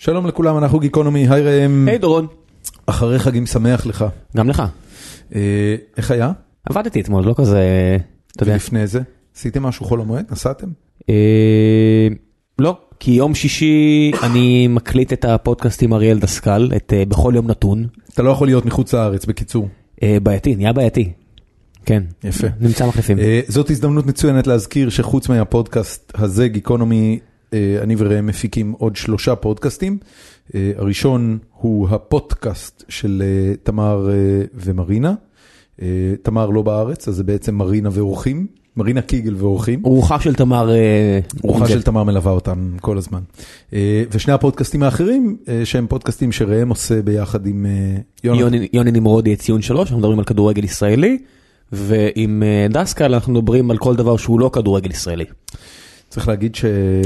שלום לכולם, אנחנו גיקונומי, היי ראם. היי דורון. אחרי חגים שמח לך. גם לך. אה, איך היה? עבדתי אתמול, לא כזה, אתה יודע. ולפני זה? עשיתם משהו חול המועד? נסעתם? אה, לא, כי יום שישי אני מקליט את הפודקאסט עם אריאל דסקל, את אה, בכל יום נתון. אתה לא יכול להיות מחוץ לארץ, בקיצור. בעייתי, נהיה בעייתי. כן. יפה. נמצא מחליפים. זאת הזדמנות מצוינת להזכיר שחוץ מהפודקאסט הזה, גיקונומי, אני וראם מפיקים עוד שלושה פודקאסטים. אה, הראשון הוא הפודקאסט של אה, תמר אה, ומרינה. אה, תמר לא בארץ, אז זה בעצם מרינה ואורחים. מרינה קיגל ואורחים. רוחה של תמר... אה, רוחה. של תמר מלווה אותם כל הזמן. אה, ושני הפודקאסטים האחרים, אה, שהם פודקאסטים שראם עושה ביחד עם אה. יוני- יוני נמרודי את ציון שלוש, אנחנו מדברים על כדורגל ישראלי, ועם אה, דסקל אנחנו מדברים על כל דבר שהוא לא כדורגל ישראלי. צריך להגיד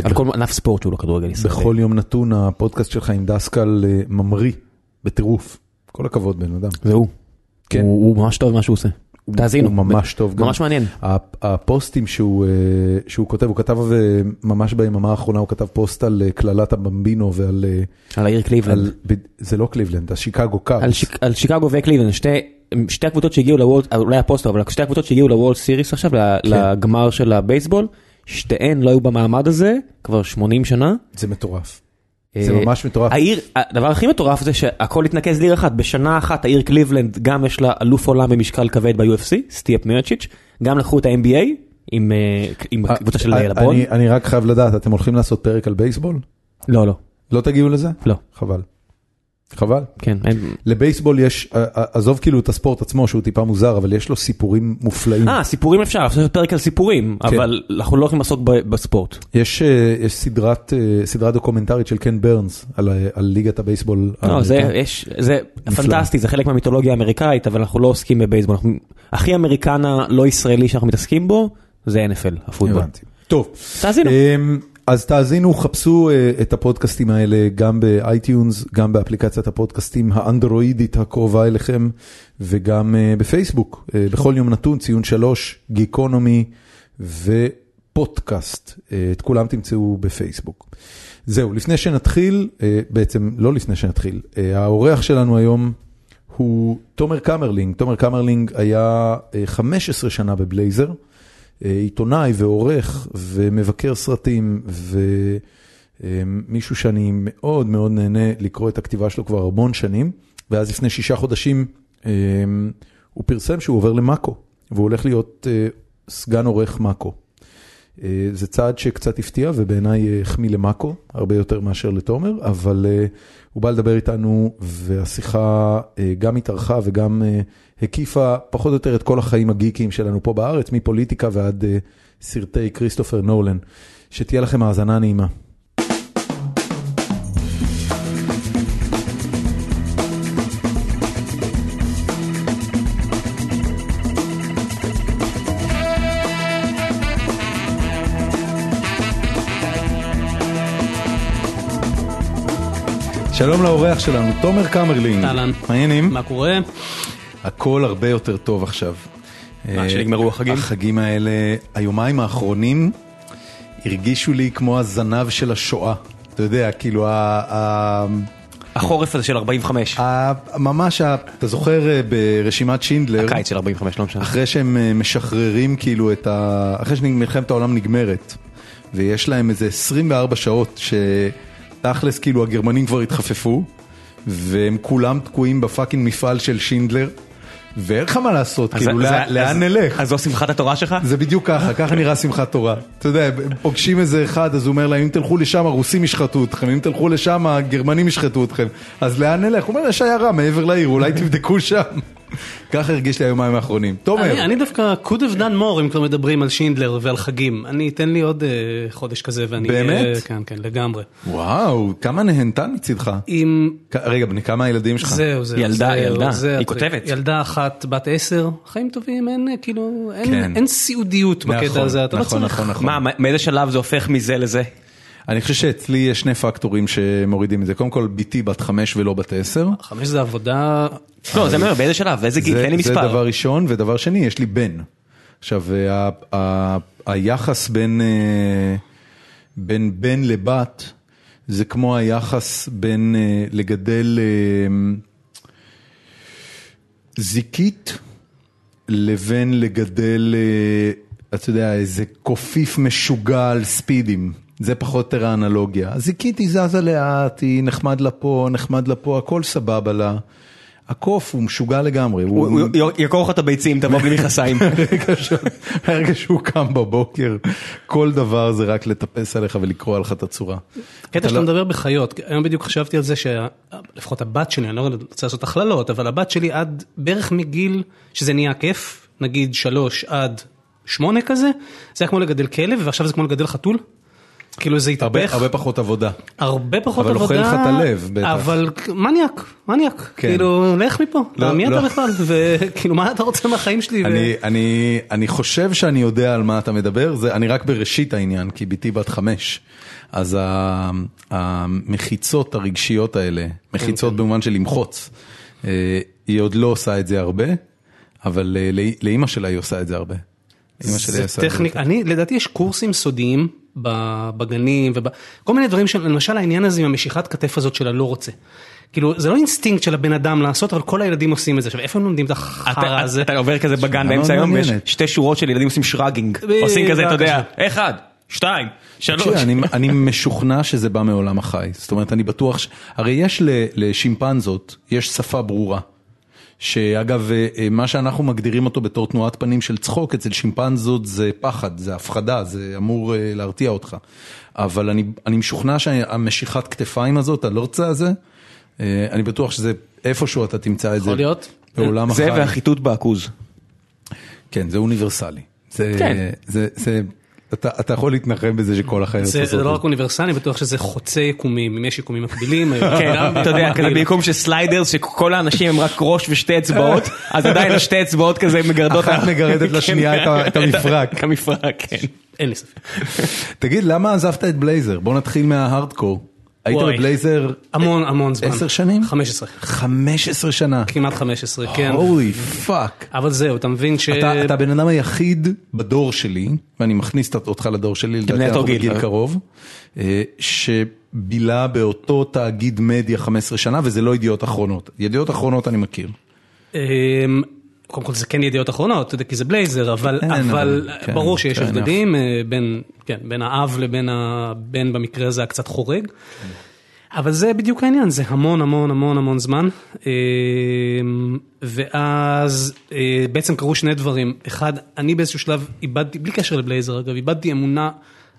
על כל ענף ספורט שהוא לא כדורגל ישראלי. שבכל יום נתון הפודקאסט שלך עם דסקל אה, ממריא בטירוף. כל הכבוד בן אדם. זה הוא. כן. הוא ממש טוב במה שהוא עושה. תאזינו. הוא ממש טוב. ממש מעניין. הפ- הפוסטים שהוא, אה, שהוא כותב, הוא כתב אה, ממש ביממה האחרונה, הוא כתב פוסט על קללת הבמבינו ועל... על העיר קליבלנד. על- זה לא קליבלנד, השיקגו קאבס. על, שיק, על שיקגו וקליבלנד, שתי, שתי הקבוצות שהגיעו לוולד, אולי הפוסט, אבל שתי הקבוצות שהגיעו ל World Series עכשיו, כן. לגמר של הבייסבול, שתיהן לא היו במעמד הזה כבר 80 שנה. זה מטורף. זה אה, ממש מטורף. העיר, הדבר הכי מטורף זה שהכל התנקז לעיר אחת, בשנה אחת העיר קליבלנד גם יש לה אלוף עולם במשקל כבד ב-UFC, סטיאפ מיוצ'יץ', גם לקחו את ה-NBA עם, אה, עם הקבוצה של אה, לברון. אני- אני רק חייב לדעת, אתם הולכים לעשות פרק על בייסבול? לא, לא, לא תגיעו לזה? לא, חבל. חבל. כן, אין... לבייסבול יש, אה, אה, עזוב כאילו את הספורט עצמו שהוא טיפה מוזר, אבל יש לו סיפורים מופלאים. אה, סיפורים אפשר, עכשיו פרק על סיפורים, כן. אבל אנחנו לא הולכים לעסוק בספורט. יש, אה, יש סדרת, אה, סדרה דוקומנטרית של קן ברנס על, ה- על ליגת הבייסבול. לא, זה. יש, זה. פנטסטי, זה חלק מהמיתולוגיה האמריקאית, אבל אנחנו לא עוסקים בבייסבול. אנחנו, הכי אמריקנה לא ישראלי שאנחנו מתעסקים בו, זה NFL, הפוטבול. טוב. תאזינו. אז תאזינו, חפשו אה, את הפודקאסטים האלה גם ב iTunes, גם באפליקציית הפודקאסטים האנדרואידית הקרובה אליכם, וגם אה, בפייסבוק, אה, בכל יום נתון, ציון שלוש, גיקונומי פודקאסט. את כולם תמצאו בפייסבוק. זהו, לפני שנתחיל, בעצם לא לפני שנתחיל, האורח שלנו היום הוא תומר קמרלינג. תומר קמרלינג היה אה, 15 שנה בבלייזר. עיתונאי ועורך ומבקר סרטים ומישהו שאני מאוד מאוד נהנה לקרוא את הכתיבה שלו כבר המון שנים, ואז לפני שישה חודשים אה, הוא פרסם שהוא עובר למאקו, והוא הולך להיות אה, סגן עורך מאקו. אה, זה צעד שקצת הפתיע ובעיניי אה, החמיא למאקו, הרבה יותר מאשר לתומר, אבל הוא בא לדבר איתנו והשיחה גם התארכה וגם הקיפה פחות או יותר את כל החיים הגיקיים שלנו פה בארץ, מפוליטיקה ועד אה, סרטי כריסטופר נולן. שתהיה לכם האזנה נעימה. שלום לאורח שלנו, תומר קמרלינג. אהלן. מה העניינים? מה קורה? הכל הרבה יותר טוב עכשיו. מה, אה, שנגמרו החגים? החגים האלה, היומיים האחרונים הרגישו לי כמו הזנב של השואה. אתה יודע, כאילו, ה- החורף הזה של 45, ה- ממש, אתה זוכר אה, ברשימת שינדלר, הקיץ של 45, לא משנה. אחרי שהם אה, משחררים כאילו את ה... אחרי שמלחמת העולם נגמרת, ויש להם איזה 24 שעות שתכלס כאילו הגרמנים כבר התחפפו, והם כולם תקועים בפאקינג מפעל של שינדלר, ואין לך מה לעשות, כאילו, לאן- נלך? אז זו שמחת התורה שלך? זה בדיוק ככה, ככה נראה שמחת תורה. אתה יודע, פוגשים איזה אחד, אז הוא אומר להם, אם תלכו לשם הרוסים ישחטו אתכם, אם תלכו לשם הגרמנים ישחטו אתכם. אז לאן נלך? הוא אומר, יש עיירה מעבר לעיר, אולי תבדקו שם. ככה הרגיש לי היומיים האחרונים. תומר, אני דווקא could have done more אם כבר מדברים על שינדלר ועל חגים. אני אתן לי עוד אה, חודש כזה ואני... באמת? אה, כן, כן, לגמרי. וואו, כמה נהנתן מצידך. עם... רגע, בני כמה הילדים שלך? זהו, זהו. ילדה, ילדה. היא. כותבת. ילדה אחת, בת עשר, חיים טובים, אין אה, כאילו, אין- כן. אין סיעודיות נכון, בקטע הזה, אתה לא נכון. נכון, נכון. מה, מאיזה שלב זה הופך מזה לזה? אני חושב שאצלי יש שני פקטורים שמורידים את זה. קודם כל, בתי בת חמש ולא בת עשר. חמש זה עבודה, לא, זה אומר, באיזה שלב, באיזה גיל, זה, תן לי זה מספר. דבר ראשון, ודבר שני, יש לי בן. עכשיו, ה, ה, היחס בין, אה, בין בן לבת, זה כמו היחס בין אה, לגדל אה, זיקית לבין לגדל, אה, אתה יודע, איזה קופיף משוגע על ספידים. זה פחות יותר האנלוגיה. הזיקית היא זזה לאט, היא נחמד לה פה, נחמד לה פה, הכל סבבה לה. הקוף הוא משוגע לגמרי. הוא- הוא הוא יעקור לך את הביצים, תבוא בלי מכסיים. מהרגע שהוא- קם בבוקר, כל דבר זה רק לטפס עליך ולקרוע לך את הצורה. קטע אתה שאתה לא- מדבר בחיות, היום בדיוק חשבתי על זה שלפחות הבת שלי, אני לא רוצה לעשות הכללות, אבל הבת שלי עד בערך מגיל שזה נהיה כיף, נגיד שלוש עד שמונה כזה, זה היה כמו לגדל כלב ועכשיו זה כמו לגדל חתול. כאילו זה הרבה, התהפך, הרבה פחות עבודה. הרבה פחות אבל עבודה, אוכל לך את הלב, בטח. אבל מניאק, מניאק, כן. כאילו לך מפה, לא, מי לא. אתה בכלל, וכאילו מה אתה רוצה מהחיים שלי, ו- אני, אני, אני חושב שאני יודע על מה אתה מדבר, זה, אני רק בראשית העניין, כי בתי בת חמש. אז המחיצות הרגשיות האלה, מחיצות במובן של למחוץ, אה, היא עוד לא עושה את זה הרבה, אבל אה, לאי- לאימא שלה היא עושה את זה הרבה. אימא שלי עושה את זה הרבה. אני לדעתי יש קורסים סודיים בגנים וכל מיני דברים של למשל העניין הזה עם המשיכת כתף הזאת של הלא רוצה. כאילו זה לא אינסטינקט של הבן אדם לעשות אבל כל הילדים עושים את זה עכשיו איפה הם לומדים את החרא אתה- הזה. אתה עובר כזה בגן באמצע מאוד היום ויש. שתי שורות של ילדים עושים shrugging. בדיוק, עושים כזה, אתה יודע. אחד, שתיים, שלוש. אני, משוכנע שזה בא מעולם החי, זאת אומרת אני בטוח. הרי יש ל- לשימפנזות, יש שפה ברורה, שאגב אה, אה, מה שאנחנו מגדירים אותו בתור תנועת פנים של צחוק, אצל שימפנזות זה פחד, זה הפחדה, זה אמור אה, להרתיע אותך, אבל אני, אני משוכנע שהמשיכת כתפיים הזאת, הלורצה הזה, אני בטוח שזה איפשהו אתה תמצא את זה, יכול להיות. בעולם החי, זה והחיטוט בעכוז. כן זה אוניברסלי, זה, כן. אתה, אתה יכול להתנחם בזה שכל החיות זה, עושות זה לא רק אוניברסלי, אני בטוח שזה חוצה יקומים, אם יש יקומים מקבילים. כן, אתה יודע, כזה. ביקום של סליידרס שכל האנשים הם רק ראש ושתי אצבעות, אז עדיין השתי אצבעות כזה מגרדות. אחת מגרדת כן, לשנייה ה- את המפרק. את המפרק, כן. אין לי ספק. תגיד, למה עזבת את בלייזר? בוא נתחיל מההארדקור. היית וואי. בבלייזר המון המון זמן. עשר שנים? 15. 15 שנה. כמעט 15, כן. holy fuck. אבל זהו, אתה מבין ש... אתה הבן אדם היחיד בדור שלי, ואני מכניס אותך לדור שלי, לדעתי אנחנו גיל, בגיל אה? קרוב, אה, שבילה באותו תאגיד מדיה 15 שנה, וזה לא ידיעות אחרונות. ידיעות אחרונות אני מכיר. קודם כל זה כן ידיעות אחרונות, אתה יודע, כי זה בלייזר, אבל, כן, אבל כן, ברור שיש fair הבדלים אה, בין, כן, בין האב לבין הבן במקרה הזה הקצת חורג. אבל זה בדיוק העניין, זה המון המון המון המון זמן. אמ, ואז אה, בעצם קרו שני דברים. אחד, אני באיזשהו שלב איבדתי, בלי קשר לבלייזר אגב, איבדתי אמונה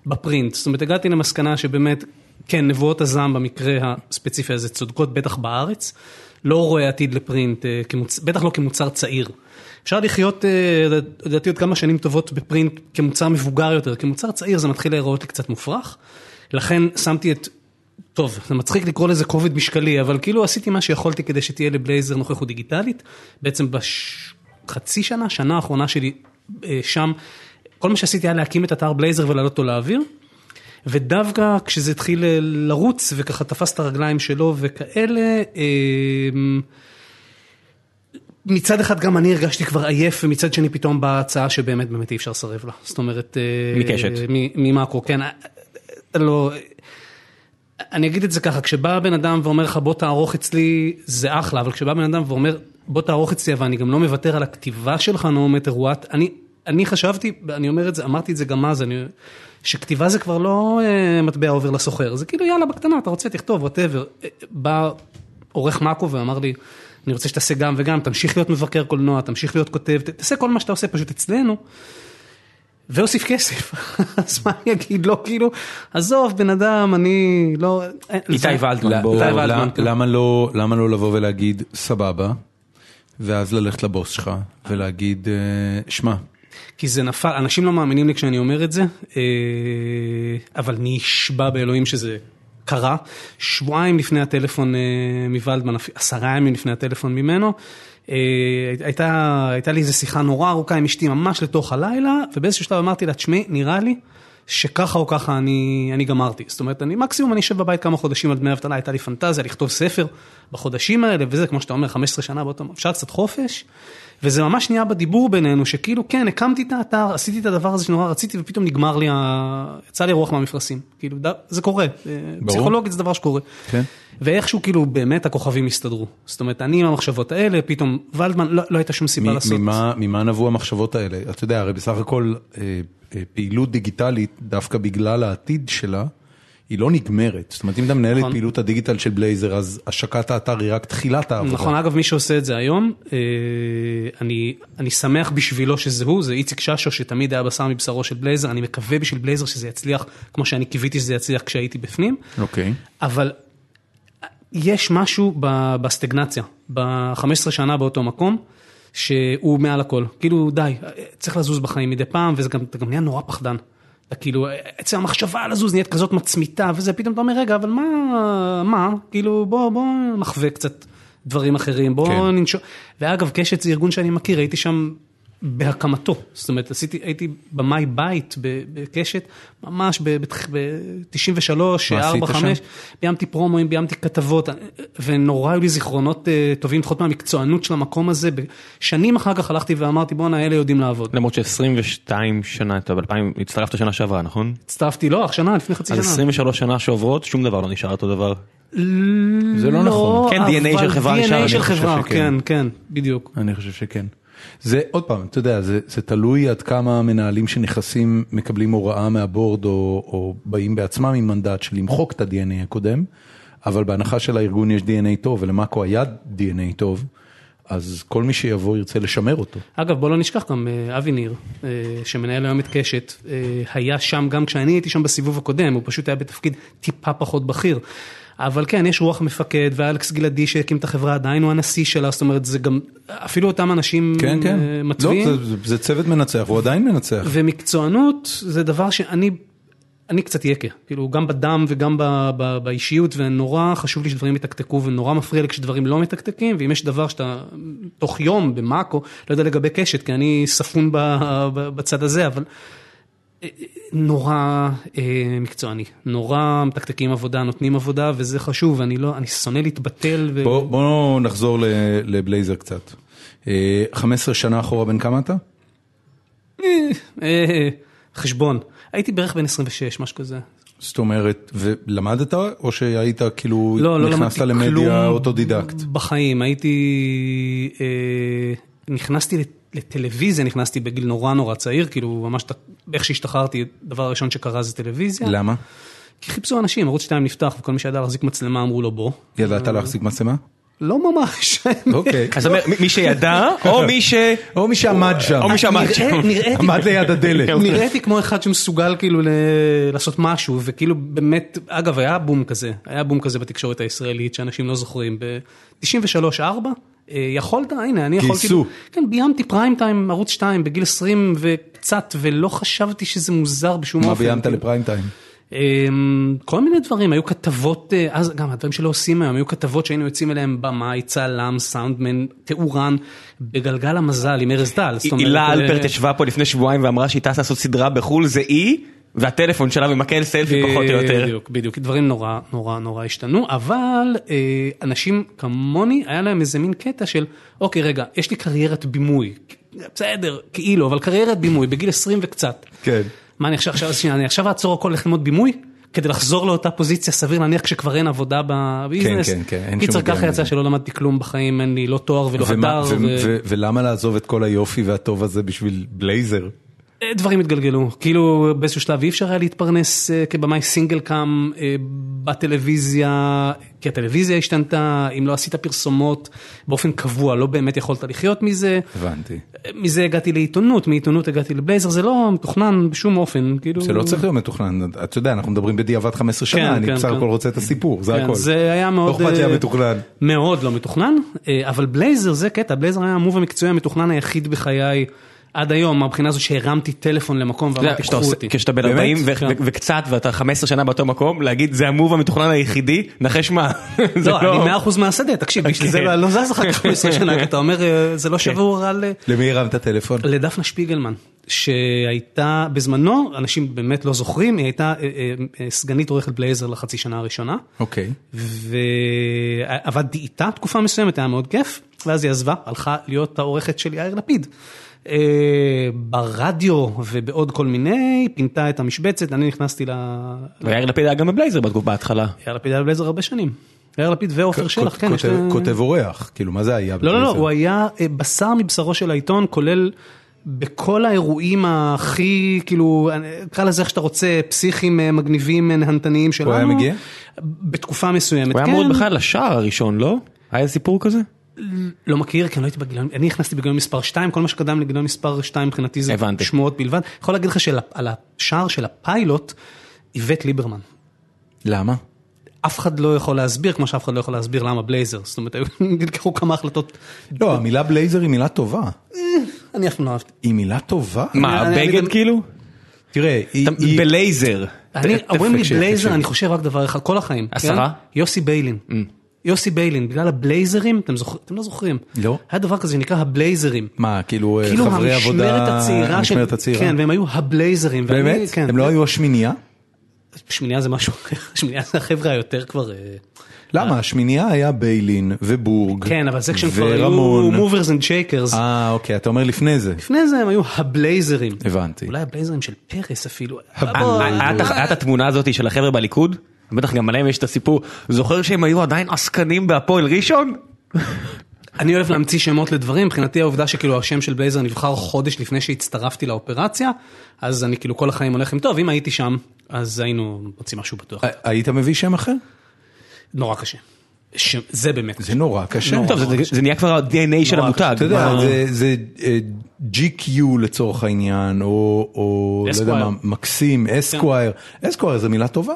בפרינט. זאת אומרת, הגעתי למסקנה שבאמת, כן, נבואות הזעם במקרה הספציפי הזה צודקות בטח בארץ. לא רואה עתיד לפרינט, אה, כמוצ... בטח לא כמוצר צעיר. אפשר לחיות, אה, לדעתי עוד כמה שנים טובות בפרינט כמוצר מבוגר יותר, כמוצר צעיר זה מתחיל להיראות לי קצת מופרך. לכן שמתי את, טוב, זה מצחיק לקרוא לזה כובד משקלי, אבל כאילו עשיתי מה שיכולתי כדי שתהיה לבלייזר נוכחות דיגיטלית. בעצם בחצי שנה, שנה האחרונה שלי אה, שם, כל מה שעשיתי היה להקים את אתר בלייזר ולהעלות אותו לאוויר. ודווקא כשזה התחיל אה, לרוץ וככה תפס את הרגליים שלו וכאלה, אמ, מצד אחד גם אני הרגשתי כבר עייף ומצד שני פתאום באה הצעה שבאמת באמת אי אפשר לסרב לה. זאת אומרת, אה, מקשת. ממאקרו, כן, אה, אה, לא, אני אגיד את זה ככה, כשבא בן אדם ואומר לך בוא תערוך אצלי זה אחלה, אבל כשבא בן אדם ואומר בוא תערוך אצלי ואני גם לא מוותר על הכתיבה שלך matter what, אני, אני חשבתי, אני אומר את זה, אמרתי את זה גם אז, אני, שכתיבה זה כבר לא אה, מטבע עובר לסוחר, זה כאילו יאללה בקטנה, אתה רוצה תכתוב, וואטאבר. בא עורך מאקו ואמר לי, אני רוצה שתעשה גם וגם, תמשיך להיות מבקר קולנוע, תמשיך להיות כותב, ת- תעשה כל מה שאתה עושה פשוט אצלנו. והוסיף כסף, אז מה אני אגיד לו, כאילו, עזוב בן אדם, אני לא... איתי זה- ולדמן. איתי לא, ולדמן, למה- כן. לא, למה לא לבוא ולהגיד סבבה, ואז ללכת לבוס שלך ולהגיד, אה, שמע, כי זה נפל, אנשים לא מאמינים לי כשאני אומר את זה, אה, אבל נשבע באלוהים שזה קרה. שבועיים לפני הטלפון אה, מוולדמן, עשרה ימים לפני הטלפון ממנו, אה, הייתה, הייתה לי איזו שיחה נורא ארוכה עם אשתי ממש לתוך הלילה, ובאיזשהו שלב אמרתי לה, תשמעי, נראה לי שככה או ככה אני, אני גמרתי. זאת אומרת, אני מקסימום אני אשב בבית כמה חודשים על דמי אבטלה, הייתה לי פנטזיה לכתוב ספר בחודשים האלה, וזה, כמו שאתה אומר, 15 שנה באותו, אפשר קצת חופש. וזה ממש נהיה בדיבור בינינו, שכאילו, כן, הקמתי את האתר, עשיתי את הדבר הזה שנורא רציתי, ופתאום נגמר לי, ה... יצא לי רוח מהמפרשים. כאילו, זה קורה. ברור. פסיכולוגית זה דבר שקורה. כן. ואיכשהו כאילו באמת הכוכבים הסתדרו. זאת אומרת, אני עם המחשבות האלה, פתאום ולדמן, לא, לא הייתה שום סיבה לעשות. ממה, ממה נבעו המחשבות האלה? אתה יודע, הרי בסך הכל אה, אה, פעילות דיגיטלית, דווקא בגלל העתיד שלה, היא לא נגמרת. זאת אומרת, אם אתה מנהל את פעילות הדיגיטל של בלייזר, אז השקת האתר היא רק תחילת העבודה. נכון, אגב, מי שעושה את זה היום, אה, אני, אני שמח בשבילו שזה הוא, זה איציק ששו, שתמיד היה בשר מבשרו של בלייזר, אני מקווה בשביל בלייזר שזה יצליח, כמו שאני קיוויתי שזה יצליח כשהייתי בפנים. אוקיי. אבל יש משהו בסטגנציה, ב-15 שנה באותו מקום, שהוא מעל הכל. כאילו, די, צריך לזוז בחיים מדי פעם, וזה גם, גם נהיה נורא פחדן. אתה כאילו, עצם המחשבה על לזוז נהיית כזאת מצמיתה וזה, פתאום אתה אומר, רגע, אבל מה, מה, כאילו, בוא, בוא נחווה קצת דברים אחרים, בוא כן. ננשום. ואגב, קשת זה ארגון שאני מכיר, הייתי שם בהקמתו, זאת אומרת, עשיתי, הייתי במאי בית בקשת, ממש ב-93, 4, 5, ביימתי פרומואים, ביימתי כתבות, ונורא היו לי זיכרונות אה, טובים, לפחות מהמקצוענות של המקום הזה, שנים אחר כך הלכתי ואמרתי, בואנה, אלה יודעים לעבוד. למרות ש-22 שנה, אתה ב-2000, הצטרפת שנה שעברה, נכון? הצטרפתי, לא, שנה, לפני חצי שנה. אז 23 שנה שעוברות, שום דבר לא נשאר אותו דבר. זה לא נכון. כן, DNA של חברה נשאר. DNA של חברה, כן, כן, בדיוק. אני חושב שכן. זה עוד פעם, אתה יודע, זה, זה תלוי עד כמה מנהלים שנכנסים מקבלים הוראה מהבורד או, או באים בעצמם עם מנדט של למחוק את ה-DNA הקודם, אבל בהנחה של הארגון יש DNA טוב ולמאקו היה DNA טוב, אז כל מי שיבוא ירצה לשמר אותו. אגב, בוא לא נשכח גם אה, אבי ניר, אה, שמנהל היום את קשת, אה, היה שם גם כשאני הייתי שם בסיבוב הקודם, הוא פשוט היה בתפקיד טיפה פחות בכיר. אבל כן, יש רוח מפקד, ואלכס גלעדי שהקים את החברה עדיין הוא הנשיא שלה, זאת אומרת, זה גם, אפילו אותם אנשים כן, כן. מתווים. לא, זה, זה צוות מנצח, הוא עדיין מנצח. ומקצוענות זה דבר שאני... אני קצת יקה, כאילו גם בדם וגם ב, ב, באישיות ונורא חשוב לי שדברים יתקתקו ונורא מפריע לי כשדברים לא מתקתקים ואם יש דבר שאתה תוך יום במאקו, לא יודע לגבי קשת כי אני ספון ב, ב, בצד הזה אבל נורא אה, מקצועני, נורא מתקתקים עבודה, נותנים עבודה וזה חשוב, אני לא, אני שונא להתבטל. ו... בוא, בוא נחזור לבלייזר קצת. אה, 15 שנה אחורה בן כמה אתה? אה, אה, חשבון, הייתי בערך בן 26, משהו כזה. זאת אומרת, ולמדת או שהיית כאילו, לא, לא נכנסת למדיה אוטודידקט? בחיים, הייתי, אה, נכנסתי לטלוויזיה נכנסתי בגיל נורא נורא צעיר, כאילו ממש איך שהשתחררתי, הדבר הראשון שקרה זה טלוויזיה. למה? כי חיפשו אנשים, ערוץ 2 נפתח וכל מי שידע להחזיק מצלמה אמרו לו בוא. ידעת להחזיק מצלמה? לא ממש. אוקיי. אז מי שידע, או מי ש... או מי שעמד שם. או מי שעמד שם. עמד ליד הדלת. נראיתי כמו אחד שמסוגל כאילו לעשות משהו, וכאילו באמת, אגב, היה בום כזה, היה בום כזה בתקשורת הישראלית, שאנשים לא זוכרים, ב-93-4. אה, יכולת, הנה, אני יכולתי... גייסו. כן, ביימתי פריים טיים, ערוץ 2, בגיל 20 וקצת, ולא חשבתי שזה מוזר בשום אופן. מה ביימת לפריים טיים? אמ, כל מיני דברים, היו כתבות, אה, אז גם הדברים שלא עושים היום, היו כתבות שהיינו יוצאים אליהם במאי, צלם, סאונדמן, תאורן, בגלגל המזל עם ארז טל. הילה אלפרט אה, ישבה פה לפני שבועיים ואמרה שהיא טסה לעשות סדרה בחו"ל, זה אי. והטלפון שלה ומקל סלפי פחות או יותר. בדיוק, בדיוק, דברים נורא נורא נורא השתנו, אבל אה, אנשים כמוני, היה להם איזה מין קטע של, אוקיי רגע, יש לי קריירת בימוי, בסדר, כאילו, אבל קריירת בימוי בגיל 20 וקצת. כן. מה אני עכשיו, עכשיו, אני עכשיו אעצור הכל ללכת ללמוד בימוי? כדי לחזור לאותה פוזיציה, סביר להניח כשכבר אין עבודה בביזנס. כן, כן, כן, אין שום קיצר ככה יצא שלא למדתי כלום בחיים, אין לי לא תואר ולא הדר. ולמה לעזוב את כל היופי והטוב הזה בשביל בלייזר? דברים התגלגלו, כאילו באיזשהו שלב אי אפשר היה להתפרנס אה, כבמאי סינגל קאם אה, בטלוויזיה, כי הטלוויזיה השתנתה, אם לא עשית פרסומות באופן קבוע, לא באמת יכולת לחיות מזה. הבנתי. מזה הגעתי לעיתונות, מעיתונות הגעתי לבלייזר, זה לא מתוכנן בשום אופן, כאילו... זה לא צריך להיות מתוכנן, אתה יודע, אנחנו מדברים בדיעבד 15 שנה, כן, אני כן, בסך כן. הכל רוצה את הסיפור, זה כן, הכל. זה היה מאוד... לא אכפת לי המתוכנן. מאוד לא מתוכנן, אבל בלייזר זה קטע, בלייזר היה המוב המקצועי המתוכנן היחיד בחיי. עד היום, מהבחינה הזו שהרמתי טלפון למקום ואמרתי, קחו אותי. כשאתה בן באמת? 40 ו- כן. וקצת ואתה 15 שנה באותו מקום, להגיד זה המוב המתוכנן היחידי, נחש מה. זה לא, אני מאה אחוז מהשדה, תקשיב, בשביל זה כן. לא לא זז אחר כך 15 שנה, כי אתה אומר, אה, זה לא שבור על... אה, למי הרמת טלפון? לדפנה שפיגלמן, שהייתה בזמנו, אנשים באמת לא זוכרים, היא הייתה אה, סגנית עורכת בלייזר לחצי שנה הראשונה, אוקיי. ועבדתי איתה תקופה מסוימת, היה מאוד כיף, ואז היא עזבה, הלכה להיות העורכת של יאיר לפיד. אה, ברדיו ובעוד כל מיני, פינתה את המשבצת, אני נכנסתי ל... ויאיר לפיד היה גם בבלייזר בתקופה בהתחלה. יאיר לפיד היה בלייזר הרבה שנים. יאיר לפיד ועופר שלח, כן, יש כותב- להם- כותב אורח, כאילו מה זה היה? לא, לא, לא, בבלייזר? הוא היה אה, בשר מבשרו של העיתון, כולל בכל האירועים הכי, כאילו, קרא לזה איך שאתה רוצה, פסיכיים, אה, מגניבים, אה, נהנתניים שלנו. היה מגיע? בתקופה מסוימת, הוא היה כן. אמור בכלל לשער הראשון, לא? היה סיפור כזה? לא מכיר, כי אני לא הייתי בגיליון, אני נכנסתי בגיליון מספר 2, כל מה שקדם לגיליון מספר 2 מבחינתי זה הבנתי. שמועות בלבד. יכול להגיד לך שעל השער של הפיילוט, איווט ליברמן. למה? אף אחד לא יכול להסביר, כמו שאף אחד לא יכול להסביר למה בלייזר, זאת אומרת, היו- נלקחו כמה החלטות, לא, המילה בלייזר היא מילה טובה. אני אף פעם לא אהבתי. היא מילה טובה? מה, בגד כאילו? תראה, היא... בלייזר. אומרים לי בלייזר. אני חושב רק דבר אחד, כל החיים. עשרה? כן? יוסי ביילין. יוסי ביילין, בגלל הבלייזרים, אתם זוכ- אתם לא זוכרים. לא. היה דבר כזה שנקרא הבלייזרים. מה, כאילו אה, כאילו חברי עבודה... המשמרת הצעירה של... המשמרת הצעירה? כן, והם היו הבלייזרים. ואני- באמת? כן. הם לא היו השמינייה? שמינייה זה משהו אחר, שמינייה זה החבר'ה היותר כבר... אה, למה? השמינייה היה ביילין ובורג כן, אבל זה כשהם כבר היו. movers and shakers. אה, אוקיי, אתה אומר לפני זה. לפני זה הם היו הבלייזרים. הבנתי. אולי הבלייזרים של פרס אפילו. היה את התמונה הזאת של החבר'ה בליכוד? בטח גם עליהם יש את הסיפור. זוכר שהם היו עדיין עסקנים בהפועל ראשון? אני אוהב להמציא שמות לדברים, מבחינתי העובדה שכאילו השם של בלייזר נבחר חודש לפני שהצטרפתי לאופרציה, אז אני כאילו כל החיים הולך עם טוב, אם הייתי שם, אז היינו מוצאים משהו בטוח. היית מביא שם אחר? נורא קשה. ש- זה באמת. זה נורא קשה. נורא. טוב, זה- זה נהיה כבר ה-DNA של נורא, המותג. אתה יודע, מה- זה- זה אה, GQ לצורך העניין, או או לא יודע. מה, מקסים, אסקווייר. אסקווייר זה מילה טובה.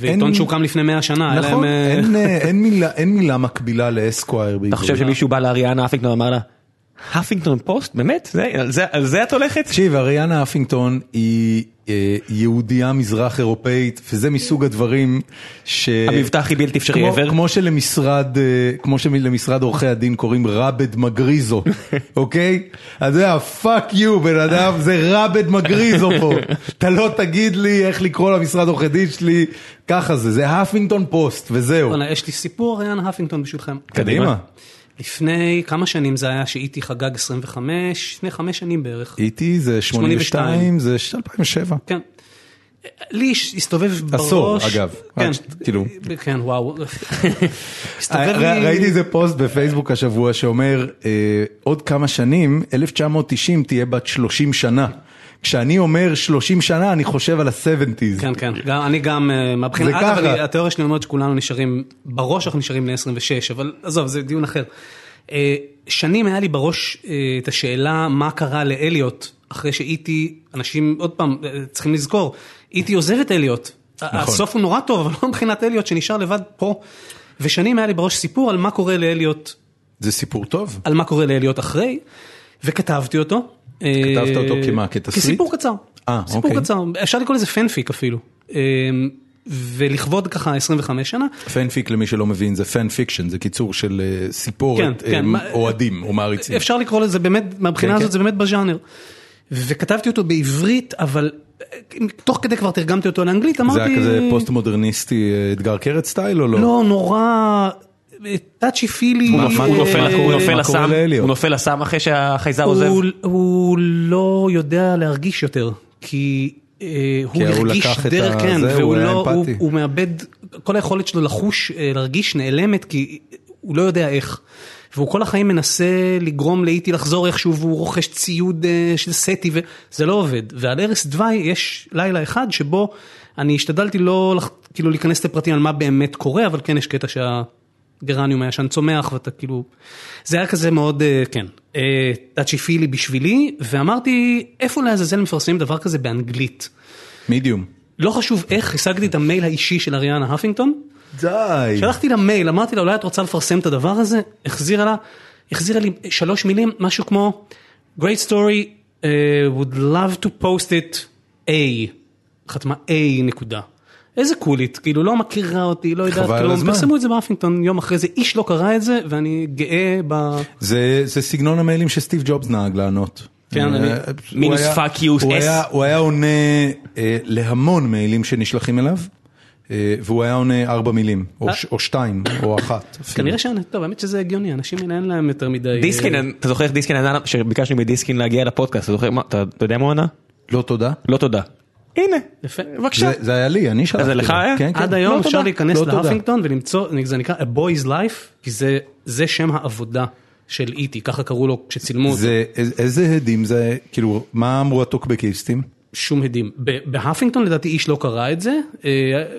ועיתון שהוקם לפני 100 שנה, היה נכון, להם, אה, אין, אה, אין מילה- אין מילה מקבילה לאסקווייר אתה חושב. שמישהו בא לאריאנה הפינגטון ואמר לה, הפינגטון פוסט? באמת? על זה- את הולכת? תקשיב, אריאנה הפינגטון היא יהודייה מזרח אירופאית, וזה מסוג הדברים ש... המבטא הכי בלתי אפשרי ever. כמו שלמשרד, אה, כמו שלמשרד עורכי הדין קוראים ראבד מגריזו, אוקיי? אז זה ה-fuck you בן אדם, זה ראבד מגריזו פה. אתה לא תגיד לי איך לקרוא למשרד עורכי דין שלי, ככה זה, זה הפינגטון פוסט, וזהו. יש לי סיפור אריאנה הפינגטון בשבילכם. קדימה. לפני כמה שנים זה היה שה-E.T. חגג 25, לפני חמש שנים בערך. E.T. זה 82, 82, זה 2007. כן. לי הסתובב בראש... עשור, אגב. כן, כאילו. כן, וואו. הסתובב לי... ראיתי איזה פוסט בפייסבוק השבוע שאומר, אה, עוד כמה שנים, 1990 תהיה בת 30 שנה. כשאני אומר 30 שנה, אני חושב על ה-70's. כן, כן, גם, אני גם, אה, מהבחינה, זה אגב, ככה. אני- התיאוריה שלי אומרת שכולנו נשארים, בראש אנחנו נשארים בני 26, אבל עזוב, זה דיון אחר. אה, שנים היה לי בראש אה, את השאלה מה קרה לאליוט, אחרי שאיטי, אנשים, עוד פעם, צריכים לזכור, איטי עוזב את אליוט. נכון. הסוף הוא נורא טוב, אבל לא מבחינת אליוט שנשאר לבד פה. ושנים היה לי בראש סיפור על מה קורה לאליוט, זה סיפור טוב. על מה קורה לאליוט אחרי, וכתבתי אותו. כתבת אותו אה, כמה? כתסריט? כסיפור קצר. אה, סיפור אוקיי. קצר, אפשר לקרוא לזה fanfic אפילו. אה, ולכבוד ככה 25 שנה, fanfic למי שלא מבין זה fan fiction, זה קיצור של אה, סיפורת כן, כן, אה, מה- אוהדים או מעריצים. אפשר לקרוא לזה באמת, מהבחינה כן, הזאת כן. זה באמת בז'אנר. וכתבתי אותו בעברית, אבל תוך כדי כבר תרגמתי אותו לאנגלית, זה אמרתי... היה כזה פוסט מודרניסטי אתגר קרת style או לא? לא, נורא טאצ'י פילי. הוא נופל- הוא נופל- לסם, אחרי שהחייזר עוזב. הוא, לא יודע להרגיש יותר, כי אה, הוא הרגיש דרך, כן, והוא לא, מאבד, כל היכולת שלו לחוש, אה, להרגיש נעלמת, כי הוא לא יודע איך. והוא כל החיים מנסה לגרום לאיטי לחזור איכשהו, והוא רוכש ציוד אה, של סטי, וזה לא עובד. ועל ערש דווי יש לילה אחד שבו אני השתדלתי לא כאילו להיכנס לפרטים על מה באמת קורה, אבל כן יש קטע שה... גרניום הישן צומח ואתה כאילו, זה היה כזה מאוד, אה, כן, טאצ'י פילי בשבילי, ואמרתי, איפה לעזאזל מפרסמים דבר כזה באנגלית? מידיום. לא חשוב איך, השגתי את המייל האישי של אריאנה הפינגטון, די. שלחתי לה מייל, אמרתי לה, אולי את רוצה לפרסם את הדבר הזה? החזירה לה, החזירה לי שלוש מילים, משהו כמו, great story, uh, would love to post it A, חתמה A נקודה. איזה קולית, כאילו לא מכירה אותי, לא יודעת כלום. פרסמו את זה בהפינגטון יום אחרי זה, איש לא קרא את זה, ואני גאה ב... זה, זה סגנון המיילים שסטיב ג'ובס נהג לענות. כן, אני- אה, הוא מינוס היה- fuck you, הוא. היה- עונה אה, להמון מיילים שנשלחים אליו, אה, והוא היה עונה ארבע מילים, או ש- או שתיים, או אחת. כנראה שאני, טוב, האמת שזה הגיוני, אנשים האלה אין להם יותר מדי... דיסקין, אה, אתה זוכר איך דיסקין ענה, שביקשנו מדיסקין להגיע לפודקאסט, אתה יודע מה הוא ענה? לא תודה. לא תודה. הנה, יפה. בבקשה. זה- זה היה לי, אני שלחתי. זה לך. היה? כן, כן. עד היום לא אפשר תודה. להיכנס לא תודה. להפינגטון ולמצוא, זה נקרא A Boy's Life, כי זה- זה שם העבודה של איטי, ככה קראו לו כשצילמו אותו. זה, איזה- איזה הדים זה, כאילו, מה אמרו הטוקבקיסטים? שום הדים. ב- בהפינגטון לדעתי איש לא קרא את זה, אה,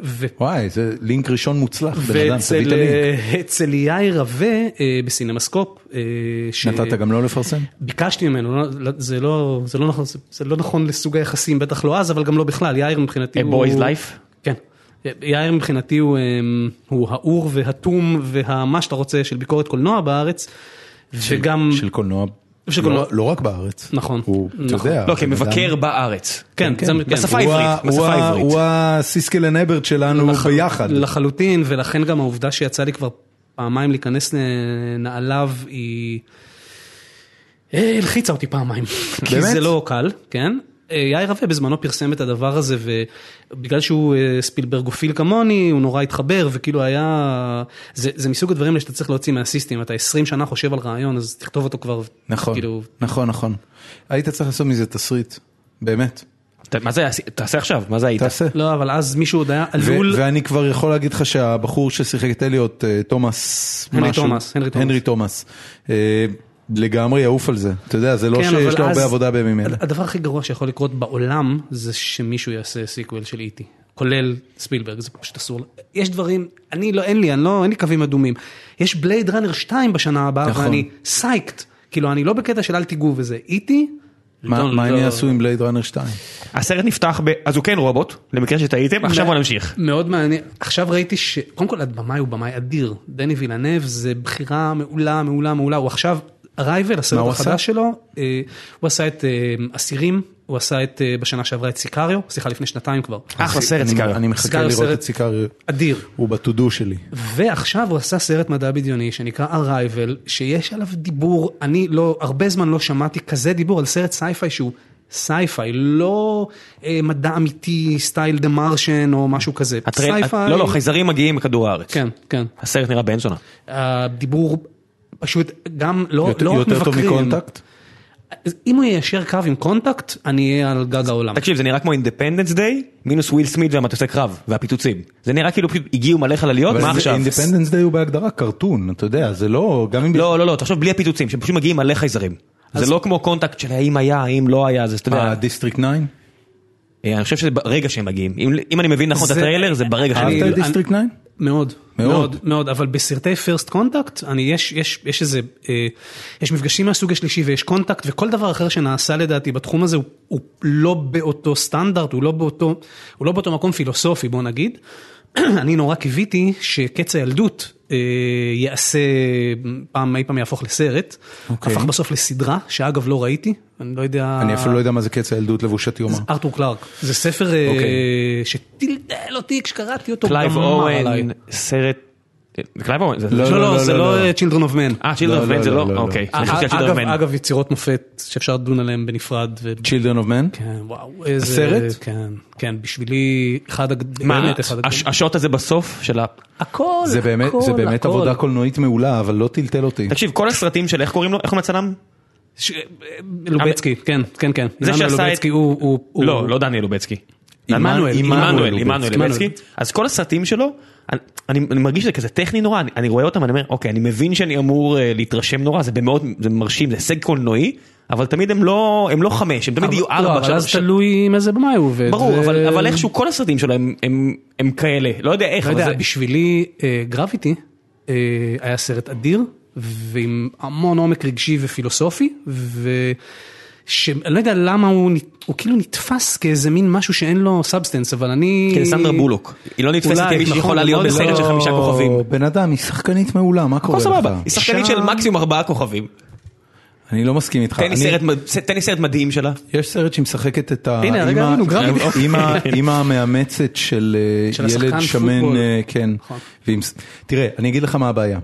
ו- וואי, זה לינק ראשון מוצלח, בן אדם, ואצל תביא את הלינק. אה, אצל יאיר רווה אה, בסינמסקופ, אה, ש- נתת גם לא לפרסם? ביקשתי ממנו, לא- לא- זה לא זה לא נכון- זה- לא נכון לסוג היחסים, בטח לא אז, אבל גם לא בכלל, יאיר מבחינתי A הוא... boy's life? כן. יאיר מבחינתי הוא, אמ, הוא האור והתום והמה שאתה רוצה של ביקורת קולנוע בארץ, וגם, של קולנוע. לא- לא רק בארץ. נכון. הוא, אתה נכון. יודע. לא, כמבקר בארץ. כן, כן, זה- כן. בשפה העברית, הוא בשפה ה- העברית. הוא הסיסקל אנברט שלנו לח- ביחד. לחלוטין, ולכן גם העובדה שיצא לי כבר פעמיים להיכנס לנעליו היא אה, הלחיצה אותי פעמיים. כי באמת? זה לא קל, כן? אה, יאיר רווה בזמנו פרסם את הדבר הזה, ובגלל שהוא אה, ספילברגופיל כמוני, הוא נורא התחבר, וכאילו היה... זה, זה מסוג הדברים שאתה צריך להוציא מהסיסטים, אתה 20 שנה חושב על רעיון, אז תכתוב אותו כבר, נכון, כאילו, נכון, נכון. היית צריך לעשות מזה תסריט, באמת. מה זה, תעשה עכשיו, מה זה היית? תעשה. לא, אבל אז מישהו עוד היה עלול... ואני כבר יכול להגיד לך שהבחור ששיחק את אליוט, אה, תומאס, הנרי משהו- תומאס, הנרי תומאס. לגמרי יעוף על זה. אתה יודע, זה לא כאילו שיש לו הרבה עבודה בימים אלה. הדבר הכי גרוע שיכול לקרות בעולם זה שמישהו יעשה sequel של E.T., כולל ספילברג, זה פשוט אסור. יש דברים, אני לא, אין לי, אני לא, אין לי קווים אדומים. יש בלייד ראנר 2 בשנה הבאה, נכון. ואני סייקט, כאילו אני לא בקטע של אל תיגעו וזה, E.T.. מה לא- מה הם לא- יעשו עם בלייד ראנר 2? הסרט נפתח ב... אז הוא כן רובוט, למקרה שטעיתם, עכשיו בוא נמשיך. מאוד מעניין, עכשיו ראיתי ש... קודם כל הבמאי הוא במאי אדיר, דני וילנב זה בחירה מעולה, מעולה, מעולה, הוא עכשיו, Arrival, מה הסרט? החדש שלו, אה, הוא עשה את אה, אסירים, הוא עשה את, אה, בשנה שעברה את Sicario, סליחה לפני שנתיים כבר. אחלה סרט אני- סיגריה. אני מחכה לראות סרט- את Sicario, אדיר. הוא ב-to do שלי. ועכשיו הוא עשה סרט מדע בדיוני שנקרא Arrival, שיש עליו דיבור, אני לא, הרבה זמן לא שמעתי כזה דיבור על סרט sci-fi שהוא sci-fi, לא אה, מדע אמיתי, סטייל The Martian או משהו כזה. הטרייל- sci-fi, לא, לא, חייזרים מגיעים מכדור הארץ. כן, כן. הסרט נראה בן זונה. הדיבור פשוט גם לא, יותר- לא רק יותר טוב מבקרים. מקונטקט? אז אם הוא יישר קו עם קונטקט, אני אהיה על גג העולם. תקשיב, זה נראה כמו אינדפנדנס דיי, מינוס וויל סמית והמטוסי קרב, והפיצוצים. זה נראה כאילו פשוט הגיעו מלא חלליות, מה עכשיו? אינדיפנדנס דיי הוא בהגדרה קרטון, אתה יודע, זה לא, גם אם... לא, לא, לא, תחשוב בלי הפיצוצים, שפשוט מגיעים מלא חייזרים. זה לא כמו קונטקט של האם היה, האם לא היה, זה אתה יודע, דיסטריקט 9? אה, אני חושב שזה ברגע שהם מגיעים. אם- אם אני מבין נכון את זה- הטריילר, זה ברגע שהם אני- מגיעים. אהבת את דיסטריקט 9? מאוד, מאוד. מאוד, מאוד, אבל בסרטי first contact, אני, יש, יש, יש איזה, אה, יש מפגשים מהסוג השלישי ויש קונטקט וכל דבר אחר שנעשה לדעתי בתחום הזה הוא, הוא לא באותו סטנדרט, הוא לא באותו, הוא לא באותו מקום פילוסופי בוא נגיד. אני נורא קיוויתי שקץ הילדות אה, יעשה, פעם אי פעם יהפוך לסרט, אוקיי. הפך בסוף לסדרה, שאגב לא ראיתי, אני לא יודע, אני אפילו לא יודע מה זה קץ הילדות לבושתי. מה. ארתור קלארק, זה ספר אה, אוקיי. שטלטל אותי כשקראתי אותו, קלייב. אוהן, סרט... לא, לא, לא, לא, זה לא, לא. Children of Men. אה, of Men לא, זה לא. אוקיי. Children אגב, of Men. יצירות מופת שאפשר לדון עליהן בנפרד. Children of Men? כן, וואו. הסרט? כן, כן, בשבילי אחד הג... מה, באמת אחד הש- הגדולים. השוט הזה בסוף של ה... הכל, זה באמת, הכל, זה באמת הכל. עבודה קולנועית מעולה, אבל לא טלטל אותי. תקשיב, כל הסרטים של איך קוראים לו? איך הוא מצלם? ש- לובצקי, כן, כן, כן. זה שעשה את- לא, לא דניאל לובצקי. עמנואל, עמנואל, עמנואל עמנואל לובצקי. לובצקי. אז כל הסרטים שלו, אני- אני מרגיש שזה כזה טכני נורא, אני- אני רואה אותם, אני אומר, אוקיי, אני מבין שאני אמור אה, להתרשם נורא, זה במאוד, זה מרשים, זה הישג קולנועי, אבל תמיד הם לא הם לא חמש, הם תמיד יהיו אבל- לא, ארבע. אבל שלוש- אז תלוי עם איזה במאי הוא עובד. ברור, ו- אבל אבל איכשהו כל הסרטים שלו הם- הם הם כאלה, לא יודע איך, לא אבל יודע, זה... בשבילי אה, גרפיטי אה, היה סרט אדיר ועם המון עומק רגשי ופילוסופי ושאני לא יודע למה הוא, הוא כאילו נתפס כאיזה מין משהו שאין לו substance אבל אני... כן, סנדרה בולוק, היא לא נתפסת כמי נכון, שיכולה להיות מאוד בסרט של לא- חמישה כוכבים. בן אדם, היא שחקנית מעולה, מה קורה לך? סבבה, היא שחקנית אישה- של מקסימום ארבעה כוכבים. אני לא מסכים איתך. תן לי אני- סרט מד- תן לי סרט מדהים שלה. יש סרט שהיא משחקת את אמא המאמצת של אה, של ילד שמן. אה, כן. נכון. תראה, אני אגיד לך מה הבעיה.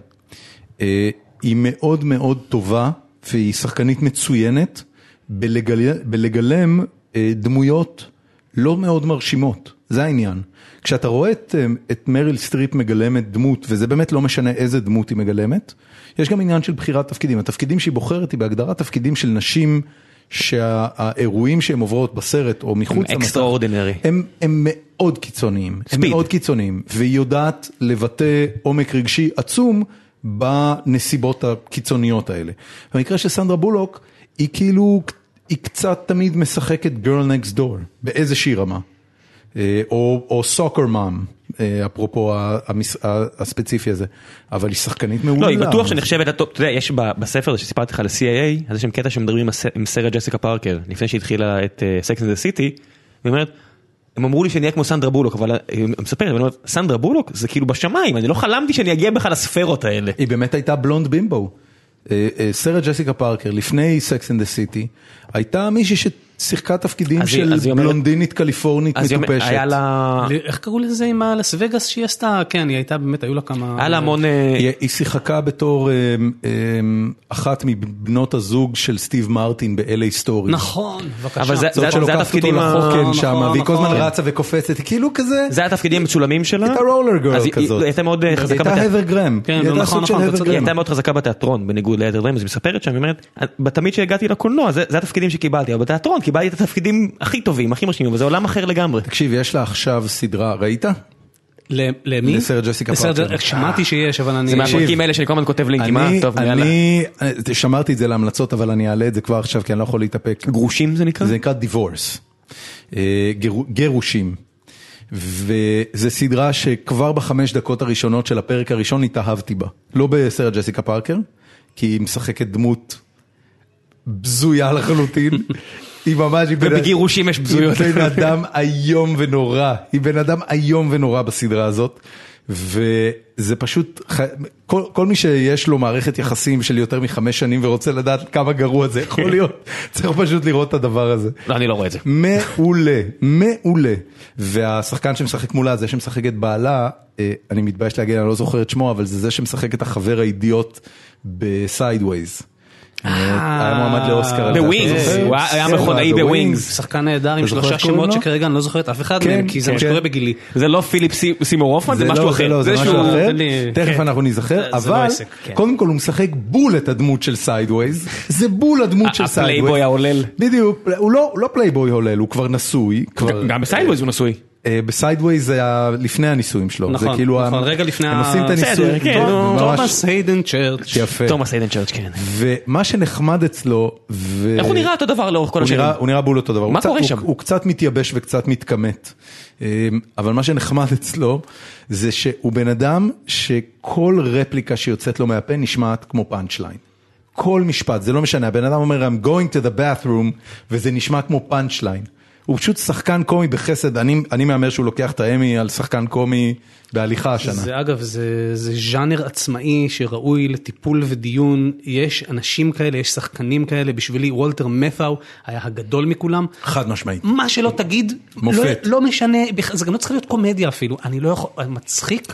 אה, היא מאוד מאוד טובה, והיא שחקנית מצוינת, בלגלם אה, דמויות לא מאוד מרשימות, זה העניין. כשאתה רואה את, אה, את מריל סטריפ מגלמת דמות, וזה באמת לא משנה איזה דמות היא מגלמת, יש גם עניין של בחירת תפקידים. התפקידים שהיא בוחרת היא בהגדרת תפקידים של נשים שהאירועים שהן עוברות בסרט או מחוץ הם למסך, extraordinary. הם, הם מאוד קיצוניים, הם Speed. מאוד קיצוניים, והיא יודעת לבטא עומק רגשי עצום בנסיבות הקיצוניות האלה. במקרה של סנדרה בולוק, היא כאילו, היא קצת תמיד משחקת girl next door, באיזושהי רמה. אה, או, או סוקר מאם, אפרופו ה- המס- הספציפי הזה, אבל היא שחקנית מעולה. לא, היא בטוח שנחשבת אתה יודע, יש בספר שסיפרתי לך על ה-CIA, אז יש שם קטע שמדברים עם שרה ג'סיקה פארקר, לפני שהתחילה את סקס אנד סיטי, והיא אומרת, הם אמרו לי שאני אהיה כמו סנדרה בולוק, אבל היא מספרת, אומרת, סנדרה בולוק זה כאילו בשמיים, אני לא חלמתי שאני אגיע בכלל לספירות האלה. היא באמת הייתה blonde bimbo. אה, אה, שרה ג'סיקה פארקר, לפני סקס אנד דה סיטי, הייתה מישהי ששיחקה תפקידים של בלונדינית קליפורנית מטופשת. היה לה... איך קראו לזה עם הלאס וגאס שהיא עשתה? כן, היא הייתה באמת, היו לה כמה... היה לה המון... אה, היא, שיחקה בתור אה, אה, אחת מבנות הזוג של סטיב מרטין ב-LA סטורי. נכון, בבקשה. אבל זה- זאת זה שלוקחת התפקידים לחוקן נכון, שם, נכון, והיא כל הזמן נכון. רצה וקופצת, היא כאילו כזה, זה התפקידים המצולמים שלה. הייתה רולר גרל כזאת. הייתה מאוד חזקה הייתה בתיאטרון. הבר גרם, כן, היא הייתה נכון, נכון, צודק. היא גרם. הייתה מאוד חזקה בתיאטרון, בניגוד ליתר דברים, אז היא מספרת שם, היא אומרת, בתמיד שהגעתי לקולנוע, זה התפקידים שקיבלתי, אבל בתיאטרון קיבלתי את התפקידים הכי טובים, הכי מרשימים, וזה עולם אחר לגמרי. תקשיב, יש לה עכשיו סדרה, ראית? למי? לסרט ג'סיקה פארקר. שמעתי שיש, אבל אני... זה מהפרקים האלה שאני כל הזמן כותב לינקים, אה? אני, טוב, יאללה. אני, שמרתי את זה להמלצות, אבל אני אעלה את זה כבר עכשיו, כי אני לא יכול להתאפק. גרושים זה נקרא? זה נקרא דיבורס, גירושים. וזה סדרה שכבר בחמש דקות הראשונות של הפרק הראשון התאהבתי בה. לא בסרט ג'סיקה פארקר, כי היא משחקת דמות בזויה לחלוטין. היא ממש, ובגירושים יש בזויות. היא בן אדם איום ונורא, היא בן אדם איום ונורא בסדרה הזאת. וזה פשוט, כל, כל מי שיש לו מערכת יחסים של יותר מחמש שנים ורוצה לדעת כמה גרוע זה יכול להיות, צריך פשוט לראות את הדבר הזה. לא, אני לא רואה את זה. מעולה, מעולה. והשחקן שמשחק מולה, זה שמשחק את בעלה, אה, אני מתבייש להגיד, אני לא זוכר את שמו, אבל זה זה שמשחק את החבר האידיוט בסיידווייז. היה מועמד לאוסקר. בווינגס, זוכר? הוא היה כן, מכונאי בווינגס. שחקן נהדר עם שלושה שמות? שכרגע אני לא זוכר את אף אחד כן, מהם, כי זה מה כן. שקורה בגילי. זה לא פיליפ סי- סימור הופמן, זה משהו לא, אחר. לא, זה משהו שהוא- אחר, תכף כן. אנחנו ניזכר, לא אבל כן. קודם כל הוא משחק בול את הדמות של סיידווייז, זה בול הדמות של סיידווייז. הפלייבוי ההולל. בדיוק, הוא לא לא פלייבוי הולל, הוא כבר נשוי. גם בסיידווייז הוא נשוי. אה, בסיידווייז זה לפני הנישואים שלו, זה נכון, כאילו, נכון, רגע לפני הם עושים את הנישואים, כן, תומאס היידן צ'רץ'. יפה, תומאס היידן צ'רץ', כן. ומה שנחמד אצלו, איך הוא נראה אותו דבר לאורך כל השירים? נראה, הוא נראה בול אותו דבר, מה קורה שם? הוא קצת מתייבש וקצת מתכמת, אה, אבל מה שנחמד אצלו זה שהוא בן אדם שכל רפליקה שיוצאת לו מהפה נשמעת כמו פאנצ' ליין. כל משפט, זה לא משנה, הבן אדם אומר I'm going to the bathroom וזה נשמע כמו פאנצ' ליין. הוא פשוט שחקן קומי בחסד, אני, אני מהמר שהוא לוקח את האמי על שחקן קומי בהליכה השנה. זה אגב, זה, זה ז'אנר עצמאי שראוי לטיפול ודיון, יש אנשים כאלה, יש שחקנים כאלה, בשבילי וולטר מתאו היה הגדול מכולם. חד משמעית. מה שלא תגיד, מופת. לא, לא משנה, זה גם לא צריך להיות קומדיה אפילו, אני לא יכול, מצחיק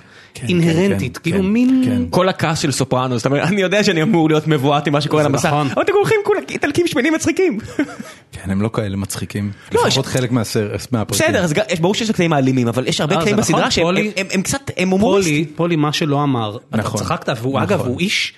אינהרנטית, כן, כאילו כן, מין... כן. כל הכעס של סופרנוס, אתה אומר, אני יודע שאני אמור להיות מבועת עם מה שקורה על המסך, נכון. אבל אתם כולכם כולה איטלקים שמנים מצחיקים. כן, הם לא כאלה מצחיקים. לא, לפחות חלק מהסרט, מהפרקים. בסדר, ברור שיש קטעים האלימים, אבל יש הרבה אה, קטעים נכון, בסדרה שהם פולי- הם- הם קצת, הם פולי, הומוריסטים. פולי מה שלא אמר, אתה נכון, צחקת, והוא נכון. אגב, הוא איש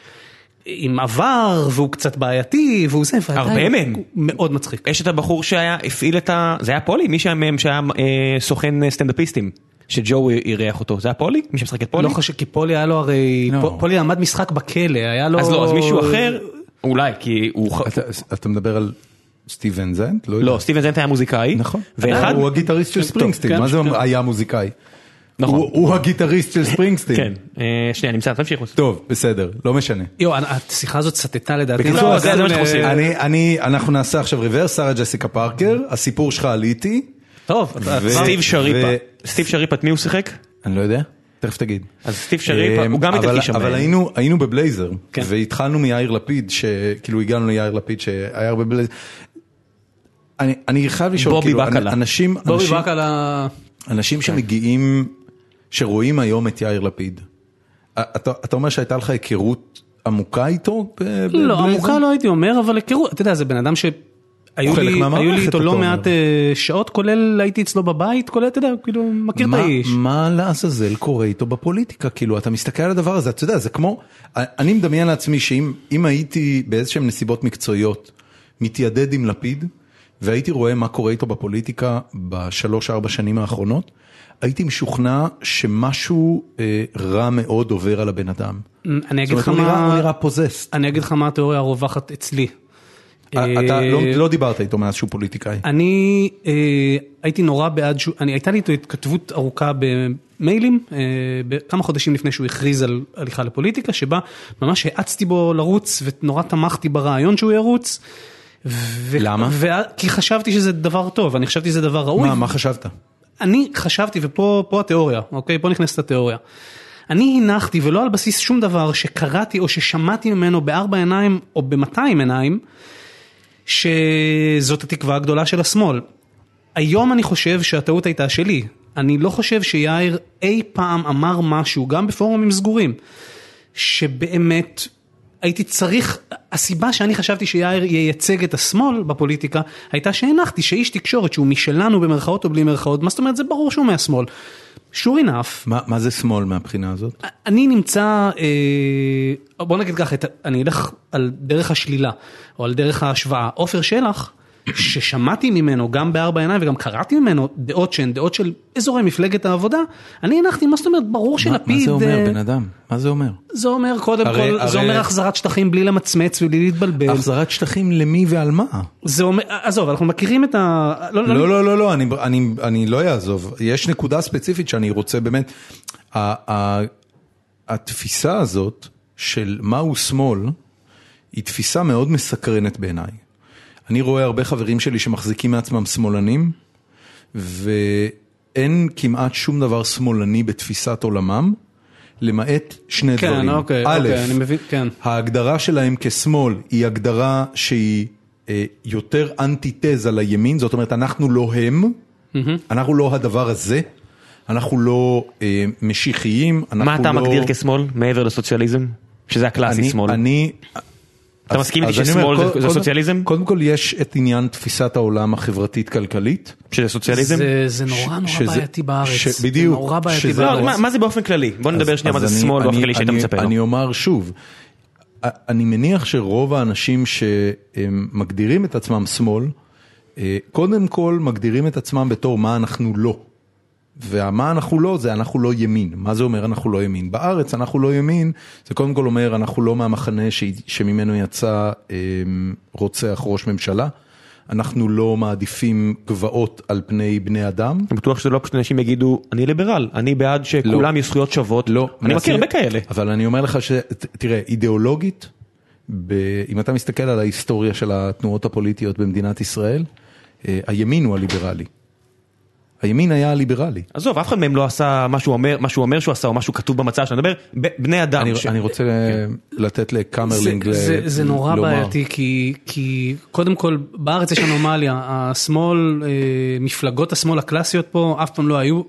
עם עבר, והוא קצת בעייתי, והוא זה, ועדיין הרבה מהם. הוא מאוד מצחיק. יש את הבחור שהיה, הפעיל את ה... זה היה פולי? מי שהיה מהם שהיה אה, סוכן אה, סטנדאפיסטים. שג'ו אירח אותו, זה היה פולי? מי שמשחק את פולי? לא חושב, כי פולי היה לו הרי, לא. פ- פולי למד משחק בכלא, היה לו... אז לא, אז מישהו אחר, אולי, כי הוא... אתה, אתה מדבר על סטיבן זנט? לא, יודע. סטיבן זנט היה מוזיקאי. נכון. ואחד... הוא הגיטריסט של ספרינגסטין, כן, מה זה. היה מוזיקאי? נכון. הוא הגיטריסט של ספרינגסטין. כן. אה, שנייה, נמצא, תמשיכו. טוב, בסדר, לא משנה. יואו, השיחה הזאת סטתה לדעתי. בקיצור, לא, אז זה- זה מה שאנחנו עושים. אני, אני, אנחנו נעשה עכשיו ריברס, שרה ג'סיקה פארקר, הסיפור שלך עליתי. טוב, אתה- ו- סטיב שריפה. סטיב שריפה, את מי הוא שיחק? אני לא יודע. תכף תגיד. אז סטיב שריף, אמ, הוא גם איטלקי שם. אבל היינו, היינו בבלייזר, כן. והתחלנו מיאיר לפיד, שכאילו הגענו ליאיר לפיד שהיה הרבה בלייזר. אני, אני חייב לשאול, בובי כאילו, בקלה. אנשים, בובי אנשים, בקלה, אנשים שמגיעים, שרואים היום את יאיר לפיד, אתה, אתה אומר שהייתה לך היכרות עמוקה איתו? ב- לא, בבלייזר? עמוקה לא הייתי אומר, אבל היכרות, אתה יודע, זה בן אדם הוא חלק לי, היו לי איתו לא אומר. מעט אה, שעות, כולל הייתי אצלו בבית, כולל, אתה יודע, כאילו, מכיר את מה- האיש. מה לעזאזל קורה איתו בפוליטיקה? כאילו, אתה מסתכל על הדבר הזה, אתה יודע, זה כמו, אני מדמיין לעצמי שאם אם הייתי באיזשהם נסיבות מקצועיות מתיידד עם לפיד, והייתי רואה מה קורה איתו בפוליטיקה בשלוש-ארבע שנים האחרונות, הייתי משוכנע שמשהו אה, רע מאוד עובר על הבן אדם. אני זאת אגיד לך אומרת, הוא נראה- הוא מה, נראה פוזסט. אני אגיד לך מה התיאוריה הרווחת אצלי. אתה לא- אה, לא דיברת איתו מאז שהוא פוליטיקאי. אני אה, הייתי נורא בעד, שהוא- אני, הייתה לי איתו התכתבות ארוכה במיילים, אה, כמה חודשים לפני שהוא הכריז על הליכה לפוליטיקה, שבה ממש האצתי בו לרוץ ונורא תמכתי ברעיון שהוא ירוץ. למה? כי חשבתי שזה דבר טוב, אני חשבתי שזה דבר ראוי. מה, מה חשבת? אני חשבתי, ופה פה התיאוריה, אוקיי? פה נכנסת התיאוריה. אני הנחתי, ולא על בסיס שום דבר שקראתי או ששמעתי ממנו בארבע עיניים או במאתיים עיניים, שזאת התקווה הגדולה של השמאל. היום אני חושב שהטעות הייתה שלי. אני לא חושב שיאיר אי פעם אמר משהו, גם בפורומים סגורים, שבאמת הייתי צריך, הסיבה שאני חשבתי שיאיר ייצג את השמאל בפוליטיקה, הייתה שהנחתי שאיש תקשורת שהוא משלנו במרכאות או בלי מרכאות, מה זאת אומרת? זה ברור שהוא מהשמאל. sure enough, מה מה זה שמאל מהבחינה הזאת? אני נמצא, אה, בוא נגיד ככה, אני אלך על דרך השלילה, או על דרך ההשוואה. עופר שלח, ששמעתי ממנו גם בארבע עיניים וגם קראתי ממנו דעות שהן דעות של אזורי מפלגת העבודה, אני הנחתי, מה זאת אומרת, ברור שלפיד, מה זה אומר, אה, בן אדם? מה זה אומר? זה אומר קודם הרי- כל, זה הרי- אומר החזרת שטחים בלי למצמץ ובלי להתבלבל, החזרת שטחים למי ועל מה? זה אומר, עזוב, אנחנו מכירים את ה... לא, לא, לא, לא, אני, אני, אני לא אעזוב. יש נקודה ספציפית שאני רוצה באמת, ה, ה, התפיסה הזאת של מהו שמאל, היא תפיסה מאוד מסקרנת בעיניי. אני רואה הרבה חברים שלי שמחזיקים מעצמם שמאלנים, ואין כמעט שום דבר שמאלני בתפיסת עולמם, למעט שני כן, דברים. אוקיי, א', אוקיי, אני מבין, כן. ההגדרה שלהם כשמאל היא הגדרה שהיא אה, יותר אנטיתזה לימין, זאת אומרת אנחנו לא הם, אנחנו לא הדבר הזה, אנחנו לא אה, משיחיים, אנחנו מה אתה לא... מגדיר כשמאל מעבר לסוציאליזם? שזה הקלאסי אני, שמאל. אני... אתה אז- מסכים איתי ששמאל זה- זה סוציאליזם? קודם כל יש את עניין תפיסת העולם החברתית-כלכלית. שזה סוציאליזם? זה- זה נורא נורא שזה- בעייתי בארץ, ש- זה בדיוק, נורא בעייתי שזה- בארץ. לא, מה- מה זה באופן כללי? בוא נדבר שנייה מה זה אני- שמאל באופן כללי שהיית אני- מצפה לו. אני אומר שוב, אני מניח שרוב האנשים שמגדירים את עצמם שמאל, אה, קודם כל מגדירים את עצמם בתור מה אנחנו לא. והמה אנחנו לא זה אנחנו לא ימין. מה זה אומר אנחנו לא ימין? בארץ אנחנו לא ימין, זה קודם כל אומר אנחנו לא מהמחנה ש- שממנו יצא אה, רוצח ראש ממשלה. אנחנו לא מעדיפים גבעות על פני בני אדם. אני בטוח שזה לא פשוט אנשים יגידו, אני ליברל, אני בעד שכולם יהיו זכויות שוות. לא. אני מכיר הרבה כאלה. אבל אני אומר לך ש... תראה, אידיאולוגית, ב... אם אתה מסתכל על ההיסטוריה של התנועות הפוליטיות במדינת ישראל, אה, הימין הוא הליברלי. הימין היה הליברלי. עזוב, אף אחד מהם לא עשה מה שהוא אומר, מה שהוא אומר שהוא עשה או משהו כתוב במצע שלנו, אני מדבר בני אדם. אני, ש- אני רוצה לתת לקמרלינג זה, זה, זה נורא לומר. בעייתי כי, כי קודם כל בארץ יש אנומליה, השמאל, אה, מפלגות השמאל הקלאסיות פה אף פעם לא היו,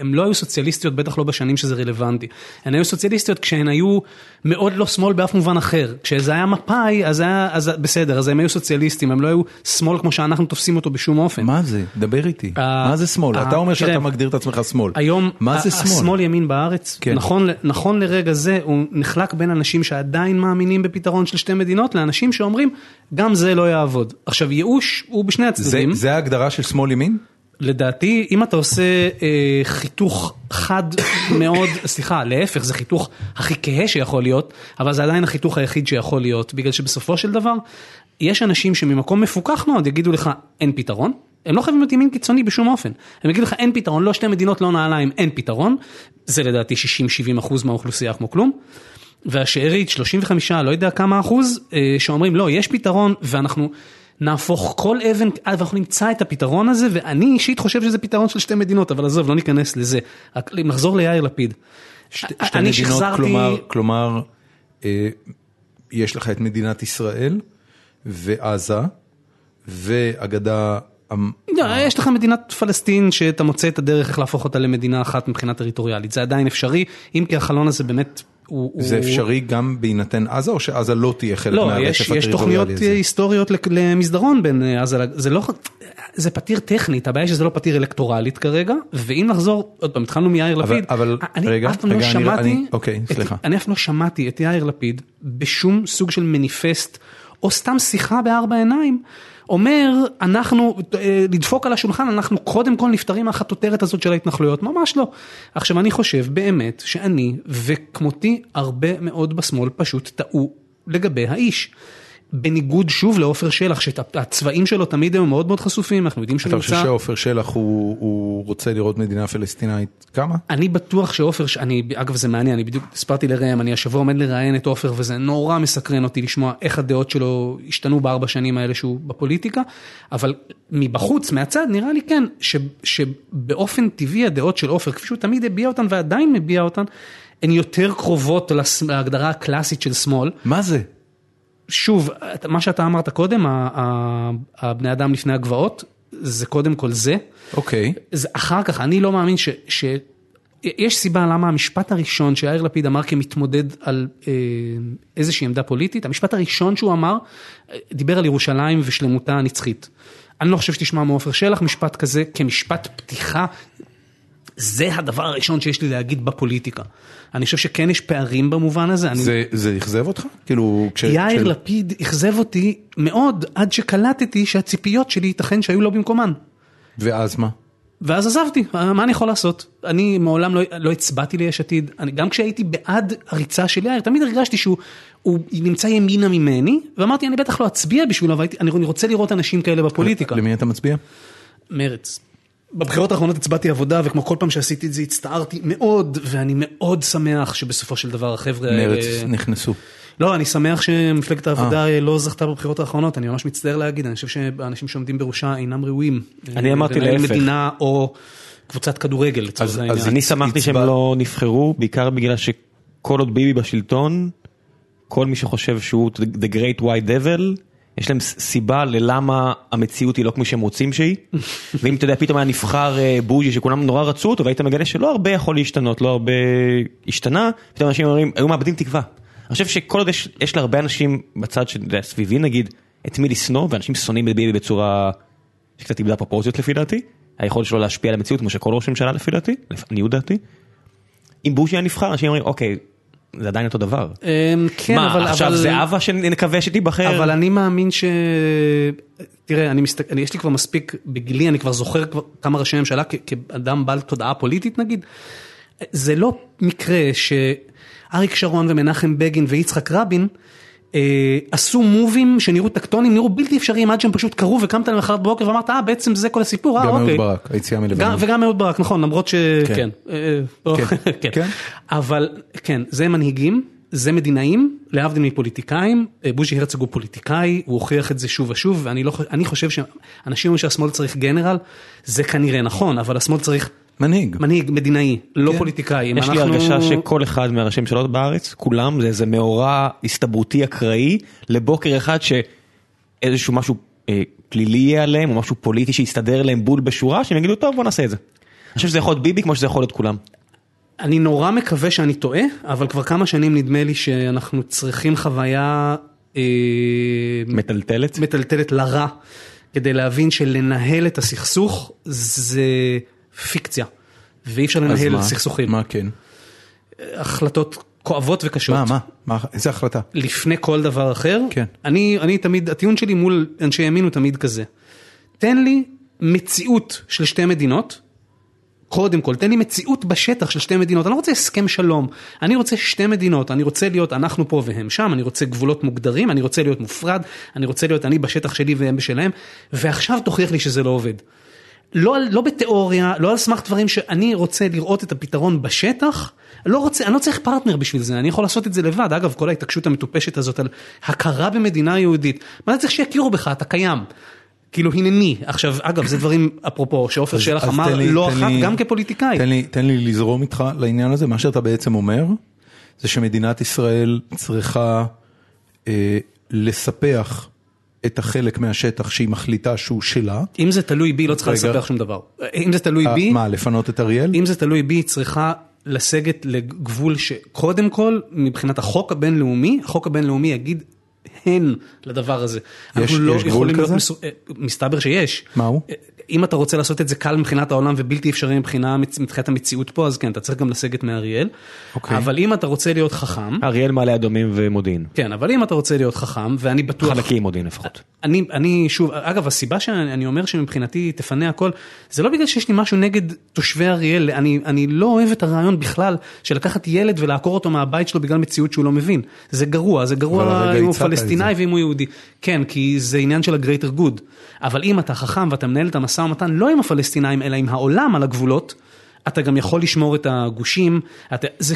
הן לא היו סוציאליסטיות בטח לא בשנים שזה רלוונטי, הן היו סוציאליסטיות כשהן היו מאוד לא שמאל באף מובן אחר, כשזה היה מפא"י אז היה, אז בסדר, אז הם היו סוציאליסטים, הם לא היו שמאל כמו שאנחנו תופסים אותו בשום אופן. מה זה? דבר איתי. אה, מה זה שמאל? אה, אתה אומר שאתה מגדיר את עצמך שמאל. היום, מה זה שמאל? השמאל ימין בארץ, כן. נכון, נכון לרגע זה, הוא נחלק בין אנשים שעדיין מאמינים בפתרון של שתי מדינות, לאנשים שאומרים, גם זה לא יעבוד. עכשיו, ייאוש הוא בשני זה, הצדדים. זה ההגדרה של שמאל ימין? לדעתי, אם אתה עושה אה, חיתוך חד מאוד, סליחה, להפך, זה חיתוך הכי כהה שיכול להיות, אבל זה עדיין החיתוך היחיד שיכול להיות, בגלל שבסופו של דבר, יש אנשים שממקום מפוקח מאוד יגידו לך, אין פתרון. הם לא חייבים להיות ימין קיצוני בשום אופן. הם יגידו לך, אין פתרון, לא שתי מדינות, לא נעליים, אין פתרון. זה לדעתי 60-70 אחוז מהאוכלוסייה כמו כלום. והשארית 35 לא יודע כמה אחוז אה, שאומרים לא יש פתרון ואנחנו נהפוך כל אבן אה, ואנחנו נמצא את הפתרון הזה ואני אישית חושב שזה פתרון של שתי מדינות אבל עזוב לא ניכנס לזה אם נחזור ליאיר לפיד. שתי אני שתי מדינות, שחזרתי- כלומר, כלומר, אה, יש לך את מדינת ישראל ועזה והגדה, לא, יש לך מדינת פלסטין שאתה מוצא את הדרך איך להפוך אותה למדינה אחת מבחינה טריטוריאלית, זה עדיין אפשרי, אם כי החלון הזה באמת. זה הוא- אפשרי גם בהינתן עזה או שעזה לא תהיה חלק לא, מהרצף יש, יש הטריטוריאלי תוכניות הזה? היסטוריות לק- למסדרון בין אה, עזה, זה לא, זה פתיר טכנית, הבעיה שזה לא פתיר אלקטורלית כרגע, ואם נחזור, עוד פעם, התחלנו מיאיר לפיד, אבל- אני רגע, אף פעם לא רגע, אני- שמעתי, אני- אוקיי, את- סליחה. אני אף פעם לא שמעתי את יאיר לפיד בשום סוג של מניפסט, או סתם שיחה בארבע עיניים. אומר, אנחנו, אה, לדפוק על השולחן, אנחנו קודם כל נפטרים מהחטוטרת הזאת של ההתנחלויות, ממש לא. עכשיו אני חושב באמת שאני וכמותי הרבה מאוד בשמאל פשוט טעו לגבי האיש. בניגוד שוב לעופר שלח, שהצבעים שלו תמיד הם מאוד מאוד חשופים, אנחנו יודעים שהוא אתה חושב נמצא... שעופר שלח הוא הוא רוצה לראות מדינה פלסטינאית כמה? אני בטוח שעופר, אגב זה מעניין, אני בדיוק סיפרתי לראם, אני השבוע עומד לראיין את עופר וזה נורא מסקרן אותי לשמוע איך הדעות שלו השתנו בארבע שנים האלה שהוא בפוליטיקה, אבל מבחוץ, מהצד, נראה לי כן, ש, שבאופן טבעי הדעות של עופר, כפי שהוא תמיד הביע אותן ועדיין מביע אותן, הן יותר קרובות להגדרה הקלאסית של שמאל. מה זה? שוב, מה שאתה אמרת קודם, הבני אדם לפני הגבעות, זה קודם כל זה. אוקיי. זה אחר כך, אני לא מאמין ש... ש... יש סיבה למה המשפט הראשון שיאיר לפיד אמר כמתמודד על אה, איזושהי עמדה פוליטית, המשפט הראשון שהוא אמר, אה, דיבר על ירושלים ושלמותה הנצחית. אני לא חושב שתשמע מעופר שלח משפט כזה כמשפט פתיחה, זה הדבר הראשון שיש לי להגיד בפוליטיקה. אני חושב שכן יש פערים במובן הזה. אני... זה זה אכזב אותך? כאילו כש... יאיר כש- לפיד אכזב אותי מאוד עד שקלטתי שהציפיות שלי ייתכן שהיו לא במקומן. ואז מה? ואז עזבתי, מה אני יכול לעשות? אני מעולם לא, לא הצבעתי ליש עתיד, אני, גם כשהייתי בעד הריצה של יאיר, תמיד הרגשתי שהוא הוא נמצא ימינה ממני, ואמרתי אני בטח לא אצביע בשבילו, אבל אני רוצה לראות אנשים כאלה בפוליטיקה. למי אתה מצביע? מרץ. בבחירות האחרונות הצבעתי עבודה, וכמו כל פעם שעשיתי את זה הצטערתי מאוד, ואני מאוד שמח שבסופו של דבר החבר'ה האלה... מרץ נכנסו. לא, אני שמח שמפלגת העבודה לא זכתה בבחירות האחרונות, אני ממש מצטער להגיד, אני חושב שהאנשים שעומדים בראשה אינם ראויים. אני אה, אמרתי להפך. מדינה או קבוצת כדורגל לצורך אז- העניין. אז אני שמחתי שהם לא נבחרו, בעיקר בגלל שכל עוד ביבי בשלטון, כל מי שחושב שהוא the great white devil, יש להם סיבה ללמה המציאות היא לא כמו שהם רוצים שהיא. ואם אתה יודע, פתאום היה נבחר אה, בוז'י שכולם נורא רצו אותו, והיית מגלה שלא הרבה יכול להשתנות, לא הרבה השתנה, פתאום אנשים אומרים, היו מאבדים תקווה. אני חושב שכל עוד יש, יש להרבה אנשים בצד שאתה יודע, סביבי נגיד, את מי לשנוא, ואנשים שונאים את ביבי בצורה שקצת איבדה פרופורציות לפי דעתי, היכולת שלו להשפיע על המציאות כמו שכל ראש ממשלה לפי דעתי, לעניות דעתי. אם בוז'י היה נבחר, אנשים אומרים, אוקיי, זה עדיין אותו דבר. אמ, כן, מה, אבל... עכשיו אבל- זה אבא שנקווה שתיבחר? אבל אני מאמין ש... תראה, יש לי כבר מספיק, בגילי אני כבר זוכר כמה ראשי ממשלה כאדם בעל תודעה פוליטית נגיד. זה לא מקרה שאריק שרון ומנחם בגין ויצחק רבין עשו מובים שנראו טקטונים, נראו בלתי אפשריים עד שהם פשוט קרו וקמת למחרת בבוקר ואמרת, אה בעצם זה כל הסיפור, אה גם אוקיי. אהוד ברק, היציאה גם, מלבנון. וגם אהוד ברק, נכון, למרות ש... כן. כן. אה, לא, כן. כן. כן. אבל כן, זה מנהיגים, זה מדינאים, להבדיל מפוליטיקאים, אה, בוז'י הרצוג הוא פוליטיקאי, הוא הוכיח את זה שוב ושוב, ואני לא, חושב שאנשים אומרים שהשמאל צריך גנרל, זה כנראה נכון, אבל השמאל צריך מנהיג. מנהיג מדינאי, לא כן. פוליטיקאי. יש לי אנחנו- הרגשה שכל אחד מהראשי ממשלות בארץ, כולם זה איזה מאורע הסתברותי אקראי לבוקר אחד שאיזשהו משהו אה, פלילי יהיה עליהם או משהו פוליטי שיסתדר להם בול בשורה שהם יגידו טוב בוא נעשה את זה. אני חושב שזה יכול להיות ביבי כמו שזה יכול להיות כולם. אני נורא מקווה שאני טועה, אבל כבר כמה שנים נדמה לי שאנחנו צריכים חוויה אה, מטלטלת. מטלטלת לרע, כדי להבין שלנהל את הסכסוך זה פיקציה, ואי אפשר לנהל מה? סכסוכים. מה כן? החלטות כואבות וקשות. מה, מה? מה? איזה החלטה? לפני כל דבר אחר, כן. אני, אני תמיד, הטיעון שלי מול אנשי ימין הוא תמיד כזה. תן לי מציאות של שתי מדינות, קודם כל, תן לי מציאות בשטח של שתי מדינות, אני לא רוצה הסכם שלום, אני רוצה שתי מדינות, אני רוצה להיות אנחנו פה והם שם, אני רוצה גבולות מוגדרים, אני רוצה להיות מופרד, אני רוצה להיות אני בשטח שלי והם בשלהם, ועכשיו תוכיח לי שזה לא עובד. לא, לא בתיאוריה, לא על סמך דברים שאני רוצה לראות את הפתרון בשטח, לא רוצה, אני לא צריך פרטנר בשביל זה, אני יכול לעשות את זה לבד. אגב, כל ההתעקשות המטופשת הזאת על הכרה במדינה יהודית, מה אתה צריך שיכירו בך, אתה קיים. כאילו הנני, עכשיו אגב זה דברים אפרופו שעופר שלח אמר לי- לא אחת לי- גם כפוליטיקאי. תן לי, תן לי לזרום איתך לעניין הזה, מה שאתה בעצם אומר, זה שמדינת ישראל צריכה אה, לספח את החלק מהשטח שהיא מחליטה שהוא שלה. אם זה תלוי בי לא צריכה. לספח שום דבר. אם זה תלוי אה, בי, מה, לפנות את אריאל? אם זה תלוי בי, היא צריכה לסגת לגבול שקודם כל, מבחינת החוק הבינלאומי, החוק הבינלאומי יגיד הן לדבר הזה. אנחנו לא יש גבול יכולים להיות כזה? מסו- אה, מסתבר שיש. מהו? אה, אם אתה רוצה לעשות את זה קל מבחינת העולם ובלתי אפשרי מבחינה, מבחינת המציאות פה, אז כן, אתה צריך גם לסגת מאריאל. אוקיי. אבל אם אתה רוצה להיות חכם, אריאל, מעלה אדומים ומודיעין. כן, אבל אם אתה רוצה להיות חכם, ואני בטוח... חלקים מודיעין לפחות. אני, אני שוב, אגב, הסיבה שאני אומר שמבחינתי תפנה הכל, זה לא בגלל שיש לי משהו נגד תושבי אריאל, אני, אני לא אוהב את הרעיון בכלל של לקחת ילד ולעקור אותו מהבית שלו בגלל מציאות שהוא לא מבין. זה גרוע, זה גרוע אם הוא פלסטיני. ואם הוא יהודי. כן, כי זה עניין של ה-greater good. אבל אם אתה חכם ואתה מנהל את המשא ומתן לא עם הפלסטינאים, אלא עם העולם על הגבולות, אתה גם יכול לשמור את הגושים, אתה, זה,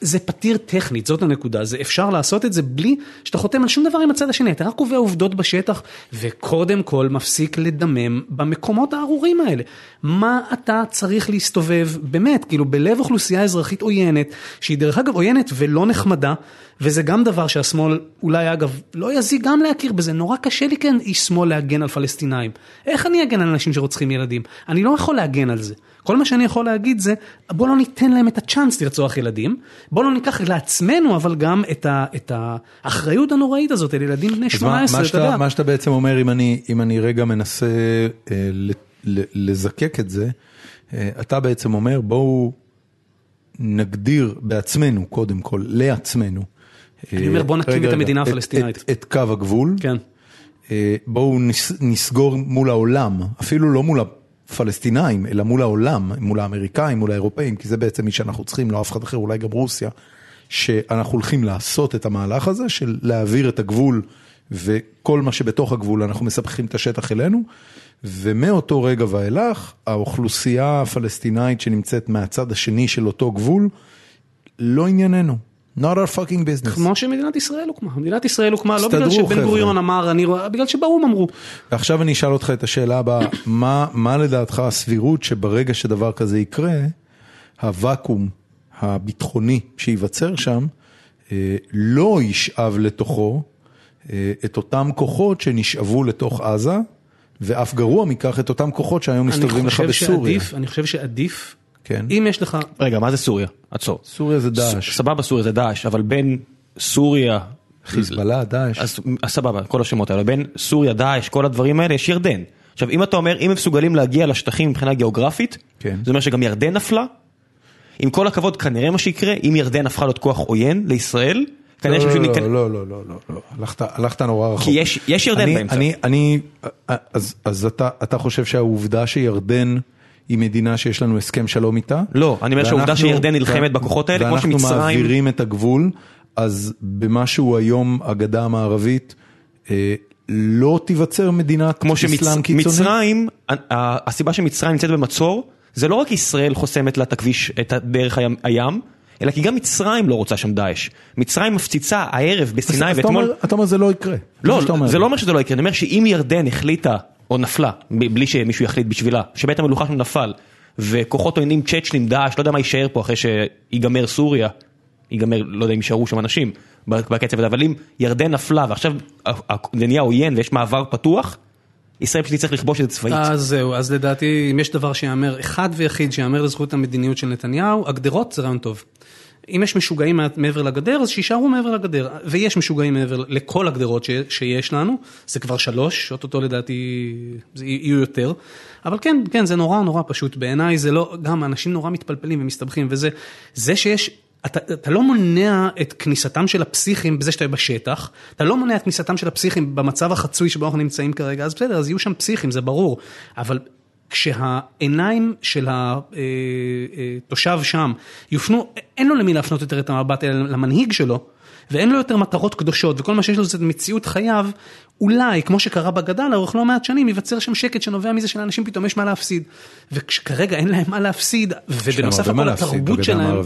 זה פתיר טכנית, זאת הנקודה, זה אפשר לעשות את זה בלי שאתה חותם על שום דבר עם הצד השני, אתה רק קובע עובדות בשטח, וקודם כל מפסיק לדמם במקומות הארורים האלה. מה אתה צריך להסתובב, באמת, כאילו בלב אוכלוסייה אזרחית עוינת, שהיא דרך אגב עוינת ולא נחמדה, וזה גם דבר שהשמאל, אולי אגב, לא יזיק גם להכיר בזה, נורא קשה לי כן איש שמאל להגן על פלסטינאים. איך אני אגן על אנשים שרוצחים ילדים? אני לא יכול להגן על זה. כל מה שאני יכול להגיד זה, בוא לא ניתן להם את הצ'אנס לרצוח ילדים, בוא לא ניקח לעצמנו אבל גם את, ה, את האחריות הנוראית הזאת אל ילדים בני אז מה, 18, מה, אתה יודע. שאתה, מה שאתה בעצם אומר, אם אני, אם אני רגע מנסה אה, ל, ל, לזקק את זה, אה, אתה בעצם אומר, בואו נגדיר בעצמנו, קודם כל, לעצמנו. אני אה, אומר, בוא נקים רגע, את רגע, המדינה את- הפלסטינאית. את, את קו הגבול. כן. אה, בואו נס, נסגור מול העולם, אפילו לא מול הפלסטינאים, אלא מול העולם, מול האמריקאים, מול האירופאים, כי זה בעצם מי שאנחנו צריכים, לא אף אחד אחר, אולי גם רוסיה, שאנחנו הולכים לעשות את המהלך הזה של להעביר את הגבול וכל מה שבתוך הגבול אנחנו מספחים את השטח אלינו, ומאותו רגע ואילך, האוכלוסייה הפלסטינאית שנמצאת מהצד השני של אותו גבול, לא ענייננו. Not our fucking business. כמו שמדינת ישראל הוקמה, מדינת ישראל הוקמה לא בגלל שבן. גוריון אמר, אני רואה, בגלל שבאו"ם אמרו. ועכשיו אני אשאל אותך את השאלה הבאה, מה, מה לדעתך הסבירות שברגע שדבר כזה יקרה, הוואקום הביטחוני שייווצר שם, אה, לא ישאב לתוכו אה, את אותם כוחות שנשאבו לתוך עזה, ואף גרוע מכך את אותם כוחות שהיום מסתובבים לך בסוריה. שעדיף, אני חושב שעדיף, כן. אם יש לך, רגע, מה זה סוריה? עצור. סוריה זה דאעש, סבבה, סוריה זה דאעש, אבל בין סוריה... חיזבאללה, דאעש. אז אז סבבה, כל השמות האלה, בין סוריה, דאעש, כל הדברים האלה, יש ירדן. עכשיו, אם אתה אומר, אם הם מסוגלים להגיע לשטחים מבחינה גיאוגרפית, כן. זה אומר שגם ירדן נפלה. עם כל הכבוד, כנראה מה שיקרה, אם ירדן הפכה להיות כוח עוין לישראל, כנראה לא, שמישהו לא, ניכנס... לא, לא, לא, לא, לא, הלכת, הלכת נורא רחוק. כי יש- יש ירדן אני- באמצע. אני, אני, אז, אז אתה, אתה חושב שהעובדה שירדן היא מדינה שיש לנו הסכם שלום איתה? לא, אני אומר שהעובדה ואנחנו- שירדן נלחמת בכוחות האלה, כמו ואנחנו שמצרים- מעבירים את הגבול, אז במה שהוא היום הגדה המערבית, אה, לא תיווצר מדינת כמו אסלאם קיצוני? שמצרים, הסיבה שמצרים נמצאת במצור, זה לא רק ישראל חוסמת לה את הכביש, את דרך הים, הים, אלא כי גם מצרים לא רוצה שם דאעש. מצרים מפציצה הערב בסיני ואתמול... אתה אומר זה לא יקרה. לא. זה לא אומר שזה לא יקרה, אני אומר שאם ירדן החליטה, או נפלה, בלי שמישהו יחליט בשבילה, שבית המלוכה שלנו נפל, וכוחות עוינים צ'צ'נים, דאעש, לא יודע מה יישאר פה אחרי שיגמר סוריה, ייגמר, לא יודע אם יישארו שם אנשים בקצב הזה, אבל אם ירדן נפלה ועכשיו זה נהיה עוין ויש מעבר פתוח, ישראל פשוט צריך לכבוש את זה צבאית. אז זהו, אז לדעתי, אם יש דבר שיאמר, אחד ויחיד שיאמר לזכות המדיניות של נתניהו, הגדרות זה רעיון טוב. אם יש משוגעים מעבר לגדר, אז שיישארו מעבר לגדר. ויש משוגעים מעבר לכל הגדרות שיש לנו, זה כבר שלוש, אוטוטו לדעתי יהיו יותר. אבל כן, כן, זה נורא נורא פשוט. בעיניי זה לא, גם אנשים נורא מתפלפלים ומסתבכים, וזה, זה שיש... אתה, אתה לא מונע את כניסתם של הפסיכים בזה שאתה בשטח, אתה לא מונע את כניסתם של הפסיכים במצב החצוי שבו אנחנו נמצאים כרגע, אז בסדר, אז יהיו שם פסיכים, זה ברור, אבל כשהעיניים של התושב שם יופנו, אין לו למי להפנות יותר את המבט, אלא למנהיג שלו, ואין לו יותר מטרות קדושות, וכל מה שיש לו זה מציאות חייו, אולי, כמו שקרה בגדה לאורך לא מעט שנים, ייווצר שם שקט שנובע מזה שלאנשים פתאום יש מה להפסיד. וכשכרגע אין להם מה להפסיד, ובנוסף לכל להפסיד התרבות שלהם,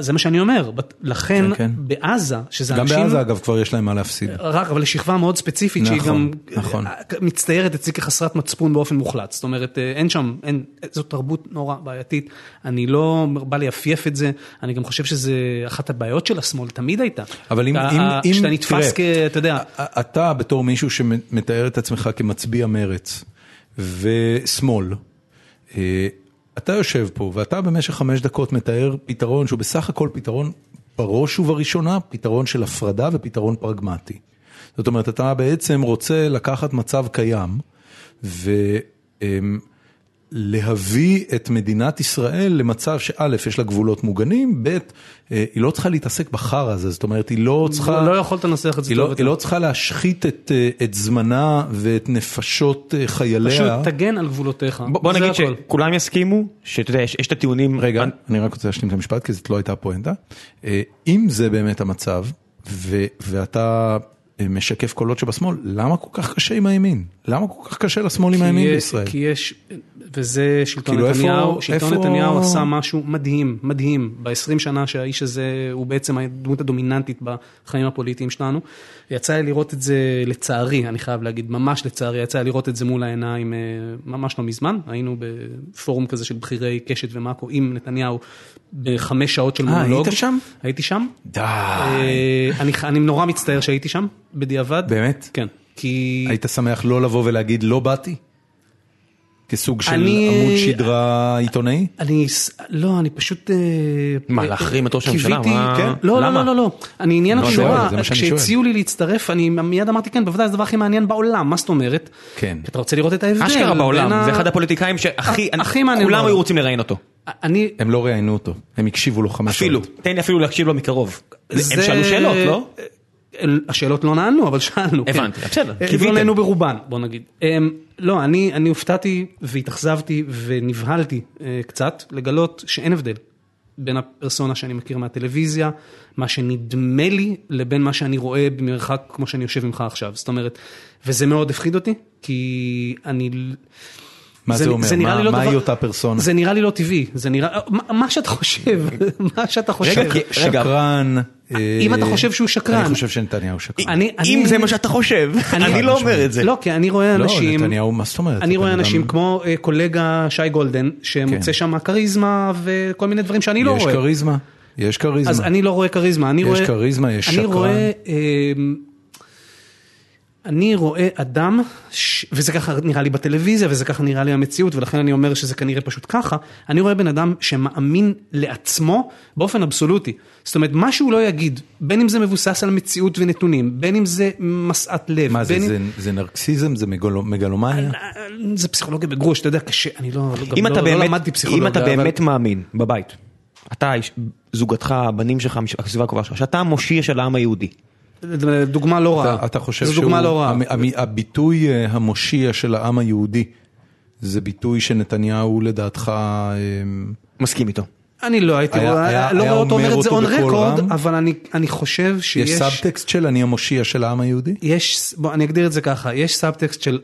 זה מה שאני אומר, לכן כן, כן. בעזה, שזה גם אנשים... בעזה אגב כבר יש להם מה להפסיד. רק, אבל לשכבה מאוד ספציפית, שהיא נכון, גם נכון. מצטיירת אצלי כחסרת מצפון באופן מוחלט. זאת אומרת, אה, אין שם, אין, זו תרבות נורא בעייתית. אני לא בא ליפייף את זה, אני גם חושב שזה אחת הבעיות של השמאל, תמיד הייתה. אבל אם, אתה- אם, אם, כשאתה נתפס כ... אתה יודע, אתה בתור מישהו שמתאר את עצמך כמצביע מרץ ושמאל, אה, אתה יושב פה ואתה במשך חמש דקות מתאר פתרון שהוא בסך הכל פתרון בראש ובראשונה פתרון של הפרדה ופתרון פרגמטי. זאת אומרת, אתה בעצם רוצה לקחת מצב קיים ולהביא את מדינת ישראל למצב שא', יש לה גבולות מוגנים, ב', אה, היא לא צריכה להתעסק בחרא הזה, זאת אומרת, היא לא צריכה... לא יכולת לנסח את זה היא טוב לא, יותר. היא לא צריכה להשחית את, אה, את זמנה ואת נפשות אה, חייליה. פשוט תגן על גבולותיך. בוא בוא נגיד הכל. שכולם יסכימו, שאתה יודע, יש יש את הטיעונים, רגע, אני רק רוצה להשלים את המשפט, כי זאת לא הייתה הפואנטה. אם זה באמת המצב, ו, ואתה משקף קולות שבשמאל, למה כל כך קשה עם הימין? למה כל כך קשה לשמאל עם הימין יש- בישראל? כי יש, וזה שלטון כאילו, איפה- נתניהו, שלטון איפה- נתניהו עשה משהו מדהים, מדהים, ב-20 שנה שהאיש הזה הוא בעצם הדמות הדומיננטית בחיים הפוליטיים שלנו. יצא לי לראות את זה, לצערי, אני חייב להגיד, ממש לצערי, יצא לי לראות את זה מול העיניים אה, ממש לא מזמן, היינו בפורום כזה של בכירי קשת ומאקו עם נתניהו בחמש שעות של אה, מונולוג. היית שם? הייתי שם. די. אה, אני, אני נורא מצטער שהייתי שם, בדיעבד. באמת? כן. כי... היית שמח לא לבוא ולהגיד לא באתי? כסוג של אני- עמוד שדרה עיתונאי? אני, לא, אני פשוט... אה, מה, להחרים את ראש הממשלה? קיוויתי- מה- כן. לא, לא, למה? לא, לא, לא. אני עניין לא, אותי נורא, מה שאני שואל. כשהציעו לי להצטרף, אני מיד אמרתי כן, בוודאי זה הדבר הכי מעניין בעולם, מה זאת אומרת? כן. אתה רוצה לראות את ההבדל. אשכרה בעולם, זה אחד הפוליטיקאים שהכי, הכ- הכי מעניין כולם. היו רוצים לראיין אותו. אני... הם לא ראיינו אותו, הם הקשיבו לו חמש אפילו, שעות. תן לי אפילו להקשיב לו מקרוב. הם זה- שאלו שאלות, לא? השאלות לא נענו, אבל שאלנו. כן. הבנתי, בסדר, אה. לא נענו ברובן, בוא נגיד. אמ, לא, אני אני הופתעתי והתאכזבתי ונבהלתי אה, קצת לגלות שאין הבדל בין הפרסונה שאני מכיר מהטלוויזיה, מה שנדמה לי, לבין מה שאני רואה במרחק כמו שאני יושב ממך עכשיו. זאת אומרת, וזה מאוד הפחיד אותי, כי אני... מה זה אומר? נראה מה- לי לא מהי דבר- אותה פרסונה? זה נראה לי לא טבעי, זה נראה, מה- מה שאתה חושב, מה שאתה חושב. רגע. שקרן. אה, אם אתה חושב שהוא שקרן. אני חושב שנתניהו שקרן. אני- אם זה מה שאתה חושב, אני- לא אומר את זה. לא, כי אני רואה לא, אנשים, נתניהו, מה זאת אומרת? אני רואה אנשים כמו אה, קולגה שי גולדן, שמוצא כן. שם כריזמה וכל מיני דברים שאני לא יש רואה. כריזמה, יש כריזמה. אז אני לא רואה כריזמה, אני יש רואה... כריזמה, יש אני שקרן. אני רואה אדם, ש... וזה ככה נראה לי בטלוויזיה, וזה ככה נראה לי המציאות, ולכן אני אומר שזה כנראה פשוט ככה, אני רואה בן אדם שמאמין לעצמו באופן אבסולוטי. זאת אומרת, מה שהוא לא יגיד, בין אם זה מבוסס על מציאות ונתונים, בין אם זה משאת לב, מה זה, אם... זה- זה נרקסיזם? זה מגלו- מגלומניה? זה פסיכולוגיה בגרוש, אתה יודע, קשה, אני לא, גם לא, אתה לא באמת, למדתי פסיכולוגיה. אם אתה אבל- באמת מאמין בבית, אתה, איש- זוגתך, הבנים שלך, הסביבה הקרובה שלך, שאתה המושיע של העם היהודי. דוגמה לא רעה. אתה, אתה חושב זו שהוא, דוגמה לא רעה. המ- המ- הביטוי אה, המושיע של העם היהודי, זה ביטוי שנתניהו לדעתך, אה, מסכים איתו. אני לא הייתי היה- רואה, היה- לא היה רואה אותו אומר את זה on record, רם? אבל אני, אני חושב שיש, יש סאבטקסט של אני המושיע של העם היהודי? יש, בוא אני אגדיר את זה ככה, יש סאבטקסט של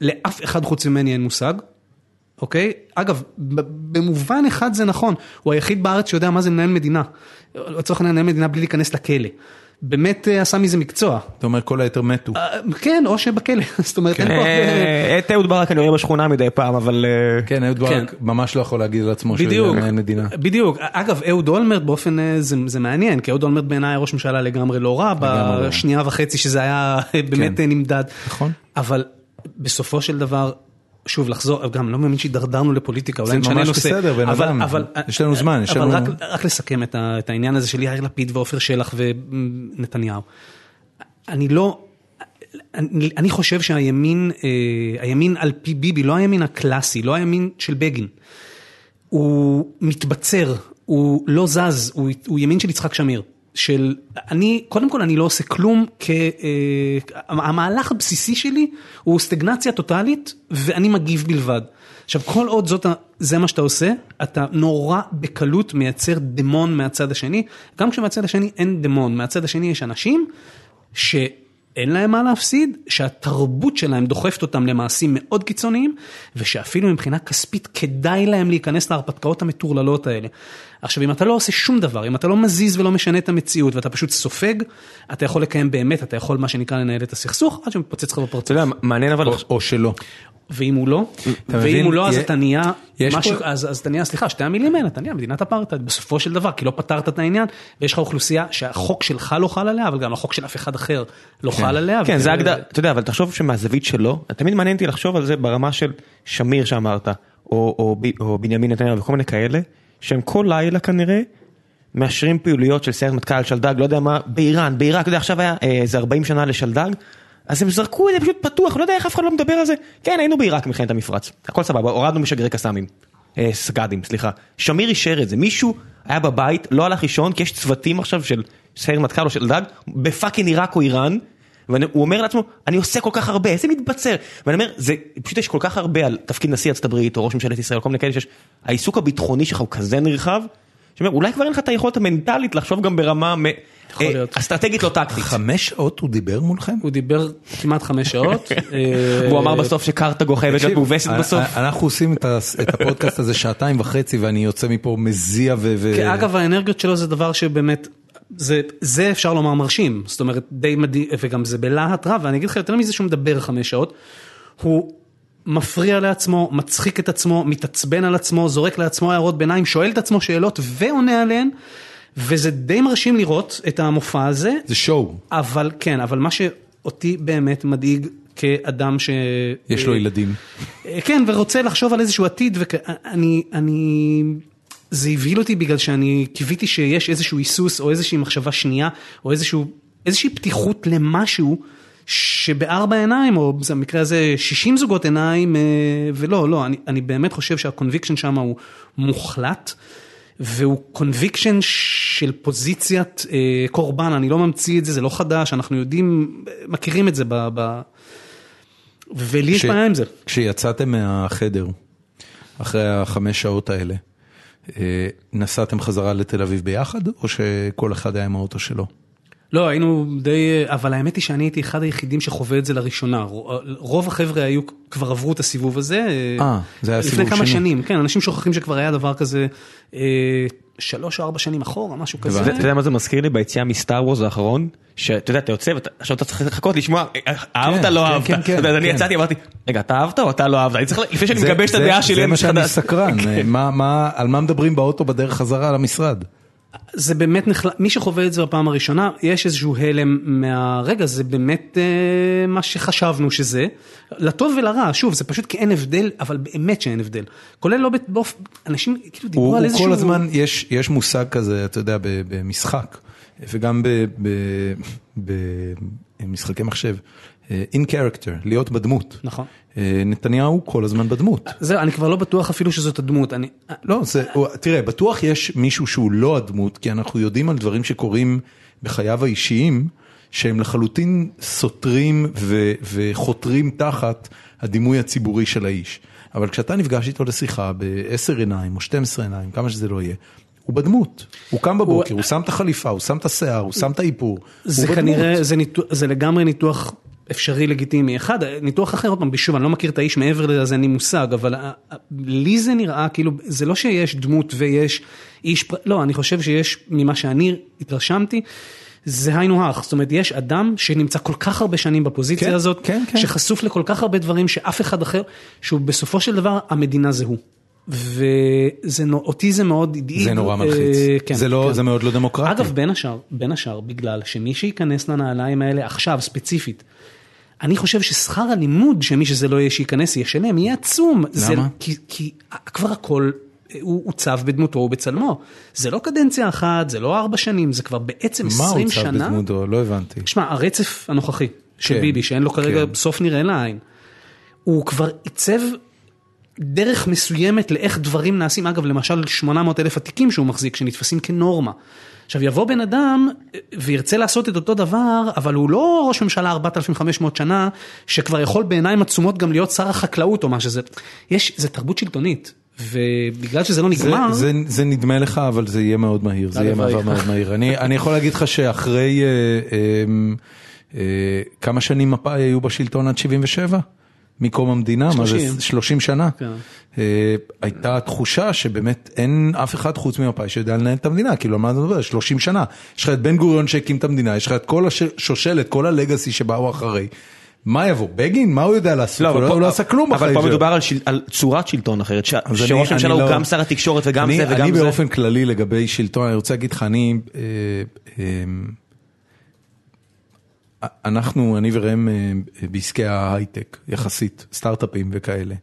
לאף אחד חוץ ממני אין מושג, אוקיי? אגב, במובן אחד זה נכון, הוא היחיד בארץ שיודע מה זה לנהל מדינה. לצורך העניין לנהל מדינה בלי להיכנס לכלא. באמת אה, עשה מזה מקצוע. אתה אומר כל היתר מתו. אה, כן, או שבכלא, זאת אומרת, אין פה... אה, את אהוד ברק אני רואה בשכונה מדי פעם, אבל... אה, כן, אהוד ברק כן. ממש לא יכול להגיד על עצמו שהוא מנהל מדינה. בדיוק, אגב אהוד אולמרט באופן, אה, זה, זה מעניין, כי אהוד אולמרט בעיניי היה ראש ממשלה לגמרי לא רע, לא. בשנייה וחצי שזה היה באמת כן. נמדד, נכון. אבל בסופו של דבר, שוב לחזור, גם לא מאמין שהידרדרנו לפוליטיקה, אולי זה נשנה ממש נושא, בסדר, בן אבל, אדם. אבל, יש לנו זמן, יש אבל לנו- רק, רק לסכם את, ה, את העניין הזה של יאיר לפיד ועופר שלח ונתניהו, אני לא, אני, אני חושב שהימין, אה, הימין על פי ביבי, לא הימין הקלאסי, לא הימין של בגין, הוא מתבצר, הוא לא זז, הוא, הוא ימין של יצחק שמיר. של אני, קודם כל אני לא עושה כלום, כ, אה, המהלך הבסיסי שלי הוא סטגנציה טוטאלית ואני מגיב בלבד. עכשיו כל עוד זאת, זה מה שאתה עושה, אתה נורא בקלות מייצר דמון מהצד השני, גם כשמהצד השני אין דמון, מהצד השני יש אנשים ש... אין להם מה להפסיד, שהתרבות שלהם דוחפת אותם למעשים מאוד קיצוניים, ושאפילו מבחינה כספית כדאי להם להיכנס להרפתקאות המטורללות האלה. עכשיו, אם אתה לא עושה שום דבר, אם אתה לא מזיז ולא משנה את המציאות, ואתה פשוט סופג, אתה יכול לקיים באמת, אתה יכול מה שנקרא לנהל את הסכסוך, עד שמתפוצץ לך בפרצוף. אתה יודע, מעניין אבל... או- או שלא. ואם הוא לא, ואם? הוא לא, אז אתה נהיה, אז אתה נהיה, סליחה, שתי המילים האלה, אתה נהיה מדינת אפרטהייד בסופו של דבר, כי לא פתרת את העניין, ויש לך אוכלוסייה שהחוק שלך לא חל עליה, אבל גם החוק של אף אחד אחר לא חל עליה. כן, זה הגדרה, אתה יודע, אבל תחשוב שמהזווית שלו, תמיד מעניין אותי לחשוב על זה ברמה של שמיר שאמרת, או בנימין נתניהו וכל מיני כאלה, שהם כל לילה כנראה מאשרים פעילויות של סיירת מטכ"ל, שלדג, לא יודע מה, באיראן, בעיראק, אתה יודע, עכשיו היה אה, איזה 40 שנה לשלדג, אז הם זרקו את זה פשוט פתוח, לא יודע איך אף אחד לא מדבר על זה. כן, היינו בעיראק במלחמת המפרץ, הכל סבבה, הורדנו משגרי קסאמים. אה, סקאדים, סליחה. שמיר אישר את זה, מישהו היה בבית, לא הלך לישון, כי יש צוותים עכשיו של סיירת מטכ"ל או של דג, ב fucking עיראק או איראן, והוא אומר לעצמו, אני עושה כל כך הרבה, איזה מתבצר. ואני אומר, זה, פשוט יש כל כך הרבה על תפקיד נשיא ארצות הברית, או ראש ממשלת ישראל, כל מיני כאלה שיש, העיסוק הביטחוני שלך הוא כזה נרחב, אולי כבר אין לך את היכולת המנטלית לחשוב גם ברמה אה. אסטרטגית לא טקטית. חמש שעות הוא דיבר מולכם? הוא דיבר כמעט חמש שעות. והוא אה, אמר בסוף שקרתגו חייבת להיות מאובסת אה, בסוף. אנחנו עושים את ה- את הפודקאסט הזה שעתיים וחצי ואני יוצא מפה מזיע ו... ו- כי אגב האנרגיות שלו זה דבר שבאמת, זה, זה אפשר לומר מרשים, זאת אומרת די מדהים, וגם זה בלהט רב, ואני אגיד לך יותר מזה שהוא מדבר חמש שעות, הוא מפריע לעצמו, מצחיק את עצמו, מתעצבן על עצמו, זורק לעצמו הערות ביניים, שואל את עצמו שאלות ועונה עליהן, וזה די מרשים לראות את המופע הזה, זה שואו, אבל כן, אבל מה שאותי באמת מדאיג כאדם ש... יש לו ילדים. אה, כן, ורוצה לחשוב על איזשהו עתיד, ואני, אני, זה הבהיל אותי בגלל שאני קיוויתי שיש איזשהו היסוס או איזושהי מחשבה שנייה, או איזשהו, איזושהי פתיחות למשהו. שבארבע עיניים, או במקרה הזה 60 זוגות עיניים, אה, ולא, לא, אני, אני באמת חושב שה conviction שם הוא מוחלט, והוא conviction של פוזיציית אה, קורבן, אני לא ממציא את זה, זה לא חדש, אנחנו יודעים, מכירים את זה ב... ב ולי יש בעיה עם זה. כשיצאתם מהחדר, אחרי החמש שעות האלה, אה, נסעתם חזרה לתל אביב ביחד, או שכל אחד היה עם האוטו שלו? לא, היינו די, אבל האמת היא שאני הייתי אחד היחידים שחווה את זה לראשונה. רוב החבר'ה היו, כבר עברו את הסיבוב הזה. אה, זה היה סיבוב לפני כמה שני. שנים, כן, אנשים שוכחים שכבר היה דבר כזה אה, שלוש או ארבע שנים אחורה, משהו כזה. אתה יודע מה זה מזכיר לי ביציאה מסטאר וורז האחרון? שאתה יודע, אתה יוצא ועכשיו אתה צריך לחכות לשמוע, אהבת, כן, לא כן, אהבת. כן, כן, יודע, אני. יצאתי, אמרתי, רגע, אתה אהבת או אתה לא אהבת? אני צריך, לפני שאני מגבש את הדעה שלי, זה מה שאני. סקרן, אה, על מה מדברים באוטו בדרך חזרה למשרד? זה באמת נחל... מי שחווה את זה בפעם הראשונה, יש איזשהו הלם מהרגע, זה באמת אה, מה שחשבנו שזה, לטוב ולרע, שוב, זה פשוט כי אין הבדל, אבל באמת שאין הבדל. כולל לא באופן, אנשים כאילו דיברו הוא על הוא איזשהו... כל הזמן, יש יש מושג כזה, אתה יודע, במשחק, וגם במשחקי מחשב, אה, in character, להיות בדמות. נכון. אה, נתניהו כל הזמן בדמות. זהו, אני כבר לא בטוח אפילו שזאת הדמות, אני... לא, זה, הוא- תראה, בטוח יש מישהו שהוא לא הדמות, כי אנחנו יודעים על דברים שקורים בחייו האישיים, שהם לחלוטין סותרים ו, וחותרים תחת הדימוי הציבורי של האיש. אבל כשאתה נפגש איתו לשיחה בעשר עיניים או 12 עיניים, כמה שזה לא יהיה, הוא בדמות. הוא קם בבוקר, הוא שם את החליפה, הוא שם את השיער, הוא שם את האיפור. זה הוא. כנראה, זה, ניתוח, זה לגמרי ניתוח אפשרי לגיטימי. אחד, ניתוח אחר, עוד פעם, שוב, אני לא מכיר את האיש מעבר לזה, אז אין לי מושג, אבל אה, אה, לי זה נראה כאילו, זה לא שיש דמות ויש איש, לא, אני חושב שיש, ממה שאני התרשמתי, זה היינו הך, זאת אומרת, יש אדם שנמצא כל כך הרבה שנים בפוזיציה כן, הזאת, כן, כן. שחשוף לכל כך הרבה דברים שאף אחד אחר, שהוא בסופו של דבר, המדינה זה הוא. ואותי זה מאוד הדאיג. זה נורא אה, מלחיץ. כן, זה לא- כן. זה מאוד לא דמוקרטי. אגב, בין השאר, בין השאר, בגלל שמי שייכנס לנעליים האלה עכשיו, ספציפית, אני חושב ששכר הלימוד שמי שזה לא יהיה שייכנס ישלם, יהיה עצום. זה, למה? כי, כי כבר הכל אה, הוא עוצב בדמותו ובצלמו. זה לא קדנציה אחת, זה לא ארבע שנים, זה כבר בעצם מה 20 הוא צב שנה. בדמותו? לא הבנתי. שמע, הרצף הנוכחי של כן, ביבי, שאין לו כרגע כן. סוף נראה לעין, הוא כבר עיצב דרך מסוימת לאיך דברים נעשים, אגב למשל 800 אלף התיקים שהוא מחזיק שנתפסים כנורמה. עכשיו יבוא בן אדם וירצה לעשות את אותו דבר, אבל הוא לא ראש ממשלה 4,500 שנה, שכבר יכול בעיניים עצומות גם להיות שר החקלאות או מה שזה, יש, זה תרבות שלטונית, ובגלל שזה לא זה, נגמר, זה, זה נדמה לך, אבל זה יהיה מאוד מהיר, זה יהיה. מעבר מאוד מהיר. אני, אני יכול להגיד לך שאחרי אה, אה, אה, כמה שנים מפא"י היו בשלטון עד 77? מקום המדינה, מה זה 30. 30 שנה? כן. אה, הייתה תחושה שבאמת אין אף אחד חוץ ממפא"י שיודע לנהל את המדינה, כאילו על מה אתה מדבר? 30 שנה. יש לך את בן גוריון שהקים את המדינה, יש לך את כל השושלת, כל הלגאסי שבאו אחרי. מה יבוא? בגין? מה הוא יודע לעשות? הוא לא- הוא לא עשה כלום אבל בחיים פה שלו. מדובר על של- על צורת שלטון אחרת, ש- אני- שראש הממשלה אני הוא לא- גם שר התקשורת וגם אני- זה וגם אני זה. באופן כללי לגבי שלטון, אני רוצה להגיד לך, אני, אה, אה, אנחנו, אני וראם אה, בעסקי ההייטק, יחסית, סטארט-אפים וכאלה,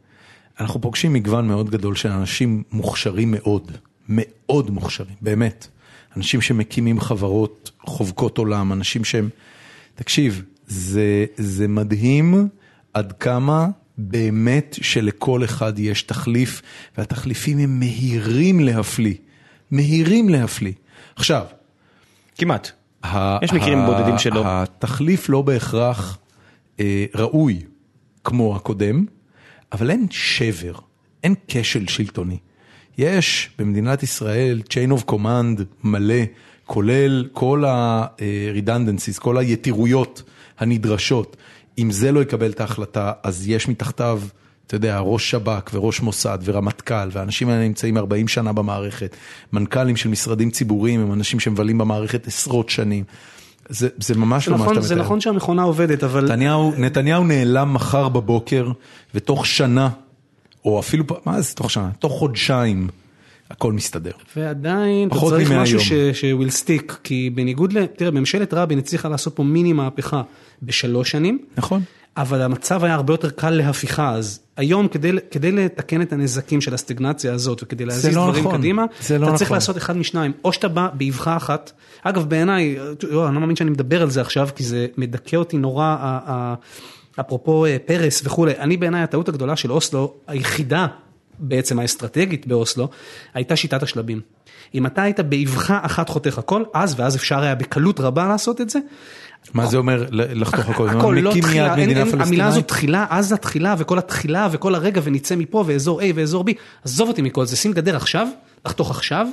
אנחנו פוגשים מגוון מאוד גדול של אנשים מוכשרים מאוד, מאוד מוכשרים, באמת. אנשים שמקימים חברות חובקות עולם, אנשים שהם, תקשיב, זה, זה מדהים עד כמה באמת שלכל אחד יש תחליף, והתחליפים הם מהירים להפליא, מהירים להפליא. עכשיו, כמעט. יש מקרים בודדים שלא. התחליף לא בהכרח אה, ראוי כמו הקודם, אבל אין שבר, אין כשל שלטוני. יש במדינת ישראל chain of command מלא, כולל כל ה-redundancies, כל היתירויות הנדרשות. אם זה לא יקבל את ההחלטה, אז יש מתחתיו, אתה יודע, ראש שב"כ וראש מוסד ורמטכ"ל, והאנשים האלה נמצאים 40 שנה במערכת. מנכ"לים של משרדים ציבוריים הם אנשים שמבלים במערכת עשרות שנים. זה, זה ממש זה לא מה שאתה זה מתאר. נכון שהמכונה עובדת, אבל נתניהו, נתניהו נעלם מחר בבוקר, ותוך שנה, או אפילו, מה זה תוך שנה? תוך חודשיים, הכל מסתדר. ועדיין אתה צריך משהו יום. שוויל סטיק, כי בניגוד ל... תראה, ממשלת רבין הצליחה לעשות פה מיני מהפכה בשלוש שנים, נכון? אבל המצב היה הרבה יותר קל להפיכה, אז היום כדי, כדי לתקן את הנזקים של הסטגנציה הזאת וכדי להזיז לא דברים נכון, קדימה, זה לא אתה צריך נכון. לעשות אחד משניים, או שאתה בא באבחה אחת, אגב בעיניי, לא, אני לא מאמין שאני מדבר על זה עכשיו, כי זה מדכא אותי נורא, אפרופו אה, פרס וכולי, אני בעיניי הטעות הגדולה של אוסלו, היחידה בעצם האסטרטגית באוסלו, הייתה שיטת השלבים. אם אתה היית באבחה אחת חותך הכל, אז ואז אפשר היה בקלות רבה לעשות את זה, מה זה אומר לחתוך הכל? הכל לא תחילה, אין, אין, המילה פלסטינאית? תחילה, אז התחילה וכל התחילה וכל הרגע ונצא מפה ואזור A ואזור B, עזוב אותי מכל זה, שים גדר עכשיו, לחתוך עכשיו,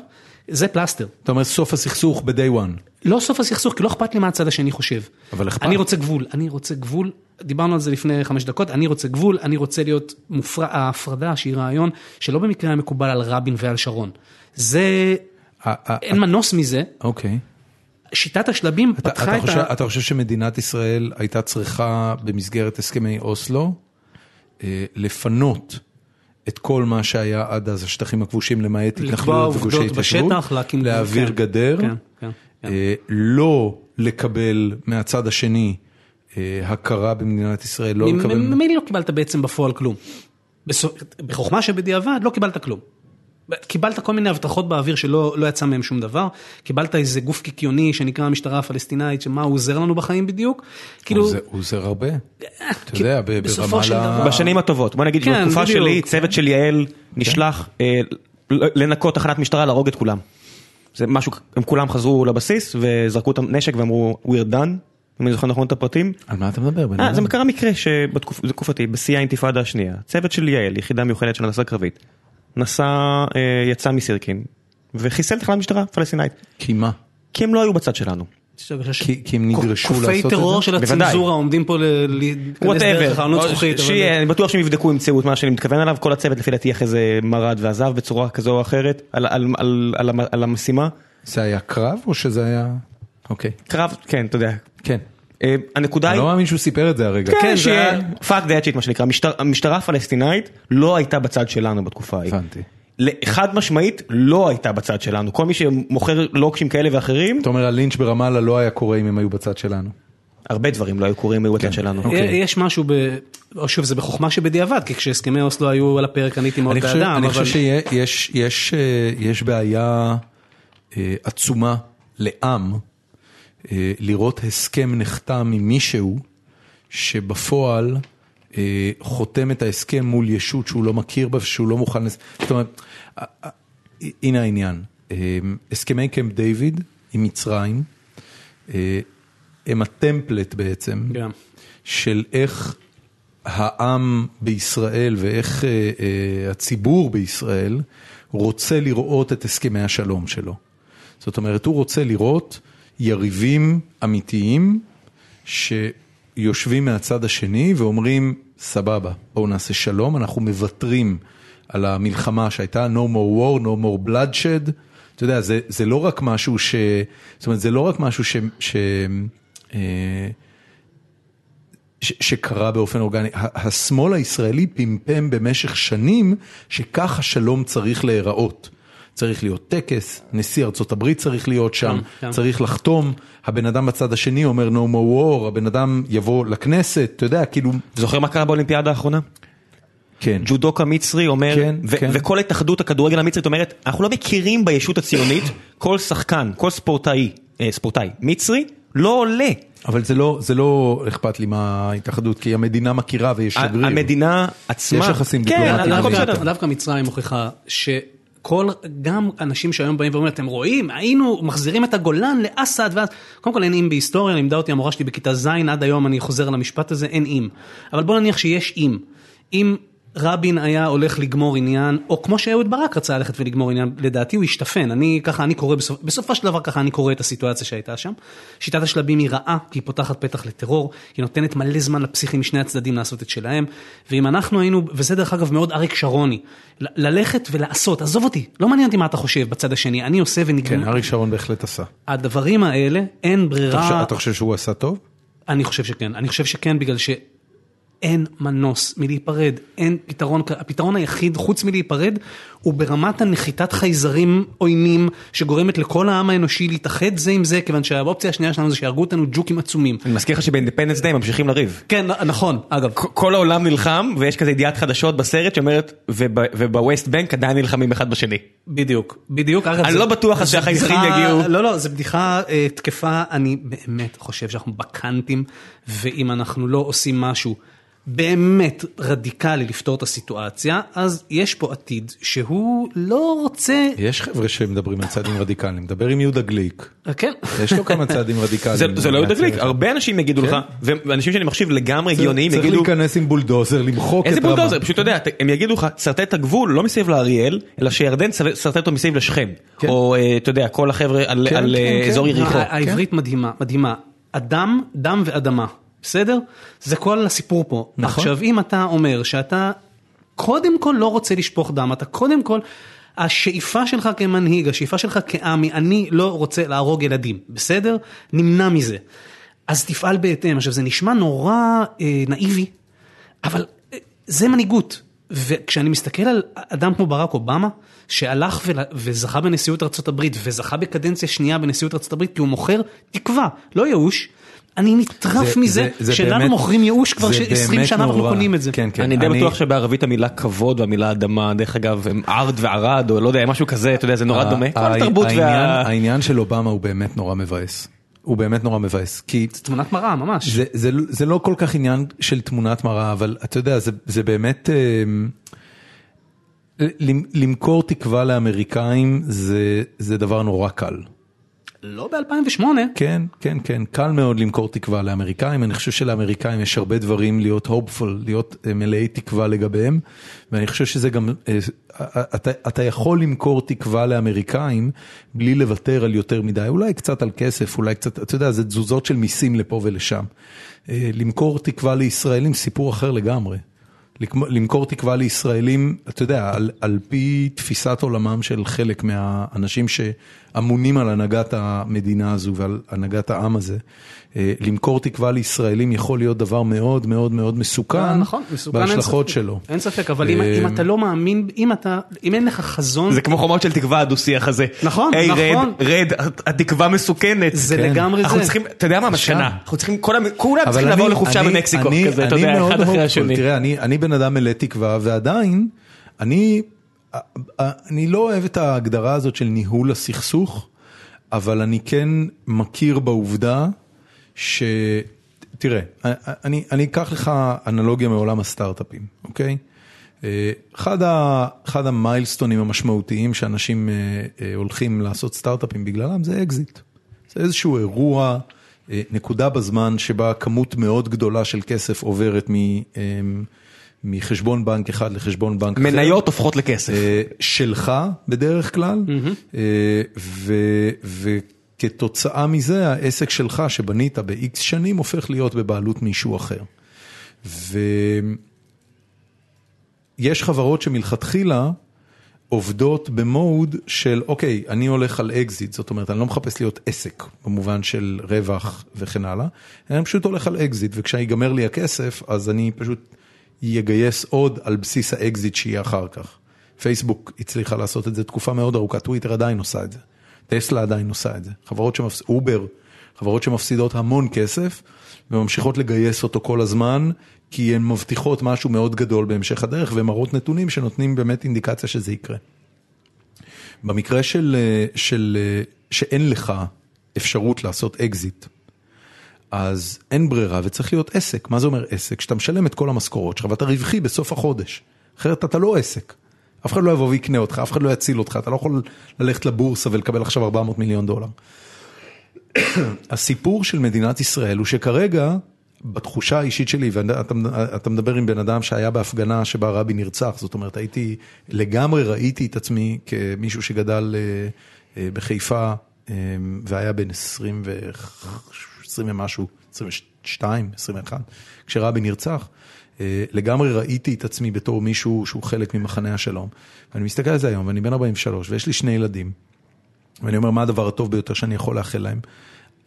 זה פלסטר. אתה אומר סוף הסכסוך ב-day one. לא סוף הסכסוך, כי לא אכפת לי מה הצד השני חושב. אבל אכפת. אני רוצה גבול, אני רוצה גבול, דיברנו על זה לפני חמש דקות, אני רוצה גבול, אני רוצה להיות מופרע, ההפרדה שהיא רעיון שלא במקרה היה מקובל על רבין ועל שרון. זה, ה- ה- אין מנוס מזה, אוקיי. שיטת השלבים אתה, פתחה אתה, את חושב, ה... אתה חושב שמדינת ישראל הייתה צריכה במסגרת הסכמי אוסלו אה, לפנות את כל מה שהיה עד אז השטחים הכבושים למעט התנחלויות וגושי התיישבות. להעביר כן, גדר, כן, כן, כן. אה, לא לקבל מהצד השני אה, הכרה במדינת ישראל, לא לקבל... ממילא לא קיבלת בעצם בפועל כלום. בחוכמה שבדיעבד לא קיבלת כלום. קיבלת כל מיני הבטחות באוויר שלא לא יצא מהם שום דבר, קיבלת איזה גוף קיקיוני שנקרא המשטרה הפלסטינאית, שמה הוא עוזר לנו בחיים בדיוק, כאילו, הוא עוזר- הרבה, אתה יודע, ב- בסופו של ברמאללה... דבר- בשנים הטובות, בוא נגיד כן, שבתקופה בדיוק. שלי צוות של יעל נשלח אה, לנקות תחנת משטרה להרוג את כולם. זה משהו, הם כולם חזרו לבסיס וזרקו את הנשק ואמרו we're done, אם אני זוכר נכון את הפרטים. על מה אתה מדבר? אה? זה קרה מקרה שבתקופתי, בשיא האינתיפאדה השנייה, צוות של יעל, יחידה מיוחדת של הנדסה קרבית, נסע, אה, יצא מסירקין וחיסל תחנת משטרה פלסטינאית, כי מה? כי הם לא היו בצד שלנו. כי- כי הם נדרשו לעשות קופי את טרור זה? של בוודאי. הצנזורה עומדים פה ל- להיכנס דרך חלונות זכוכית. אני בטוח שהם יבדקו ימצאו את מה שאני מתכוון עליו, כל הצוות לפי דעתי אחרי זה מרד ועזב בצורה כזו או אחרת על- על- על- על המ- על המשימה. זה היה קרב או שזה היה... אוקיי, קרב, כן, אתה יודע. כן. אה, הנקודה אני היא, לא מאמין שהוא סיפר את זה הרגע. כן, כן, היה- fuck that shit מה שנקרא, המשטר- המשטרה הפלסטינאית לא הייתה בצד שלנו בתקופה ההיא. הבנתי. חד משמעית לא הייתה בצד שלנו, כל מי שמוכר לוקשים כאלה ואחרים, אתה אומר הלינץ' ברמאללה לא היה קורה אם הם היו בצד שלנו. הרבה דברים לא היו קורים היו בצד שלנו. אוקיי. יש משהו, ב... שוב זה בחוכמה שבדיעבד, כי כשהסכמי אוסלו היו על הפרק עניתי מאוד אני חושב, באדם, אני אבל חושב שיש יש, אה, יש בעיה אה, עצומה לעם אה, לראות הסכם נחתם עם מישהו שבפועל אה, חותם את ההסכם מול ישות שהוא לא מכיר בה ושהוא לא מוכן, לס- זאת אומרת, אה, אה, הנה העניין, אה, הסכמי קמפ דיוויד עם מצרים אה, הם הטמפלט בעצם. גם. של איך העם בישראל ואיך אה, אה, הציבור בישראל רוצה לראות את הסכמי השלום שלו. זאת אומרת, הוא רוצה לראות יריבים אמיתיים שיושבים מהצד השני ואומרים, סבבה, בואו נעשה שלום, אנחנו מוותרים על המלחמה שהייתה, no more war, no more bloodshed. אתה יודע, זה, זה לא רק משהו ש... זאת אומרת, זה לא רק משהו ש... ש אה, ש- שקרה באופן אורגני, השמאל הישראלי פמפם במשך שנים שככה שלום צריך להיראות. צריך להיות טקס, נשיא ארצות הברית צריך להיות שם, כן. צריך לחתום, הבן אדם בצד השני אומר no more war, הבן אדם יבוא לכנסת, אתה יודע, כאילו, זוכר מה קרה באולימפיאדה האחרונה? כן, ג'ודוקה מצרי אומר, כן, ו- כן. וכל התאחדות הכדורגל המצרית אומרת, אנחנו לא מכירים בישות הציונית, כל שחקן, כל ספורטאי, אה, ספורטאי מצרי, לא עולה. אבל זה לא, זה לא אכפת לי מה ההתאחדות, כי המדינה מכירה ויש שגריר. המדינה עצמה, יש יחסים כן, דיפלומטיים. הכל דווקא- בסדר. דווקא מצרים שכל, גם אנשים שהיום באים ואומרים, אתם רואים, היינו מחזירים את הגולן לאסד, ואז, קודם כל אין אם בהיסטוריה, לימדה אותי המורה שלי בכיתה ז', עד היום אני חוזר על המשפט הזה, אין אם. אבל בוא נניח שיש אם. אם רבין היה הולך לגמור עניין, או כמו שאהוד ברק רצה ללכת ולגמור עניין, לדעתי הוא השתפן, אני ככה, אני קורא, בסופ, בסופו של דבר ככה אני קורא את הסיטואציה שהייתה שם. שיטת השלבים היא רעה, כי היא פותחת פתח לטרור, היא נותנת מלא זמן לפסיכים משני הצדדים לעשות את שלהם, ואם אנחנו היינו, וזה דרך אגב מאוד אריק שרוני, ללכת ולעשות, עזוב אותי, לא מעניין אותי מה אתה חושב בצד השני, אני עושה כן, ונגמר. אריק שרון בהחלט עשה. הדברים האלה, אין אתה חושב- ברירה, אתה חושב שהוא עשה טוב? אני חושב שכן, אני חושב שכן בגלל שאין מנוס מלהיפרד, אין פתרון, הפתרון היחיד חוץ מלהיפרד הוא ברמת הנחיתת חייזרים עוינים שגורמת לכל העם האנושי להתאחד זה עם זה, כיוון שהאופציה השנייה שלנו זה שיהרגו אותנו ג'וקים עצומים. אני מזכיר לך שבאינדפנדנס דיי ממשיכים לריב. כן, נכון, אגב. כל העולם נלחם ויש כזה ידיעת חדשות בסרט שאומרת וב- ובווסט בנק עדיין נלחמים אחד בשני. בדיוק, בדיוק. אגב, אני זה- לא בטוח שהחייזרים יגיעו. לא, לא, זו בדיחה אה, תקפה, אני באמת חושב שאנחנו בקאנטים, ואם אנחנו לא עושים משהו באמת רדיקלי לפתור את הסיטואציה, אז יש פה עתיד שהוא לא רוצה, יש חבר'ה שמדברים על צעדים רדיקליים, דבר עם יהודה גליק, אה, כן, יש לו כמה צעדים רדיקליים. זה זה לא יהודה גליק. הרבה אנשים יגידו לך, ואנשים שאני מחשיב לגמרי הגיוניים צריך יגידו, להיכנס עם בולדוזר, למחוק את איזה רמה. בולדוזר, פשוט אתה יודע, הם יגידו לך, שרטט את הגבול לא מסביב לאריאל, אלא שירדן שרטט אותו מסביב לשכם, כן. או אה, אתה יודע, כל החבר'ה על כן, על, כן, אה, כן. אזור יריחו. העברית מדהימה, מדהימה. אדם, דם ואדמה, בסדר? זה כל הסיפור פה. נכון. עכשיו, אם אתה אומר שאתה קודם כל לא רוצה לשפוך דם, אתה קודם כל, השאיפה שלך כמנהיג, השאיפה שלך כעמי, אני לא רוצה להרוג ילדים, בסדר? נמנע מזה. אז תפעל בהתאם. עכשיו, זה נשמע נורא אה, נאיבי, אבל אה, זה מנהיגות. וכשאני מסתכל על אדם כמו ברק אובמה, שהלך ול- וזכה בנשיאות ארה"ב וזכה בקדנציה שנייה בנשיאות ארה"ב, כי הוא מוכר תקווה, לא ייאוש. אני נטרף זה- מזה זה- זה שלנו באמת- מוכרים ייאוש כבר זה 20 באמת שנה אנחנו נורא. קונים את זה. כן, כן. אני די בטוח שבערבית המילה כבוד והמילה אדמה, דרך אגב, הם ארד וערד, או לא יודע, משהו כזה, אתה יודע, זה נורא דומה. כל הע- התרבות העניין- וה... העניין של אובמה הוא באמת נורא מבאס. הוא באמת נורא מבאס. כי תמונת מראה ממש. זה, זה, זה לא כל כך עניין של תמונת מראה, אבל אתה יודע, זה, זה באמת... למ- למכור תקווה לאמריקאים זה, זה דבר נורא קל. לא ב-2008. כן, כן, כן, קל מאוד למכור תקווה לאמריקאים, אני חושב שלאמריקאים יש הרבה דברים להיות hopeful, להיות אה, מלאי תקווה לגביהם, ואני חושב שזה גם, אה, אתה, אתה יכול למכור תקווה לאמריקאים בלי לוותר על יותר מדי, אולי קצת על כסף, אולי קצת, אתה יודע, זה תזוזות של מיסים לפה ולשם. אה, למכור תקווה לישראלים, סיפור אחר לגמרי. למכור תקווה לישראלים, אתה יודע, על, על פי תפיסת עולמם של חלק מהאנשים שאמונים על הנהגת המדינה הזו ועל הנהגת העם הזה, למכור תקווה לישראלים יכול להיות דבר מאוד מאוד מאוד מסוכן, נכון, מסוכן, אין בהשלכות ספק. שלו. אין ספק, אבל אם- אה, אם אתה לא מאמין, אם אתה, אם אין לך חזון, זה כמו חומות של תקווה הדו-שיח הזה. נכון, היי נכון. רד, רד, התקווה מסוכנת. זה כן. לגמרי אנחנו זה. צריכים, אתה יודע מה, מסקנה, אנחנו צריכים, כולם אבל צריכים לעבור אני- לחופשה אני- במקסיקו, אני- כזה, אתה אני יודע, מאוד אחד אחרי. השני. תראה, אני, אני בן אדם מלא תקווה, ועדיין, אני, אני לא אוהב את ההגדרה הזאת של ניהול הסכסוך, אבל אני כן מכיר בעובדה ש... תראה, אני, אני אקח לך אנלוגיה מעולם הסטארט-אפים, אוקיי? אה, אחד, ה, אחד המיילסטונים המשמעותיים שאנשים אה, אה, הולכים לעשות סטארט-אפים בגללם זה אקזיט. זה איזשהו אירוע, נקודה בזמן שבה כמות מאוד גדולה של כסף עוברת מ, מחשבון בנק אחד לחשבון בנק אחר. מניות הופכות לכסף. שלך בדרך כלל, אה, ו- כתוצאה מזה העסק שלך שבנית ב-X שנים הופך להיות בבעלות מישהו אחר. ויש חברות שמלכתחילה עובדות במוד של אוקיי, אני הולך על אקזיט, זאת אומרת, אני לא מחפש להיות עסק במובן של רווח וכן הלאה, אני פשוט הולך על אקזיט, וכשיגמר לי הכסף, אז אני פשוט אגייס עוד על בסיס האקזיט שיהיה אחר כך. פייסבוק הצליחה לעשות את זה תקופה מאוד ארוכה, טוויטר עדיין עושה את זה, טסלה עדיין עושה את זה, חברות שמפס... אובר, חברות שמפסידות המון כסף וממשיכות לגייס אותו כל הזמן, כי הן מבטיחות משהו מאוד גדול בהמשך הדרך והן מראות נתונים שנותנים באמת אינדיקציה שזה יקרה. במקרה של, של, שאין לך אפשרות לעשות אקזיט, אז אין ברירה וצריך להיות עסק. מה זה אומר עסק? שאתה משלם את כל המשכורות שלך ואתה רווחי בסוף החודש. אחרת אתה לא עסק. אף אחד לא יבוא ויקנה אותך, אף אחד לא יציל אותך, אתה לא יכול ללכת לבורסה ולקבל עכשיו 400 מיליון דולר. הסיפור של מדינת ישראל הוא שכרגע, בתחושה האישית שלי, ואתה מדבר עם בן אדם שהיה בהפגנה שבה רבי נרצח, זאת אומרת, הייתי, לגמרי ראיתי את עצמי כמישהו שגדל אה, אה, בחיפה אה, והיה בן 20 ו... 20 ומשהו, 22, 21, כשרבי נרצח. לגמרי ראיתי את עצמי בתור מישהו שהוא חלק ממחנה השלום. ואני מסתכל על זה היום, ואני בן 43, ויש לי שני ילדים. ואני אומר, מה הדבר הטוב ביותר שאני יכול לאחל להם?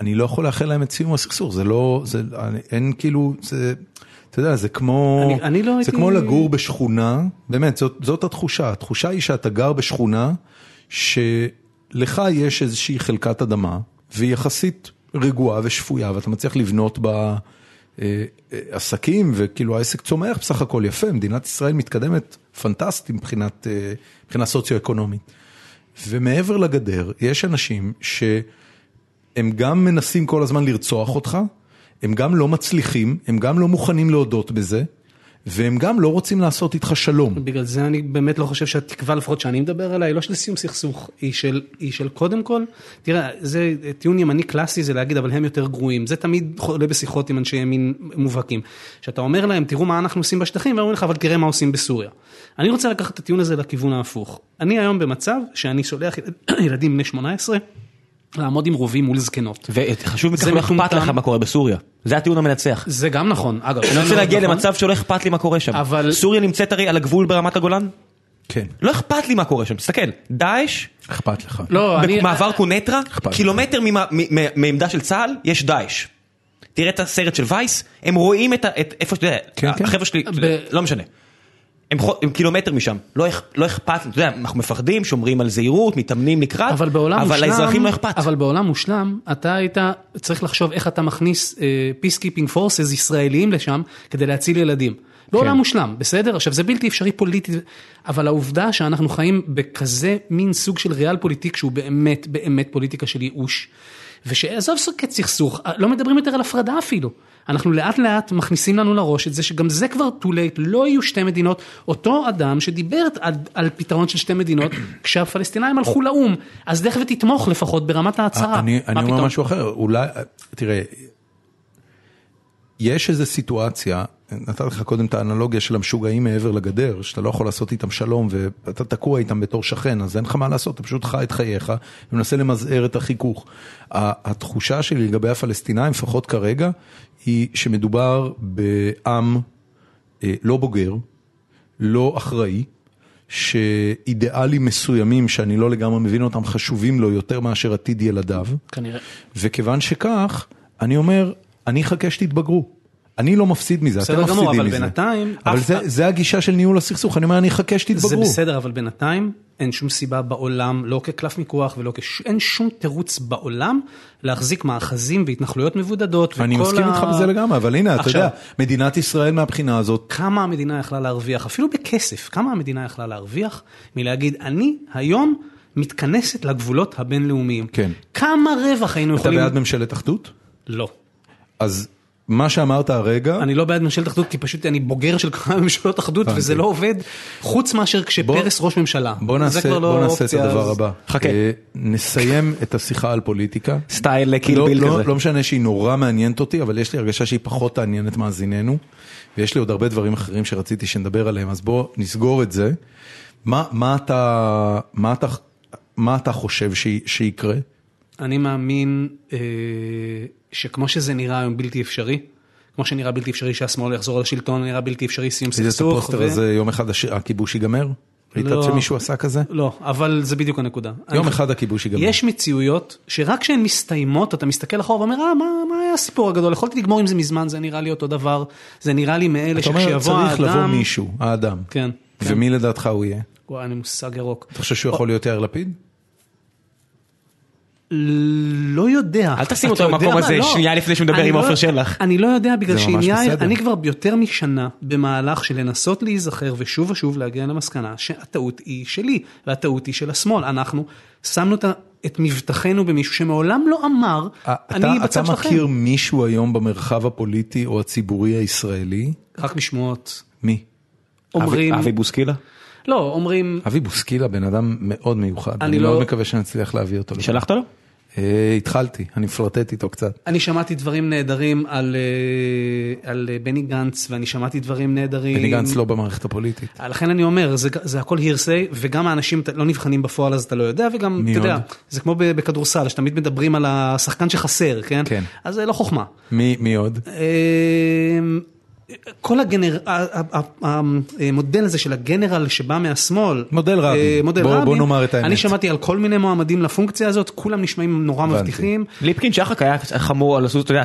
אני לא יכול לאחל להם את סיום הסכסוך, זה לא, זה, אין כאילו, זה, אתה יודע, זה כמו, אני, אני לא זה הייתי... כמו לגור בשכונה, באמת, זאת, זאת התחושה, התחושה היא שאתה גר בשכונה, שלך יש איזושהי חלקת אדמה, והיא יחסית רגועה ושפויה, ואתה מצליח לבנות בה אה, אה, עסקים, וכאילו העסק צומח בסך הכל יפה, מדינת ישראל מתקדמת פנטסטי מבחינת, אה, מבחינה סוציו-אקונומית. ומעבר לגדר, יש אנשים שהם גם מנסים כל הזמן לרצוח אותך, הם גם לא מצליחים, הם גם לא מוכנים להודות בזה, והם גם לא רוצים לעשות איתך שלום. בגלל זה אני באמת לא חושב שהתקווה לפחות שאני מדבר עליה היא לא של סיום סכסוך, היא של, היא של קודם כל, תראה, זה טיעון ימני קלאסי זה להגיד אבל הם יותר גרועים, זה תמיד עולה בשיחות עם אנשי ימין מובהקים. שאתה אומר להם תראו מה אנחנו עושים בשטחים, והם אומרים לך אבל תראה מה עושים בסוריה. אני רוצה לקחת את הטיעון הזה לכיוון ההפוך. אני היום במצב שאני שולח ילדים בני 18, לעמוד עם רובים מול זקנות. וחשוב מכך זה לא אכפת. לך מה קורה בסוריה. זה הטיעון המנצח. זה גם נכון, אגב. אני רוצה להגיע נכון. למצב שלא אכפת לי מה קורה שם. אבל- סוריה נמצאת הרי על הגבול ברמת הגולן? כן, לא אכפת לי מה קורה שם, תסתכל, דאעש, אכפת לך. לא, אני... במעבר קונטרה, קילומטר מעמדה של צה"ל, יש דאעש. תראה את הסרט של וייס, הם רואים את איפה שאתה יודע, כן, כן. החבר'ה שלי, לא משנה. הם הם קילומטר משם, לא לא אכפת, אתה יודע, אנחנו מפחדים, שומרים על זהירות, מתאמנים לקראת, אבל בעולם אבל מושלם, לאזרחים לא אכפת. אבל בעולם מושלם, אתה היית צריך לחשוב איך אתה מכניס peace keeping forces ישראליים לשם כדי להציל ילדים. בעולם כן. מושלם, בסדר? עכשיו זה בלתי אפשרי פוליטית, אבל העובדה שאנחנו חיים בכזה מין סוג של ריאל פוליטיק שהוא באמת באמת פוליטיקה של ייאוש, ושעזוב סוכת סכסוך, לא מדברים יותר על הפרדה אפילו. אנחנו לאט לאט מכניסים לנו לראש את זה שגם זה כבר too late, לא יהיו שתי מדינות. אותו אדם שדיבר על, על פתרון של שתי מדינות, כשהפלסטינאים הלכו לאו"ם, אז לך ותתמוך לפחות ברמת ההצהרה. אני, אני אומר פתאום? משהו אחר, אולי, תראה, יש איזו סיטואציה, נתתי לך קודם את האנלוגיה של המשוגעים מעבר לגדר, שאתה לא יכול לעשות איתם שלום ואתה תקוע איתם בתור שכן, אז אין לך מה לעשות, אתה פשוט חי את חייך ומנסה למזער את החיכוך. התחושה שלי לגבי הפלסטינאים, לפחות כרגע, היא שמדובר בעם אה, לא בוגר, לא אחראי, שאידיאלים מסוימים שאני לא לגמרי מבין אותם חשובים לו יותר מאשר עתיד ילדיו. כנראה. וכיוון שכך, אני אומר, אני אחכה שתתבגרו. אני לא מפסיד מזה, אתם בסדר מפסידים גמור, מזה. אבל בינתיים, אבל זה, זה הגישה של ניהול הסכסוך, אני אומר, אני אחכה זה שתתבגרו. בסדר, אבל בינתיים אין שום סיבה בעולם, לא כקלף מיקוח ולא כש... אין שום תירוץ בעולם להחזיק מאחזים והתנחלויות מבודדות. אני וכל מסכים ה- איתך בזה לגמרי, אבל הנה, אתה יודע, מדינת ישראל מהבחינה הזאת, כמה המדינה יכלה להרוויח, אפילו בכסף, כמה המדינה יכלה להרוויח מלהגיד, אני היום מתכנסת לגבולות הבינלאומיים. כן. כמה רווח היינו אתה יכולים... בעד ממשלת אחדות? לא. אז מה שאמרת הרגע, אני לא בעד ממשלת אחדות, כי פשוט אני בוגר של כמה ממשלות אחדות. וזה לא עובד, חוץ מאשר כשפרס ראש ממשלה. בוא נעשה, כבר לא בוא נעשה את הדבר אז- הבא. חכה. אה, נסיים את השיחה על פוליטיקה. סטייל קיל לא, ביל לא, כזה. לא משנה שהיא נורא מעניינת אותי, אבל יש לי הרגשה שהיא פחות תעניין את מאזיננו, ויש לי עוד הרבה דברים אחרים שרציתי שנדבר עליהם, אז בוא נסגור את זה. מה, מה, אתה, מה, אתה, מה אתה חושב שיקרה? אני מאמין אה, שכמו שזה נראה היום בלתי אפשרי, כמו שנראה בלתי אפשרי שהשמאל יחזור לשלטון, נראה בלתי אפשרי סיום ראית את סכסוך. הפוסטר ו- הזה, יום אחד הכיבוש ייגמר? ראית לא. שמישהו עשה כזה? לא, אבל זה בדיוק הנקודה. יום אחד הכיבוש ייגמר. יש מציאויות שרק כשהן מסתיימות אתה מסתכל אחורה ואומר, אה, מה, היה הסיפור הגדול? יכולתי לגמור עם זה מזמן, זה נראה לי אותו דבר, זה נראה לי מאלה אתה אומר, שכשיבוא צריך לבוא האדם... מישהו, האדם. כן. כן. ומי לדעתך הוא יהיה? וואי, אני מושג ירוק. אתה חושב שהוא יכול להיות יאיר לפיד? לא יודע. אל תשים אתה אותו במקום הזה? לא. שנייה לפני שהוא מדבר אני עם לא- עופר שלח. אני לא יודע בגלל בסדר. אני כבר ביותר משנה במהלך של לנסות להיזכר ושוב ושוב להגיע למסקנה שהטעות היא שלי והטעות היא של השמאל. אנחנו שמנו את ה- את מבטחנו במישהו שמעולם לא אמר, אה, אני אתה- אתה בצד שלכם. מכיר מישהו היום במרחב הפוליטי או הציבורי הישראלי? רק משמועות. מי? אומרים, אבי בוסקילה? לא, אומרים, אבי בוסקילה, בן אדם מאוד מיוחד. אני אני לא- מאוד מקווה שנצליח להביא אותו. שלחת לו? אה, התחלתי, אני מפלרטט איתו קצת. אני שמעתי דברים נהדרים על, אה, על אה, בני גנץ ואני שמעתי דברים נהדרים. בני גנץ לא במערכת הפוליטית. לכן אני אומר, זה, זה הכל הירסי, וגם האנשים לא נבחנים בפועל אז אתה לא יודע, וגם, אתה יודע? זה כמו בכדורסל, שתמיד מדברים על השחקן שחסר, כן? כן. אז זה לא חוכמה. מי מי עוד? כל הגנר... המודל הזה של הגנרל שבא מהשמאל, מודל רבין. אה, מודל בוא- בוא רבין, נאמר את האמת. אני שמעתי על כל מיני מועמדים לפונקציה הזאת, כולם נשמעים נורא. מבטיחים. ליפקין שחק היה חמור על הסוס, אתה יודע,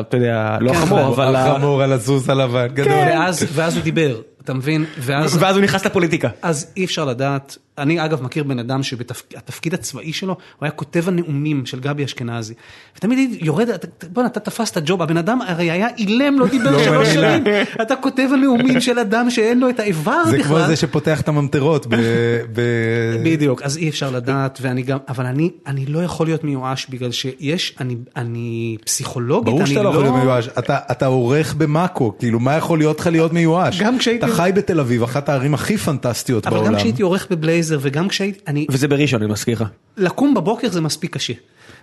אתה יודע, לא כן, חמור, אבל... החמור על הסוס הלבן, גדול. ואז, ואז הוא דיבר, אתה מבין? ואז הוא נכנס לפוליטיקה. אז אי אפשר לדעת, אני אגב מכיר בן אדם שהתפקיד הצבאי שלו, הוא היה כותב הנאומים של גבי אשכנזי. ותמיד יורד, בוא'נה, אתה תפסת ג'וב, הבן אדם הרי היה אילם, לא דיבר לא שלוש. שנים. אתה כותב הנאומים של אדם שאין לו את האיבר זה כמו בכלל. זה שפותח את הממטרות ב... ב- בדיוק, אז אי אפשר לדעת, ואני גם, אבל אני, אני לא יכול להיות מיואש בגלל שיש, אני, אני פסיכולוגית, ברור אני שאתה לא יכול להיות מיואש, אתה אתה עורך במאקו, כאילו מה יכול להיות לך להיות מיואש? גם כשהייתי- אתה חי בתל אביב, אחת הערים הכי פנטסטיות אבל בעולם. גם כשהייתי עורך בבלייזר וגם כשהייתי, אני, וזה בראשון, אני מזכיר לך. לקום בבוקר זה מספיק קשה.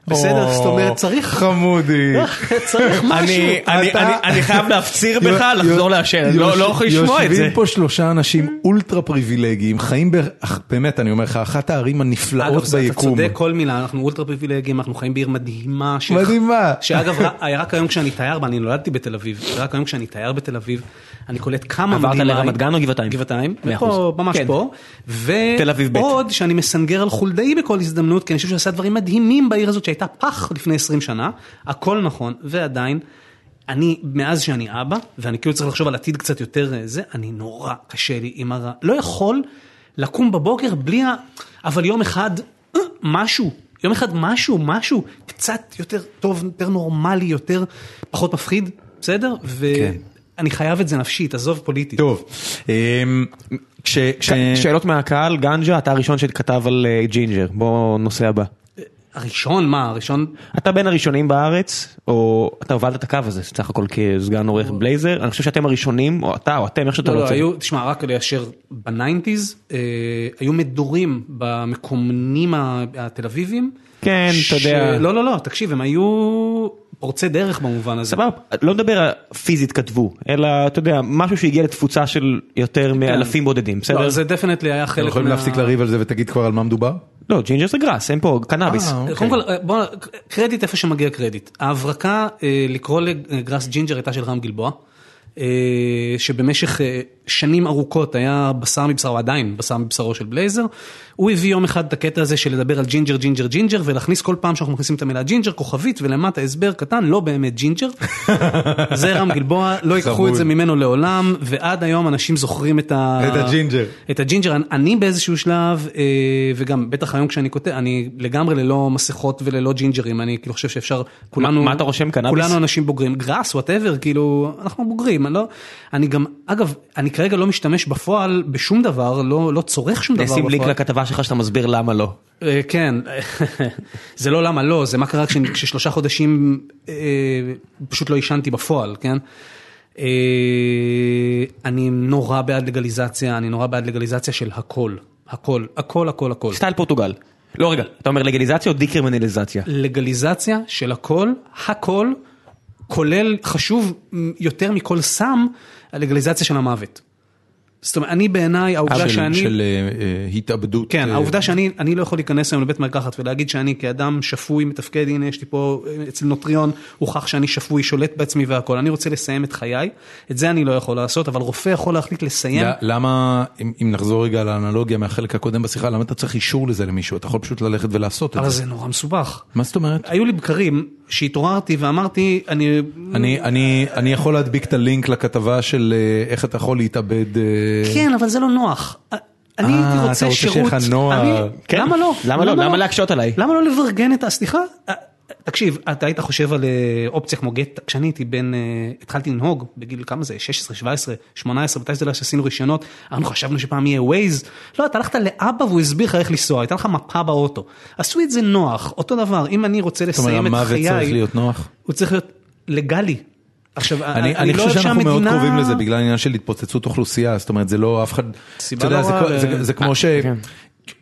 בסדר, זאת אומרת, צריך, חמודי. צריך משהו. אני- אני- אתה- אני- אני חייב להפציר בך לחזור לעשן, לא לא יכול לשמוע את זה. יושבים פה שלושה אנשים אולטרה פריבילגיים, חיים ב... באמת, אני אומר לך, אחת הערים הנפלאות אגב, זה- אתה ביקום. צודק כל מילה, אנחנו אולטרה פריבילגיים, אנחנו חיים בעיר מדהימה. מדהימה. שאגב, רק- רק היום כשאני תייר בה, אני נולדתי בתל אביב, רק היום כשאני תייר בתל אביב, אני קולט כמה עברת מדהימה. לרמת גן או גבעתיים? גבעתיים, מאה פה, אחוז. ממש כן. פה. תל אביב ב'. ועוד שאני מסנגר על חולדאי בכל הזדמנות, כי אני חושב שהוא עשה דברים מדהימים בעיר הזאת שהייתה פח לפני 20 שנה, הכל נכון, ועדיין. אני, מאז שאני אבא, ואני כאילו צריך לחשוב על עתיד קצת יותר אה, זה, אני נורא קשה לי עם הרע. לא יכול לקום בבוקר בלי ה... אבל יום אחד, אה, משהו, יום אחד משהו, משהו קצת יותר טוב, יותר נורמלי, יותר פחות מפחיד, בסדר? כן. ואני חייב את זה נפשית, עזוב פוליטית. טוב, אמ, כש... כש- שאלות מהקהל, גנג'ה, אתה הראשון שכתב על אה, ג'ינג'ר, בוא נושא הבא. הראשון, מה, הראשון, אתה בין הראשונים בארץ, או אתה הובלת את הקו הזה, סך הכל כסגן עורך בלייזר, אני חושב שאתם הראשונים, או אתה או אתם, איך שאתה לא, לא, רוצה. היו, תשמע, רק ליישר, ב nineties, אה, היו מדורים במקומונים ה- התל אביבים. כן, אתה יודע. לא, לא, לא, תקשיב, הם היו פורצי דרך במובן הזה. סבבה, לא מדבר על פיזית כתבו, אלא אתה יודע, משהו שהגיע לתפוצה של יותר מאלפים בודדים, בסדר? לא, זה דפנטלי היה אתם חלק יכולים להפסיק לריב על זה ותגיד כבר על מה מדובר? לא, ג'ינג'ר זה גראס, אין פה קנאביס. אה, אוקיי. קודם כל, בוא, קרדיט איפה שמגיע קרדיט. ההברקה אה, לקרוא לגראס ג'ינג'ר הייתה של רם גלבוע, אה, שבמשך אה, שנים ארוכות היה בשר מבשרו, עדיין בשר מבשרו של בלייזר. הוא הביא יום אחד את הקטע הזה של לדבר על ג'ינג'ר, ג'ינג'ר, ג'ינג'ר, ולהכניס כל פעם שאנחנו מכניסים את המילה ג'ינג'ר, כוכבית, ולמטה הסבר קטן, לא באמת ג'ינג'ר. זה רם גלבוע, לא ייקחו. את זה ממנו לעולם, ועד היום אנשים זוכרים את ה... את הג'ינג'ר. את הג'ינג'ר, אני- אני באיזשהו שלב, אה, וגם בטח היום כשאני כותב, אני לגמרי ללא מסכות וללא ג'ינג'רים, אני כאילו חושב שאפשר, כולנו, מה אתה רושם, קנאביס? כולנו אנשים בוגרים, גראס, whatever, כאילו, אנחנו בוגרים, אני לא, אני גם, אגב, אני כרגע לא משתמש בפועל בשום דבר, לא, לא צורך שום דבר נשים לינק בפועל. לכתבה שלך שאתה מסביר למה לא. אה, כן, זה לא למה לא, זה מה קרה כש- כששלושה חודשים אה, פשוט לא עישנתי בפועל, כן? אה, אני נורא בעד לגליזציה, אני נורא בעד לגליזציה של הכל, הכל, הכל, הכל, הכל. סטייל פורטוגל. לא רגע, אתה אומר לגליזציה או דיקרמנליזציה? לגליזציה של הכל, הכל, כולל, חשוב יותר מכל סם, הלגליזציה של המוות. זאת אומרת, אני בעיניי, העובדה של- שאני... של אה, אה, התאבדות. כן, אה, העובדה שאני אני לא יכול להיכנס היום לבית מרקחת ולהגיד שאני כאדם שפוי, מתפקד, הנה יש לי פה, אצל נוטריון הוכח שאני שפוי, שולט בעצמי והכל, אני רוצה לסיים את חיי, את זה אני לא יכול לעשות, אבל רופא יכול להחליט לסיים. למה, אם אם נחזור רגע לאנלוגיה מהחלק הקודם בשיחה, למה אתה צריך אישור לזה למישהו? אתה יכול פשוט ללכת ולעשות את אבל זה. זה נורא מסובך. מה זאת אומרת? היו לי בקרים שהתעוררתי ואמרתי, אני... אני, אני, אני יכול להדביק את הלינק לכתבה של איך אתה יכול להתאבד. אה, כן, אבל זה לא נוח. אני אה, הייתי אתה רוצה רוצה שירות, שיהיה לך. אני- כן. למה לא? למה לא? למה להקשות עליי? למה לא לברגן את ה... סליחה, אה, תקשיב, אתה היית חושב על אה, אופציה כמו גט, כשאני הייתי בן, אה, התחלתי לנהוג בגיל כמה זה, 16, 17, 18, מתי זה לא שעשינו רישיונות, אנחנו חשבנו שפעם יהיה ווייז, לא, אתה הלכת לאבא והוא הסביר לך איך לנסוע, הייתה לך מפה באוטו, עשו את זה נוח, אותו דבר, אם אני רוצה זאת אומרת, לסיים את המוות חיי, צריך להיות נוח. הוא צריך להיות לגלי. עכשיו, אני, אני אני לא חושב שאנחנו מאוד קרובים לזה בגלל העניין של התפוצצות אוכלוסייה, זאת אומרת זה לא אף אחד, סיבה אתה יודע, לא זה, כמו- ל- זה, זה כמו ש... כן.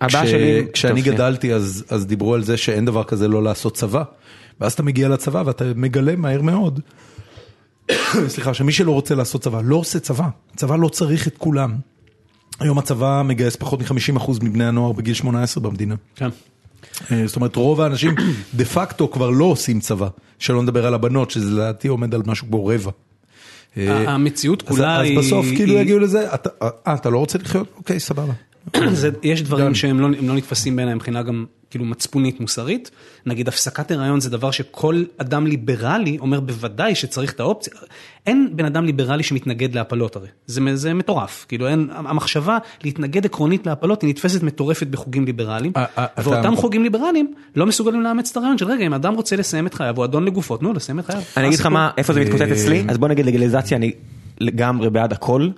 הבעיה כש- שלי- כשאני טוב. גדלתי אז, אז דיברו על זה שאין דבר כזה לא לעשות צבא, ואז אתה מגיע לצבא ואתה מגלה מהר מאוד, סליחה, שמי שלא רוצה לעשות צבא לא עושה צבא, צבא לא צריך את כולם. היום הצבא מגייס פחות מ-50% מבני הנוער בגיל 18 במדינה. כן. אה, זאת אומרת רוב האנשים דה פקטו כבר לא עושים צבא, שלא נדבר על הבנות שזה לדעתי עומד על משהו כמו רבע. המציאות אז- כולה אז היא... בסוף כאילו יגיעו לזה, אה אתה לא רוצה לחיות? אוקיי סבבה. זה, יש דברים גם. שהם לא, הם לא נתפסים בעיניי מבחינה גם כאילו מצפונית מוסרית. נגיד הפסקת הריון זה דבר שכל אדם ליברלי אומר בוודאי שצריך את האופציה. אין בן אדם ליברלי שמתנגד להפלות הרי. זה, זה מטורף. כאילו אין, המחשבה להתנגד עקרונית להפלות היא נתפסת מטורפת בחוגים ליברליים. אה, אה, ואותם חוגים ליברליים לא מסוגלים לאמץ את הרעיון של רגע אם אדם רוצה לסיים את חייו הוא אדון לגופו תנו לו לסיים את חייו. אני אגיד לך? מה, איפה זה מתפוצץ אצלי, אז בוא נגיד לגליזציה, אני לגמרי בעד הכל.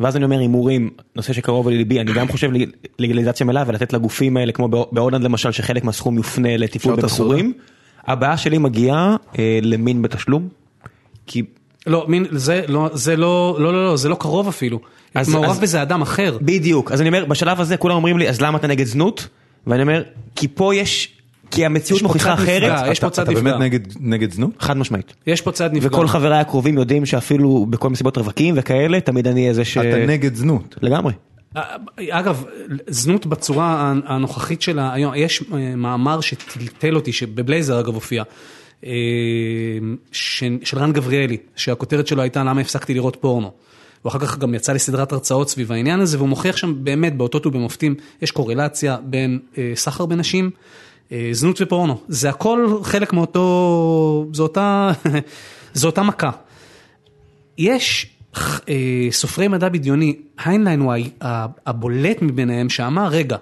ואז אני אומר הימורים, נושא שקרוב לליבי, אני גם חושב לגליזציה מלאה ולתת לגופים האלה, כמו בהו- בהולנד למשל, שחלק מהסכום יופנה לטיפול בבחורים. הבעיה שלי מגיעה אה, למין בתשלום. כי לא, מין, זה לא, זה לא, לא, לא, לא, זה לא קרוב אפילו. אז- מעורב אז- בזה אדם אחר. בדיוק, אז אני אומר, בשלב הזה כולם אומרים לי, אז למה אתה נגד זנות? ואני אומר, כי פה יש, כי המציאות מוכיחה אחרת, יש פה אתה- צד אתה נפגע. באמת נגד- זנות? חד משמעית. יש פה צד נפגע. וכל חבריי הקרובים יודעים שאפילו בכל מסיבות רווקים וכאלה, תמיד אני אהיה זה ש... אתה נגד זנות. לגמרי. אגב, זנות בצורה הנוכחית שלה היום, יש אה, מאמר שטלטל אותי, שבבלייזר אגב הופיע, אה, של רן גבריאלי, שהכותרת שלו הייתה למה הפסקתי לראות פורנו. הוא אחר כך גם יצא לסדרת הרצאות סביב העניין הזה, והוא מוכיח שם באמת באותות ובמופתים, יש קורלציה בין אה, סחר בנשים, אה, זנות ופורנו. זה הכל חלק מאותו, זו אותה, זו אותה מכה. יש אה, סופרי מדע בדיוני, היינליין הוא הבולט מביניהם שאמר, רגע,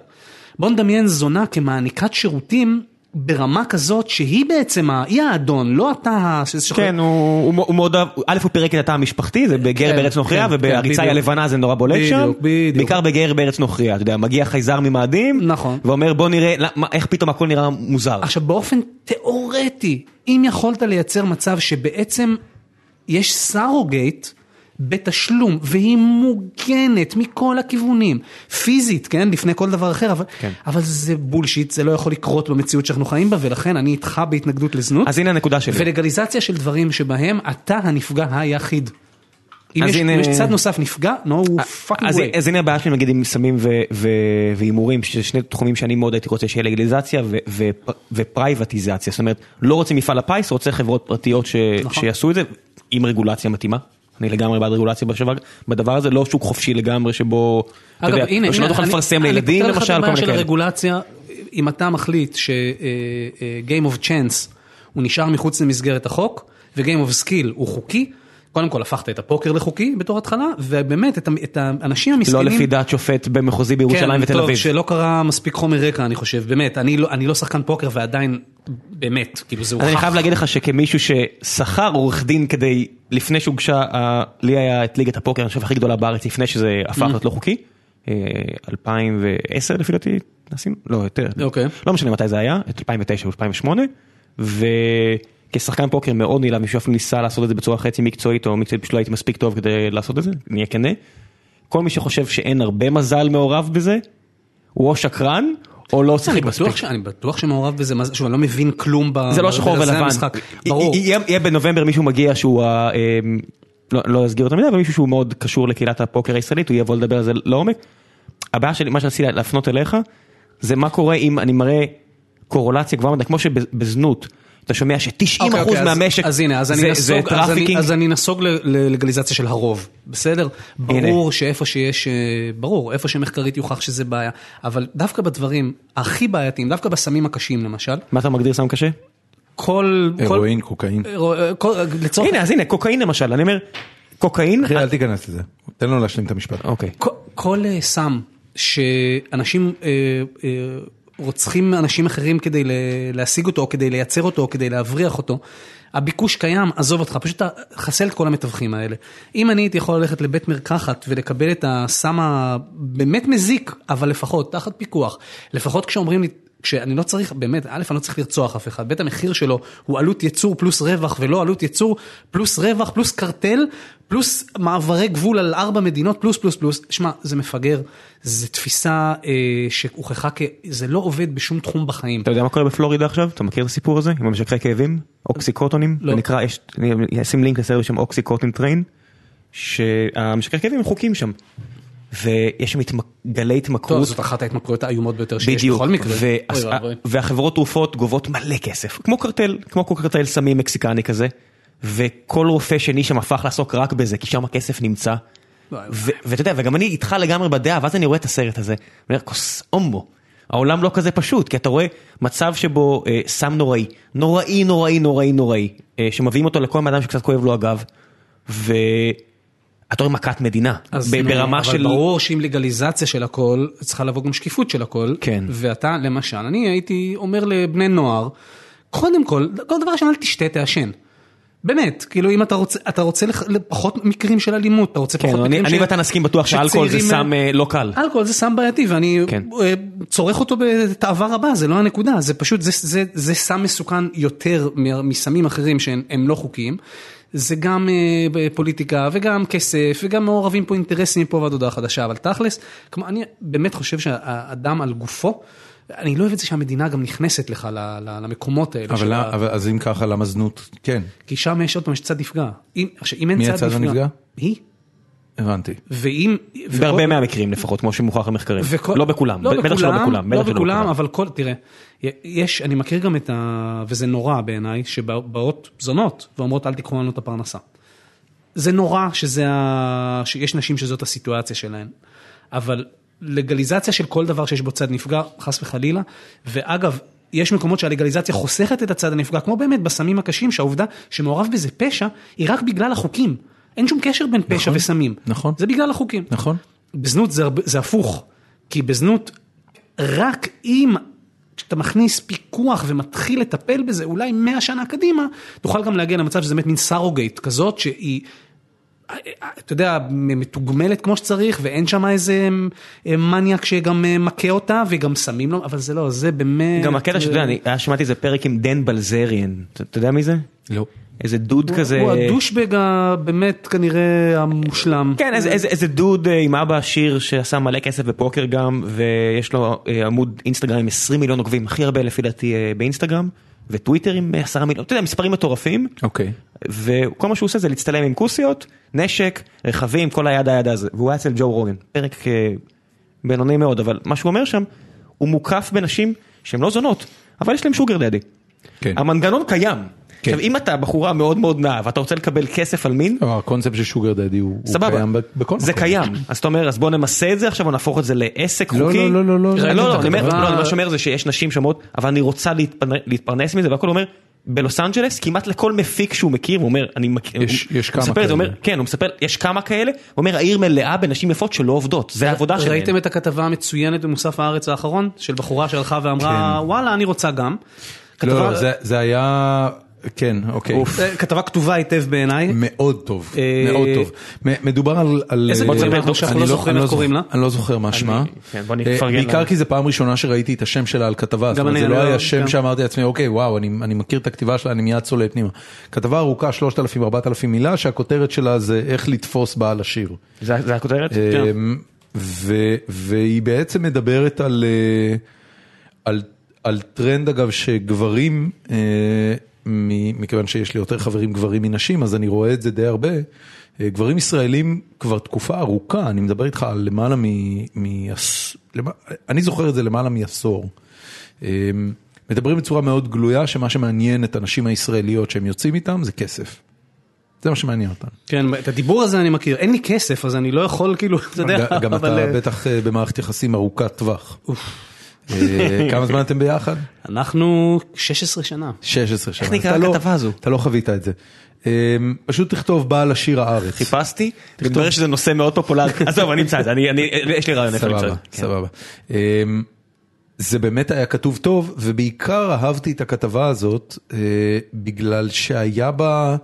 בוא נדמיין זונה כמעניקת שירותים ברמה כזאת שהיא בעצם, היא האדון, לא אתה ה... כן, הוא מאוד אוהב, א' הוא פירק את התא המשפחתי, זה בגר כן, בארץ נוכריה, כן, כן, הלבנה זה נורא בולט שם, בדיוק, בדיוק. בעיקר בגר בארץ נוכריה, אתה יודע, מגיע חייזר ממאדים, נכון. ואומר בוא נראה, איך פתאום הכל נראה מוזר. עכשיו באופן תיאורטי, אם יכולת לייצר מצב שבעצם יש סרוגייט בתשלום והיא מוגנת מכל הכיוונים, פיזית, כן, לפני כל דבר אחר, אבל, כן. אבל זה בולשיט, זה לא יכול לקרות במציאות שאנחנו חיים בה ולכן אני איתך בהתנגדות לזנות. אז הנה הנקודה שלי. ולגליזציה של דברים שבהם אתה הנפגע היחיד. אם אז יש, הנה- אם יש צד נוסף נפגע, no fucking אז, way. אז הנה הבעיה שלי נגיד עם סמים והימורים, שזה שני תחומים שאני מאוד הייתי רוצה שיהיה לגליזציה ו- ו- ופרייבטיזציה, זאת אומרת, לא רוצה מפעל הפיס, רוצה חברות פרטיות ש- נכון. שיעשו את זה, עם רגולציה מתאימה. אני לגמרי בעד רגולציה בדבר הזה, לא שוק חופשי לגמרי שבו, אתה יודע, שלא תוכל אני- לפרסם לילדים אני פותר למשל, לך את כל הבעיה מיני של כאלה. הרגולציה, אם אתה מחליט ש-game of chance הוא נשאר מחוץ למסגרת החוק, ו-game of skill הוא חוקי, קודם כל הפכת את הפוקר לחוקי בתור התחלה, ובאמת את האנשים לא המסכנים... לפי דעת שופט במחוזי בירושלים ותל טוב, אביב. שלא קרה מספיק חומר רקע אני חושב, באמת, אני לא, אני לא שחקן פוקר ועדיין, באמת, כאילו זה אז אני הוכח. חייב להגיד לך שכמישהו ששכר עורך דין כדי, לפני שהוגשה, ה- לי היה את ליגת הפוקר, אני חושב הכי גדולה בארץ, לפני שזה הפך להיות לא חוקי, אה, 2010 לפי דעתי, נשים, לא יותר, אוקיי. לא משנה מתי זה היה, את 2009 או 2008, וכשחקן פוקר מאוד נעלב, מישהו אפילו ניסה לעשות את זה בצורה חצי מקצועית, או מקצועית פשוט לא הייתי מספיק טוב כדי לעשות את זה, נהיה כנה. כל מי שחושב שאין הרבה מזל מעורב בזה, הוא או שקרן, או לא שיחק מספיק. ש... אני בטוח שמעורב בזה, שוב, אני לא מבין כלום ב... זה לא שחור ולבן. ברור. יהיה בנובמבר מישהו מגיע שהוא ה- אמ, לא לא אסגיר יותר מדי, אבל מישהו שהוא מאוד קשור לקהילת הפוקר הישראלית, הוא יבוא לדבר על זה לעומק. הבעיה שלי, מה שרציתי להפנות אליך, זה מה קורה אם אני מראה קורלציה גבוהה מדי, כמו שבזנות, אתה שומע ש-90% אוקיי, אוקיי, אז- מהמשק אז הנה, אז אני זה- נסוג, זה אז אני- trafficking. אז אני נסוג ל- ללגליזציה של הרוב, בסדר? ברור שאיפה שיש, אה, ברור, איפה שמחקרית יוכח שזה בעיה, אבל דווקא בדברים הכי בעייתיים, דווקא בסמים הקשים למשל, מה אתה מגדיר סם קשה? כל... כל- הרואין, קוקאין. אה, כל- לצורך... הנה, אז הנה, קוקאין למשל, אני אומר, קוקאין, אחי, אל תיכנס לזה. תן לו להשלים את המשפט. אוקיי. כל- כל אה, סם שאנשים אה, אה, רוצחים אנשים אחרים כדי להשיג אותו, או כדי לייצר אותו, או כדי להבריח אותו, הביקוש קיים, עזוב אותך, פשוט חסל את כל המתווכים האלה. אם אני הייתי יכול ללכת לבית מרקחת ולקבל את הסם הבאמת מזיק, אבל לפחות תחת פיקוח, לפחות כשאומרים לי, כשאני לא צריך, באמת, א', אני לא צריך לרצוח אף אחד, בית המחיר שלו הוא עלות ייצור פלוס רווח ולא עלות ייצור פלוס רווח פלוס קרטל פלוס מעברי גבול על ארבע מדינות פלוס פלוס פלוס, שמע, זה מפגר, זה תפיסה אה, שהוכחה כ... זה לא עובד בשום תחום בחיים. אתה יודע מה קורה בפלורידה עכשיו? אתה מכיר את הסיפור הזה? עם המשככי כאבים? אוקסיקונטינים? לא. נקרא, יש, אני אשים לינק לסרט בשם OxyContin Train, שהמשככי כאבים הם חוקיים שם. ויש שם התמק- גלי טוב, התמכרות. זאת אחת ההתמכרויות האיומות ביותר שיש בדיוק, בכל מקרה. ואבוי. והחברות תרופות גובות מלא כסף, כמו קרטל, כמו קרטל סמים מקסיקני כזה, וכל רופא שני שם הפך לעסוק רק בזה, כי שם הכסף נמצא. ו- ואתה יודע, וגם אני איתך לגמרי בדעה, ואז אני רואה את הסרט הזה, אני אומר, כוס אומבו. העולם לא כזה פשוט, כי אתה רואה מצב שבו אה, סם נוראי, נוראי, נוראי, נוראי, נוראי, אה, שמביאים אותו לכל אדם שקצת כואב לו הגב, ואתה רואה מכת מדינה, ברמה אבל של... ברור שעם לגליזציה של הכל, צריכה לבוא גם שקיפות של הכל. כן. ואתה, למשל, אני הייתי אומר לבני נוער, קודם כל, כל דבר ראשון, אל תשתה, תעשן. באמת, כאילו אם אתה רוצה, אתה רוצה לח- פחות מקרים של אלימות, אתה רוצה כן, פחות אני מקרים אני ואתה נסכים בטוח שאלכוהול זה סם אה, לא קל. אלכוהול זה סם בעייתי ואני כן. אה, צורך אותו בתאווה רבה, זה לא הנקודה, זה פשוט, זה, זה, זה סם מסוכן יותר מ- מסמים אחרים שהם הם לא חוקיים. זה גם אה, פוליטיקה וגם כסף וגם מעורבים פה אינטרסים מפה ועד הודעה חדשה, אבל תכלס, כמו, אני באמת חושב שהאדם על גופו, אני לא אוהב את זה שהמדינה גם נכנסת לך ל- ל- למקומות האלה. אבל של למה- ה- אבל- אז אם ככה, למה זנות? כן, כי שם יש עוד פעם, יש צד נפגע. אם, עכשיו, אם אין מי צד הצד נפגע, הנפגע? היא. הבנתי. ואם... בהרבה מהמקרים לפחות, כמו שמוכח במחקרים. וכל- לא בכולם, לא בטח שלא בכולם. לא בכולם, אבל כל, תראה, יש, אני מכיר גם את ה... וזה נורא בעיניי, שבאות זונות ואומרות אל תיקחו לנו את הפרנסה. זה נורא שזה ה... שיש נשים שזאת הסיטואציה שלהן, אבל לגליזציה של כל דבר שיש בו צד נפגע, חס וחלילה, ואגב, יש מקומות שהלגליזציה חוסכת את הצד הנפגע, כמו באמת בסמים הקשים, שהעובדה שמעורב בזה פשע, היא רק בגלל החוקים. אין שום קשר בין פשע נכון, וסמים. נכון. זה בגלל החוקים. נכון. בזנות זה, זה הפוך, כי בזנות, רק אם כשאתה מכניס פיקוח ומתחיל לטפל בזה, אולי 100 שנה קדימה, תוכל גם להגיע למצב שזה באמת מין סרוגייט כזאת, שהיא, אתה יודע, מתוגמלת כמו שצריך, ואין שם איזה אה, מניאק שגם אה, מכה אותה, וגם שמים לו, אבל זה לא, זה באמת... גם הקטע שאתה יודע, אני שמעתי איזה פרק עם דן בלזריאן, אתה יודע מי זה? לא. איזה דוד כזה. הוא הדושבג הבאמת כנראה המושלם. כן, איזה, איזה, איזה דוד אה, עם אבא עשיר שעשה מלא כסף בפוקר גם, ויש לו אה, עמוד אינסטגרם עם 20 מיליון עוקבים, הכי הרבה לפי דעתי אה, באינסטגרם, וטוויטר עם אה, 10 מיליון, אתה יודע, מספרים מטורפים, אוקיי. וכל מה שהוא עושה זה להצטלם עם כוסיות, נשק, רכבים, כל היד היד הזה, והוא היה אצל ג'ו רוגן, פרק בינוני מאוד, אבל מה שהוא אומר שם, הוא מוקף בנשים שהן לא זונות, אבל יש להם שוגר דדי. כן. המנגנון קיים. כן. עכשיו אם אתה בחורה מאוד מאוד נאה ואתה רוצה לקבל כסף על מין, הקונספט של שוגר דדי הוא קיים בכל מקום. זה קיים, אז אתה אומר אז בוא נמסה את זה עכשיו ונהפוך את זה לעסק לא, חוקי, לא, לא, לא, לא, לא, לא, לא, מה שאומר זה שיש נשים שאומרות אבל אני רוצה להתפרנ- להתפרנס מזה והכל אומר בלוס אנג'לס כמעט לכל מפיק שהוא מכיר הוא אומר אני מכיר, יש- הוא- יש הוא כמה מספר את זה, הוא כאלה. אומר, כן הוא מספר יש כמה כאלה, הוא אומר העיר מלאה בנשים יפות שלא עובדות, זה העבודה שלהם, ראיתם את הכתבה המצוינת במוסף הארץ האחרון, של בחורה שהלכה ואמרה, וואלה, אני רוצה גם. לא, כתבה- לא, זה- זה היה... כן, אוקיי. אה, כתבה כתובה היטב בעיניי. מאוד טוב, אה, מאוד טוב. מדובר על... אה, שאנחנו אני לא זוכרים איך קוראים לה. אני לא זוכר מה שמה. כן, בעיקר. כי זו פעם ראשונה שראיתי את השם שלה על כתבה, זאת אומרת אני, זה לא אני היה לא- שם כן. שאמרתי לעצמי, אוקיי, וואו, אני מכיר את הכתיבה שלה, אני מיד צולל פנימה. כתבה ארוכה, 3,000-4,000 מילה, שהכותרת שלה זה איך לתפוס בעל עשיר. זה הכותרת? ו- והיא בעצם מדברת על, טרנד אגב שגברים, מכיוון שיש לי יותר חברים גברים מנשים אז אני רואה את זה די הרבה, אה, גברים ישראלים כבר תקופה ארוכה, אני מדבר איתך על למעלה מ... מ... אני זוכר את זה למעלה מעשור. אה, מדברים בצורה מאוד גלויה שמה שמעניין את הנשים הישראליות שהם יוצאים איתם זה כסף. זה מה שמעניין אותם. כן, את הדיבור הזה אני מכיר, אין לי כסף אז אני לא יכול כאילו, אתה יודע, גם אתה אבל... בטח אה, במערכת יחסים ארוכת טווח. אה, כמה זמן אתם ביחד? אנחנו 16 שנה. 16 שנה. איך נקרא לא- הכתבה הזו? אתה לא חווית את זה. אה, פשוט תכתוב בעל השיר הארץ. חיפשתי, מתברר שזה נושא מאוד פופולרי, עזוב אני אמצא את זה, אני- אני- יש לי רעיון איך למצוא את סבבה, זה. כן. סבבה. אמ, זה באמת היה כתוב טוב, ובעיקר אהבתי את הכתבה הזאת, אה, בגלל שהיה בה,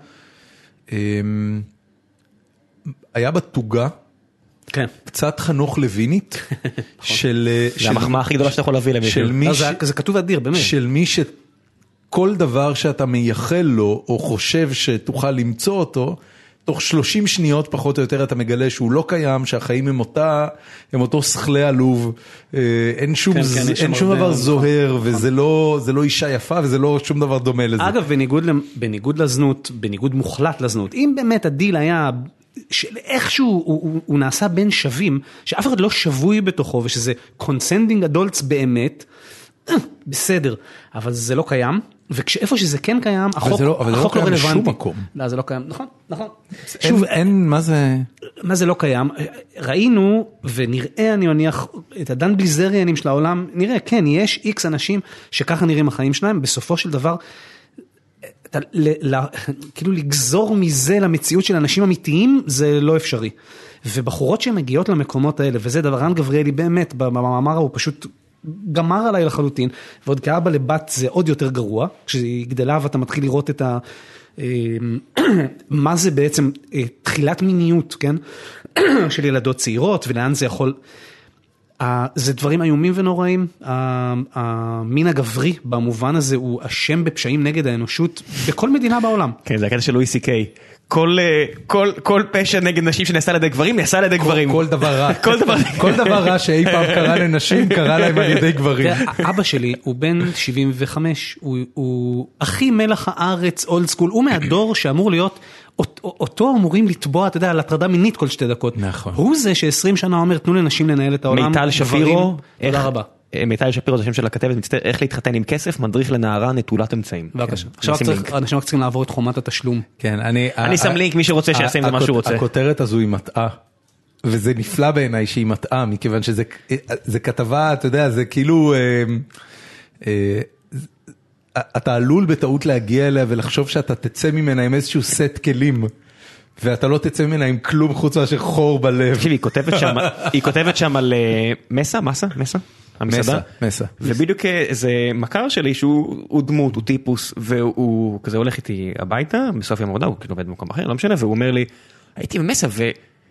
היה בה תוגה, כן. קצת חנוך לוינית, של... אה, זה המחמאה הכי גדולה שאתה יכול להביא למישהו. לא, זה כתוב אדיר, באמת. של מי שכל דבר שאתה מייחל לו, או חושב שתוכל למצוא אותו, תוך 30 שניות פחות או יותר אתה מגלה שהוא לא קיים, שהחיים הם אותה, הם אותו שכלי עלוב, אה, אין שום, כן, כן, ז- יש אין שום דבר זוהר, נכון. וזה לא, לא אישה יפה וזה לא שום דבר דומה לזה. אגב, בניגוד, בניגוד לזנות, בניגוד מוחלט לזנות, אם באמת הדיל היה, שאיכשהו הוא, הוא, הוא נעשה בין שווים, שאף אחד לא שבוי בתוכו ושזה consenting adults באמת, אה, בסדר, אבל זה לא קיים, ואיפה שזה כן קיים, החוק, לא- אבל זה לא החוק קיים בשום. מקום. לא, זה לא קיים, נכון, נכון. אין, אין, מה זה, מה זה לא קיים? ראינו ונראה אני מניח את הדן בליזריאנים של העולם, נראה כן יש איקס אנשים שככה נראים החיים שלהם, בסופו של דבר, אתה, ל, ל, כאילו לגזור מזה למציאות של אנשים אמיתיים זה לא אפשרי. ובחורות שמגיעות למקומות האלה, וזה דבר, רן גבריאלי באמת במאמר הוא פשוט גמר עליי לחלוטין, ועוד כאבא לבת זה עוד יותר גרוע, כשהיא גדלה ואתה מתחיל לראות את ה... אה, מה זה בעצם אה, תחילת מיניות, כן? של ילדות צעירות ולאן זה יכול... זה דברים איומים ונוראים, המין הגברי במובן הזה הוא אשם בפשעים נגד האנושות בכל מדינה בעולם. כן, זה הקטע של לואי סי קיי. כל, אה, כל, כל פשע נגד נשים שנעשה על ידי גברים, נעשה על ידי גברים. כל דבר רע, כל דבר. כל דבר רע שאי פעם קרה לנשים, קרה להם על ידי גברים. אבא שלי הוא בן 75, הוא, הוא הכי מלח הארץ, אולד סקול, הוא מהדור שאמור להיות, אותו אמורים לתבוע, אתה יודע, על הטרדה מינית כל שתי דקות. נכון. הוא זה ש-20 שנה אומר, תנו לנשים לנהל את העולם. מיטל גברים." שפירו, תודה איך- רבה. אה, מיטל שפירו זה השם של הכתבת, מצטער, איך להתחתן עם כסף, מדריך לנערה נטולת אמצעים. בבקשה. כן, עכשיו. אנשים רק צריכים לעבור את חומת התשלום. כן, אני... אני שם לינק, מי שרוצה שיעשה עם זה מה שהוא רוצה. הכותרת הזו היא מטעה. וזה נפלא בעיניי שהיא מטעה, מכיוון שזה זה כתבה, אתה יודע, זה כאילו... אה, אה, אתה עלול בטעות להגיע אליה ולחשוב שאתה תצא ממנה עם איזשהו סט כלים, ואתה לא תצא ממנה עם כלום חוץ מאשר חור בלב. תקשיב, היא כותבת שם, היא כותבת שם על אה, מסה, מסה, מסה, המסעדה, מסה, מסה. ובדיוק אה, איזה מכר שלי שהוא הוא דמות, הוא טיפוס, והוא כזה הולך איתי הביתה, בסוף יום עבודה, הוא כאילו עובד במקום אחר, לא משנה, והוא אומר לי, הייתי במסה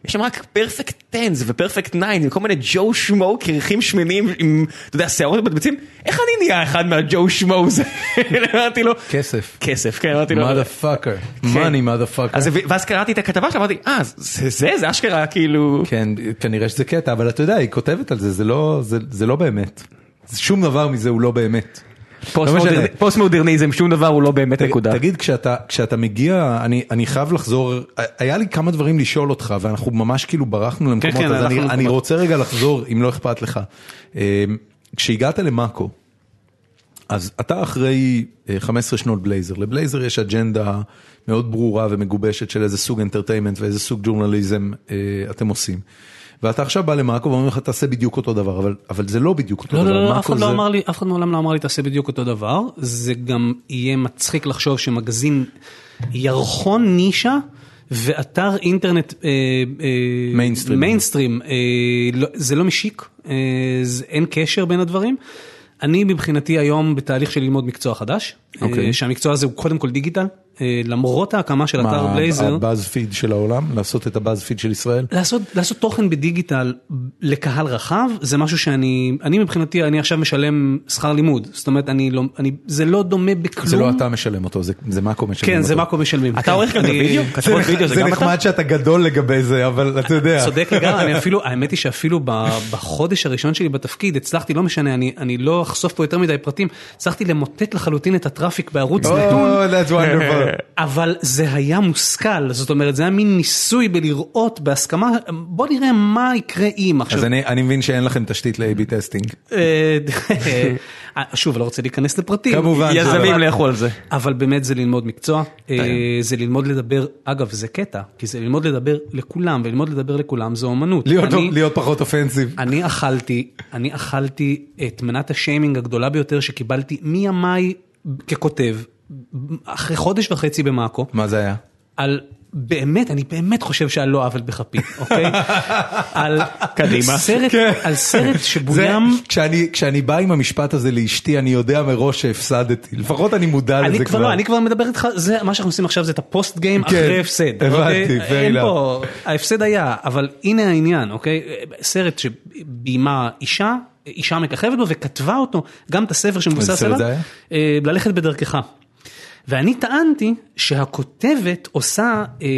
ויש שם רק פרפקט 10 ופרפקט 9 וכל מיני ג'ו שמו קרחים שמנים עם, אתה יודע, שערות מבצבצים, איך אני נהיה אחד מהג'ו שמוז? אמרתי לו, כסף. כסף, כן, אמרתי לו, fucker, money mother fucker. אז ואז קראתי את הכתבה שלה, אמרתי, אה, זה זה, זה אשכרה כאילו, כן, כנראה שזה קטע, אבל אתה יודע, היא כותבת על זה, זה לא, זה, זה לא באמת. שום דבר מזה הוא לא באמת. לא. פוסט מודרניזם, שום דבר הוא לא באמת נקודה. תגיד, כשאתה, מגיע, אני, אני חייב לחזור, היה לי כמה דברים לשאול אותך, ואנחנו ממש כאילו ברחנו למקומות, כן, אז אני. רוצה רגע לחזור, אם לא אכפת לך. אה, כשהגעת למאקו, אז אתה אחרי אה, 15 שנות בלייזר, לבלייזר יש אג'נדה מאוד ברורה ומגובשת של איזה סוג entertainment ואיזה סוג journalism אה, אתם עושים. ואתה עכשיו בא למאקו ואומרים לך תעשה בדיוק אותו דבר, אבל, אבל זה לא בדיוק אותו לא, דבר. לא, לא, אף מאקו אחד לא זה- אמר לי, אף אחד מעולם לא אמר לי תעשה בדיוק אותו דבר, זה גם יהיה מצחיק לחשוב שמגזין ירחון נישה ואתר אינטרנט אה, אה, מיינסטרים. מיינסטרים, אה, לא- זה לא משיק, אה, זה- אין קשר בין הדברים. אני מבחינתי היום בתהליך של ללמוד מקצוע חדש, אה, אוקיי. שהמקצוע הזה הוא קודם כל digital, אה, למרות ההקמה של אתר מה, בלייזר. הבאזפיד של העולם? לעשות את הבאזפיד של ישראל? לעשות, לעשות תוכן בדיגיטל לקהל רחב זה משהו שאני, אני מבחינתי, אני עכשיו משלם שכר לימוד, זאת אומרת, אני לא, אני, זה לא דומה בכלום. זה לא אתה משלם אותו, זה, זה מאקו משלם אותו. כן, זה מאקו משלמים. אתה. עורך גם אני- הוידאו? כתבות וידאו זה זה גם אתה? נחמד שאתה גדול לגבי זה, אבל אתה יודע. צודק לגמרי, אני אפילו, האמת היא שאפילו ב- בחודש הראשון שלי בתפקיד, הצלחתי, לא משנה, אני, אני לא אחשוף פה יותר מדי פרטים, הצלחתי למוטט לחלוטין את traffic בערוץ נתון. Oh, that's wonderful. אבל זה היה מושכל, זאת אומרת זה היה מין ניסוי בלראות בהסכמה, בוא נראה מה יקרה אם עכשיו. אז אני אני מבין שאין לכם תשתית ל-AB testing. אה, שוב, לא רוצה להיכנס לפרטים. כמובן. יזמים לכו על זה. אבל באמת זה ללמוד מקצוע, אה, זה ללמוד לדבר, אגב זה קטע, כי זה ללמוד לדבר לכולם, וללמוד לדבר לכולם זה אומנות. להיות אני- להיות פחות אופנסיב. אני אכלתי, אני אכלתי את מנת השיימינג הגדולה ביותר שקיבלתי מימיי ככותב, אחרי חודש וחצי במאקו, מה זה היה? על באמת, אני באמת חושב שעל לא עוול בכפי, אוקיי? על קדימה. סרט, כן. על סרט זה, שבוים, כשאני, כשאני בא עם המשפט הזה לאשתי, אני יודע מראש שהפסדתי, לפחות אני מודע לזה אני כבר. כבר לא, אני כבר מדבר איתך, זה מה שאנחנו עושים עכשיו זה את הפוסט גיים כן, אחרי הפסד, הבנתי, אוקיי? fair אין. פה, ההפסד היה, אבל הנה העניין, אוקיי? סרט שביימה אישה, אישה מככבת בו וכתבה אותו, גם את הספר שמבוסס עליו? אה, ללכת בדרכך. ואני טענתי שהכותבת עושה, אה,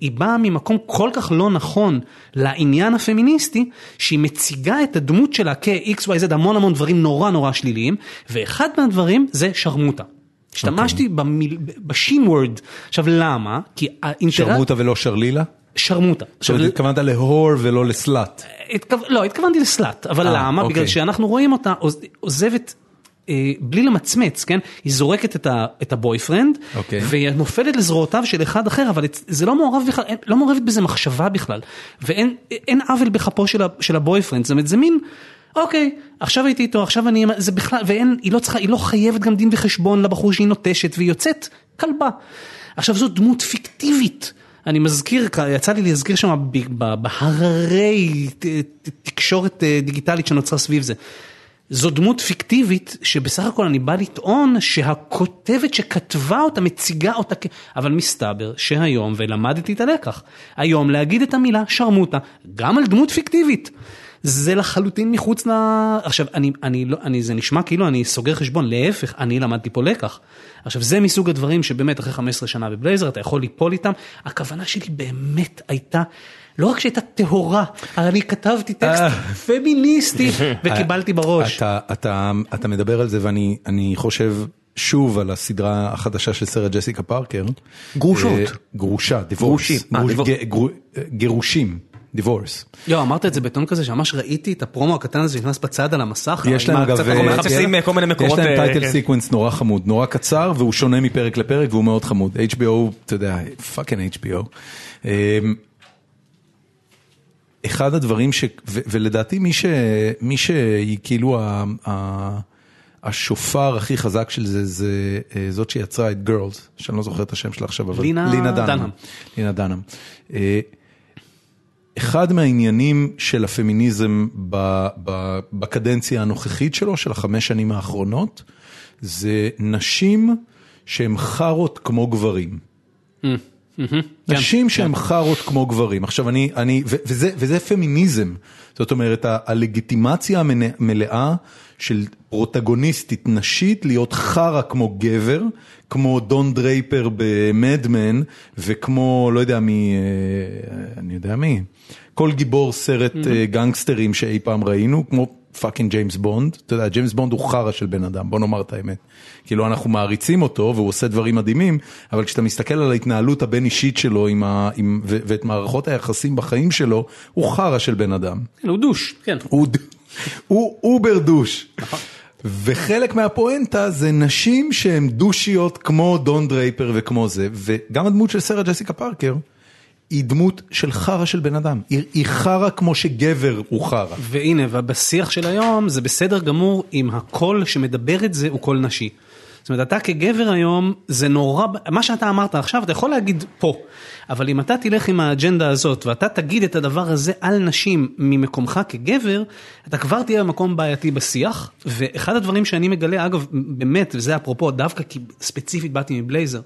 היא באה ממקום כל כך לא נכון לעניין הפמיניסטי, שהיא מציגה את הדמות שלה כ-XYZ המון המון דברים נורא נורא שליליים, ואחד מהדברים זה שרמוטה. השתמשתי במיל... בשין וורד, עכשיו למה? כי האינטרס... שרמוטה ולא שרלילה? שרמוטה. עכשיו, התכוונת להור ולא לסלאט. התכו... לא, התכוונתי לסלאט, אבל אה, למה? אוקיי. בגלל שאנחנו רואים אותה עוז- עוזבת. אה, בלי למצמץ, כן? היא זורקת את, ה, את הבויפרנד, אוקיי. והיא נופלת לזרועותיו של אחד אחר, אבל זה לא מעורב בכלל, אין- לא מעורבת בזה מחשבה בכלל, ואין אין עוול בכפו של, ה, של הבויפרנד, זאת אומרת זה מין, אוקיי, עכשיו הייתי איתו, עכשיו אני, זה בכלל, ואין, היא לא צריכה, היא לא חייבת גם דין וחשבון לבחור שהיא נוטשת, והיא יוצאת כלבה. עכשיו זו דמות פיקטיבית. אני מזכיר, יצא לי להזכיר שם בהררי תקשורת אה, דיגיטלית שנוצרה סביב זה. זו דמות פיקטיבית שבסך הכל אני בא לטעון שהכותבת שכתבה אותה מציגה אותה, אבל מסתבר שהיום, ולמדתי את הלקח, היום להגיד את המילה שרמוטה, גם על דמות פיקטיבית. זה לחלוטין מחוץ ל... עכשיו, אני, אני לא, אני, זה נשמע כאילו אני סוגר חשבון, להפך, אני למדתי פה לקח. עכשיו, זה מסוג הדברים שבאמת אחרי 15 שנה בבלייזר אתה יכול ליפול איתם. הכוונה שלי באמת הייתה, לא רק שהייתה טהורה, אבל אני כתבתי טקסט פמיניסטי וקיבלתי בראש. אתה, אתה, אתה מדבר על זה ואני אני חושב שוב על הסדרה החדשה של שרה ג'סיקה פארקר. גרושות. אה, גרושה, גרושים. Divorce. אה, גרוש- divor- ג- גרו- אה, גירושים, Divorce. לא, אמרת את זה בטון כזה שממש ראיתי את הפרומו הקטן הזה שנכנס בצד על המסך. יש להם אגב, אנימציה. מחפשים אה, כל מיני מקורות, יש להם אה, title כן. נורא חמוד, נורא קצר והוא שונה מפרק לפרק והוא מאוד חמוד. HBO, אתה יודע, fucking HBO. אמ, אחד הדברים ש... ו- ולדעתי מי ש... מי שהיא כאילו ה... ה... השופר הכי חזק של זה, זה אה, זאת שיצרה את Girls, שאני לא זוכר את השם שלה עכשיו, אבל... לינה. דנהאם. לינה דנהאם. אחד מהעניינים של הפמיניזם בקדנציה הנוכחית שלו, של החמש שנים האחרונות, זה נשים שהן חארות כמו גברים. נשים שהן חארות כמו גברים. עכשיו אני, אני, ו- וזה, וזה פמיניזם. זאת אומרת, ה- הלגיטימציה המלאה של פרוטגוניסטית נשית להיות חרא כמו גבר, כמו דון דרייפר במדמן, וכמו, לא יודע מי, אה, אני יודע מי, כל גיבור סרט אה, גנגסטרים שאי פעם ראינו, כמו fucking ג'יימס בונד, אתה יודע, ג'יימס בונד הוא חרא של בן אדם, בוא נאמר את האמת. כאילו אנחנו מעריצים אותו והוא עושה דברים מדהימים, אבל כשאתה מסתכל על ההתנהלות הבין אישית שלו עם ה, עם, ו, ואת מערכות היחסים בחיים שלו, הוא חרא של בן אדם. כן, הוא douche, כן. הוא, הוא über douche. וחלק מהפואנטה זה נשים שהן דושיות כמו דון דרייפר וכמו זה, וגם הדמות של שרה ג'סיקה פארקר היא דמות של חרא של בן אדם, היא, היא חרא כמו שגבר הוא חרא. והנה, ובשיח של היום זה בסדר גמור אם הקול שמדבר את זה הוא קול נשי. זאת אומרת, אתה כגבר היום, זה נורא, מה שאתה אמרת עכשיו, אתה יכול להגיד פה, אבל אם אתה תלך עם האג'נדה הזאת, ואתה תגיד את הדבר הזה על נשים ממקומך כגבר, אתה כבר תהיה במקום בעייתי בשיח, ואחד הדברים שאני מגלה, אגב, באמת, וזה אפרופו, דווקא כי ספציפית באתי מבלייזר,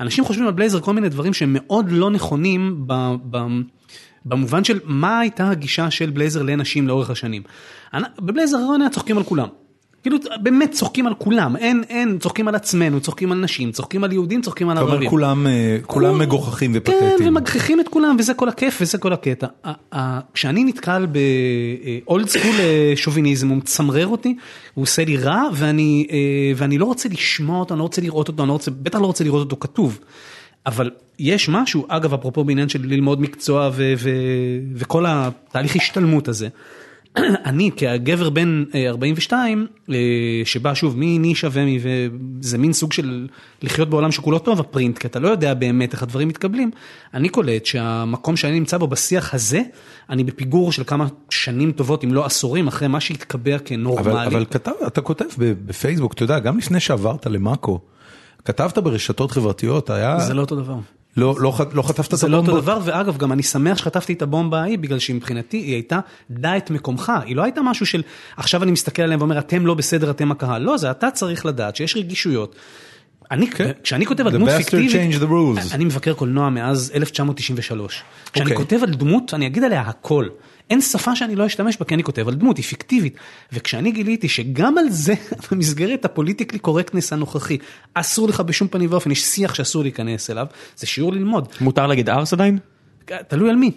אנשים חושבים על בלייזר כל מיני דברים שהם מאוד לא נכונים ב... ב במובן של מה הייתה הגישה של בלייזר לנשים לאורך השנים. בבלייזר הרי צוחקים על כולם. כאילו באמת צוחקים על כולם, אין, אין, צוחקים על עצמנו, צוחקים על נשים, צוחקים על יהודים, צוחקים על ערבים. כולם, אה, כולם כול- מגוחכים כן, ופתטיים. ומגחיכים את כולם, וזה כל הכיף, וזה כל הקטע. כשאני נתקל באולד סקול שוביניזם, הוא מצמרר אותי, הוא עושה לי רע, ואני, אה, ואני לא רוצה לשמוע אותו, אני לא רוצה לראות אותו, אני לא רוצה, בטח לא רוצה לראות אותו כתוב. אבל יש משהו, אגב, אפרופו בעניין של ללמוד מקצוע ו- ו- וכל התהליך השתלמות הזה, אני כגבר בן אה, 42, אה, שבא שוב מנישה ומי, וזה מין סוג של לחיות בעולם שכולו טוב הפרינט, כי אתה לא יודע באמת איך הדברים מתקבלים, אני קולט שהמקום שאני נמצא בו בשיח הזה, אני בפיגור של כמה שנים טובות, אם לא עשורים, אחרי מה שהתקבע כנורמלי. אבל, אבל כתב, אתה כותב בפייסבוק, אתה יודע, גם לפני שעברת למאקו, כתבת ברשתות חברתיות, היה... זה לא אותו דבר. לא, לא, לא חטפת את זה לא אותו? דבר, ואגב, גם אני שמח שחטפתי את הבומבה ההיא, בגלל שמבחינתי היא הייתה, דע את מקומך, היא לא הייתה משהו של, עכשיו אני מסתכל עליהם ואומר, אתם לא בסדר, אתם הקהל, לא, זה אתה צריך לדעת שיש רגישויות. אני, כשאני כותב על. The דמות פיקטיבית. אני מבקר קולנוע מאז 1993. כשאני אוקיי. כותב על דמות, אני אגיד עליה הכל. אין שפה שאני לא אשתמש בה, כי אני כותב על דמות, היא פיקטיבית. וכשאני גיליתי שגם על זה, במסגרת הפוליטיקלי קורקטנס הנוכחי, אסור לך בשום פנים ואופן, יש שיח שאסור להיכנס אליו, זה שיעור ללמוד. מותר להגיד ארס עדיין? תלוי על מי.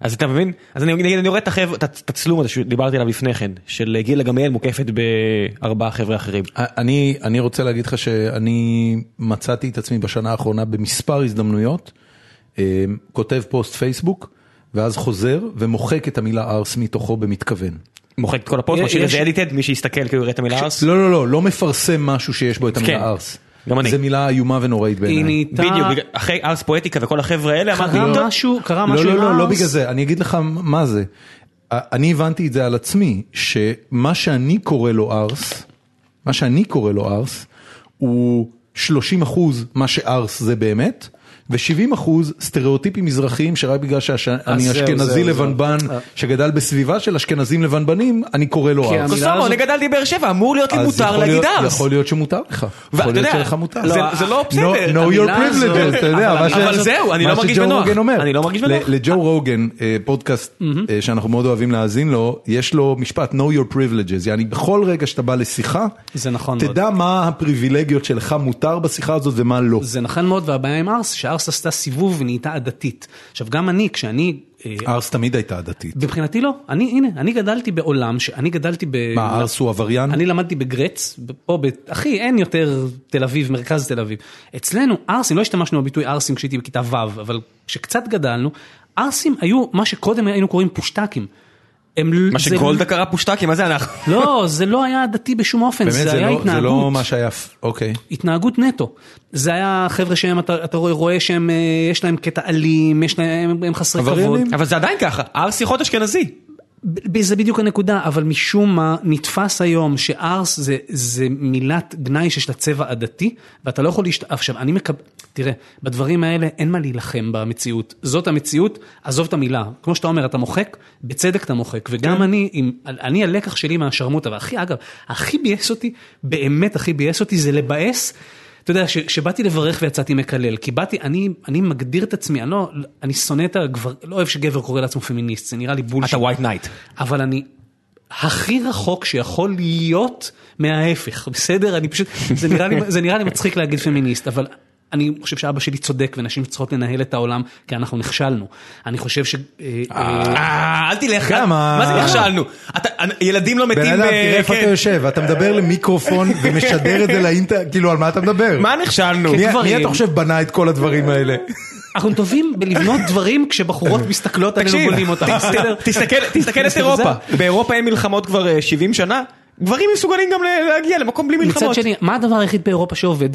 אז אתה מבין? אז אני נגיד אני רואה את החבר'ה, את התצלום הזה שדיברתי עליו לפני כן, של גילה גמליאל מוקפת בארבעה חבר'ה אחרים. אני, אני רוצה להגיד לך שאני מצאתי את עצמי בשנה האחרונה במספר הזדמנויות, אה, כותב פוסט פייסבוק, ואז חוזר ומוחק את המילה ערס מתוכו במתכוון. מוחק את כל הפוסט, יש- משאיר את זה edited, מי שיסתכל כאילו יראה את המילה ערס. לא, לא, לא, לא מפרסם משהו שיש בו את המילה כן, ערס. גם אני. זה מילה איומה ונוראית היא בעיניי. נהייתה... בדיוק, אחרי ערס פואטיקה וכל החבר'ה האלה, אמרתי, קרה משהו, קרה לא, משהו לא, עם לא, לא ערס. בגלל זה, אני אגיד לך מה זה. אני הבנתי את זה על עצמי, שמה שאני קורא לו ערס, מה שאני קורא לו ערס, הוא 30 אחוז מה שארס זה באמת, ו-70 אחוז סטריאוטיפים מזרחיים שרק בגלל שאני זהו, אשכנזי לבנבן, זהו. שגדל בסביבה של אשכנזים לבנבנים, אני קורא לו ארס. המילה קוסומו, אני גדלתי בבאר שבע, אמור להיות לי מותר להגיד ארס. יכול להיות שמותר לך, יכול להיות שלך מותר. זה- לא בסדר. know your privileges, אתה יודע, אבל זהו, אני מה לא מרגיש שג'ו בנוח. רוגן אומר. אני לא מרגיש בנוח. לג'ו רוגן, אה, פודקאסט אה, שאנחנו מאוד אוהבים להאזין לו, יש לו משפט know your privileges, יעני בכל רגע שאתה בא לשיחה, נכון מאוד. תדע מה הפריבילגיות שלך מותר בשיחה הזאת ומה לא. זה נכון מאוד, והבעיה עם ארס, שארס עשתה סיבוב ונהייתה עדתית. עכשיו, גם אני, כשאני... אה, ארס תמיד הייתה דתית. מבחינתי לא, אני, הנה, אני גדלתי בעולם, שאני גדלתי ב... מה, ארס הוא עבריין? אני למדתי בגרץ, פה. אחי, אין יותר תל אביב, מרכז תל אביב. אצלנו, ערסים, לא השתמשנו בביטוי ערסים כשהייתי בכיתה ו', אבל כשקצת גדלנו, ערסים היו מה שקודם היינו קוראים פושטקים. הם... מה זה- שגולדה קרא פושטקים, מה זה אנחנו? לא, זה לא היה דתי בשום אופן, באמת זה זה היה לא- זה לא התנהגות. מה שהיה, אוקיי. התנהגות נטו. זה היה חבר'ה שהם, אתה, אתה רואה, רואה שהם, אה, יש להם קטע אלים, יש להם, הם, חסרי כבוד. אבל זה עדיין ככה, ארס שיחות אשכנזי. זה בדיוק הנקודה, אבל משום מה נתפס היום שארס זה, זה מילת גנאי שיש לה צבע עדתי, ואתה לא יכול להשת... עכשיו, אני מקבל, תראה, בדברים האלה אין מה להילחם במציאות. זאת המציאות, עזוב את המילה. כמו שאתה אומר, אתה מוחק, בצדק אתה מוחק. וגם אני, עם, אני הלקח שלי מהשרמוטה, והכי, אגב, הכי ביאס אותי, באמת הכי ביאס אותי, זה לבאס. אתה יודע, ש- שבאתי לברך ויצאתי מקלל, כי באתי, אני, אני מגדיר את עצמי, אני לא, אני שונא את הגבר, לא אוהב שגבר קורא לעצמו פמיניסט, זה נראה לי bullshit. אתה white knight. אבל אני הכי רחוק שיכול להיות מההפך, בסדר? אני פשוט, זה נראה לי, זה נראה לי מצחיק להגיד פמיניסט, אבל אני חושב שאבא שלי צודק ונשים צריכות לנהל את העולם כי אנחנו נכשלנו. אני חושב ש... אה, אה, אה, אל תלך, מה זה נכשלנו? ילדים לא מתים, בן אדם, תראה איפה כן. אתה יושב, אתה מדבר למיקרופון ומשדר את זה לאינטרנט, כאילו על מה אתה מדבר? מה נכשלנו? מי- אתה חושב בנה את כל הדברים האלה? אנחנו טובים בלבנות דברים כשבחורות מסתכלות עלינו תקשיב, בונים אותם? תסתכל, את אירופה, באירופה אין מלחמות כבר אה, 70 שנה, גברים מסוגלים גם להגיע למקום בלי מצד מלחמות. שני, מה הדבר היחיד באירופה שעובד?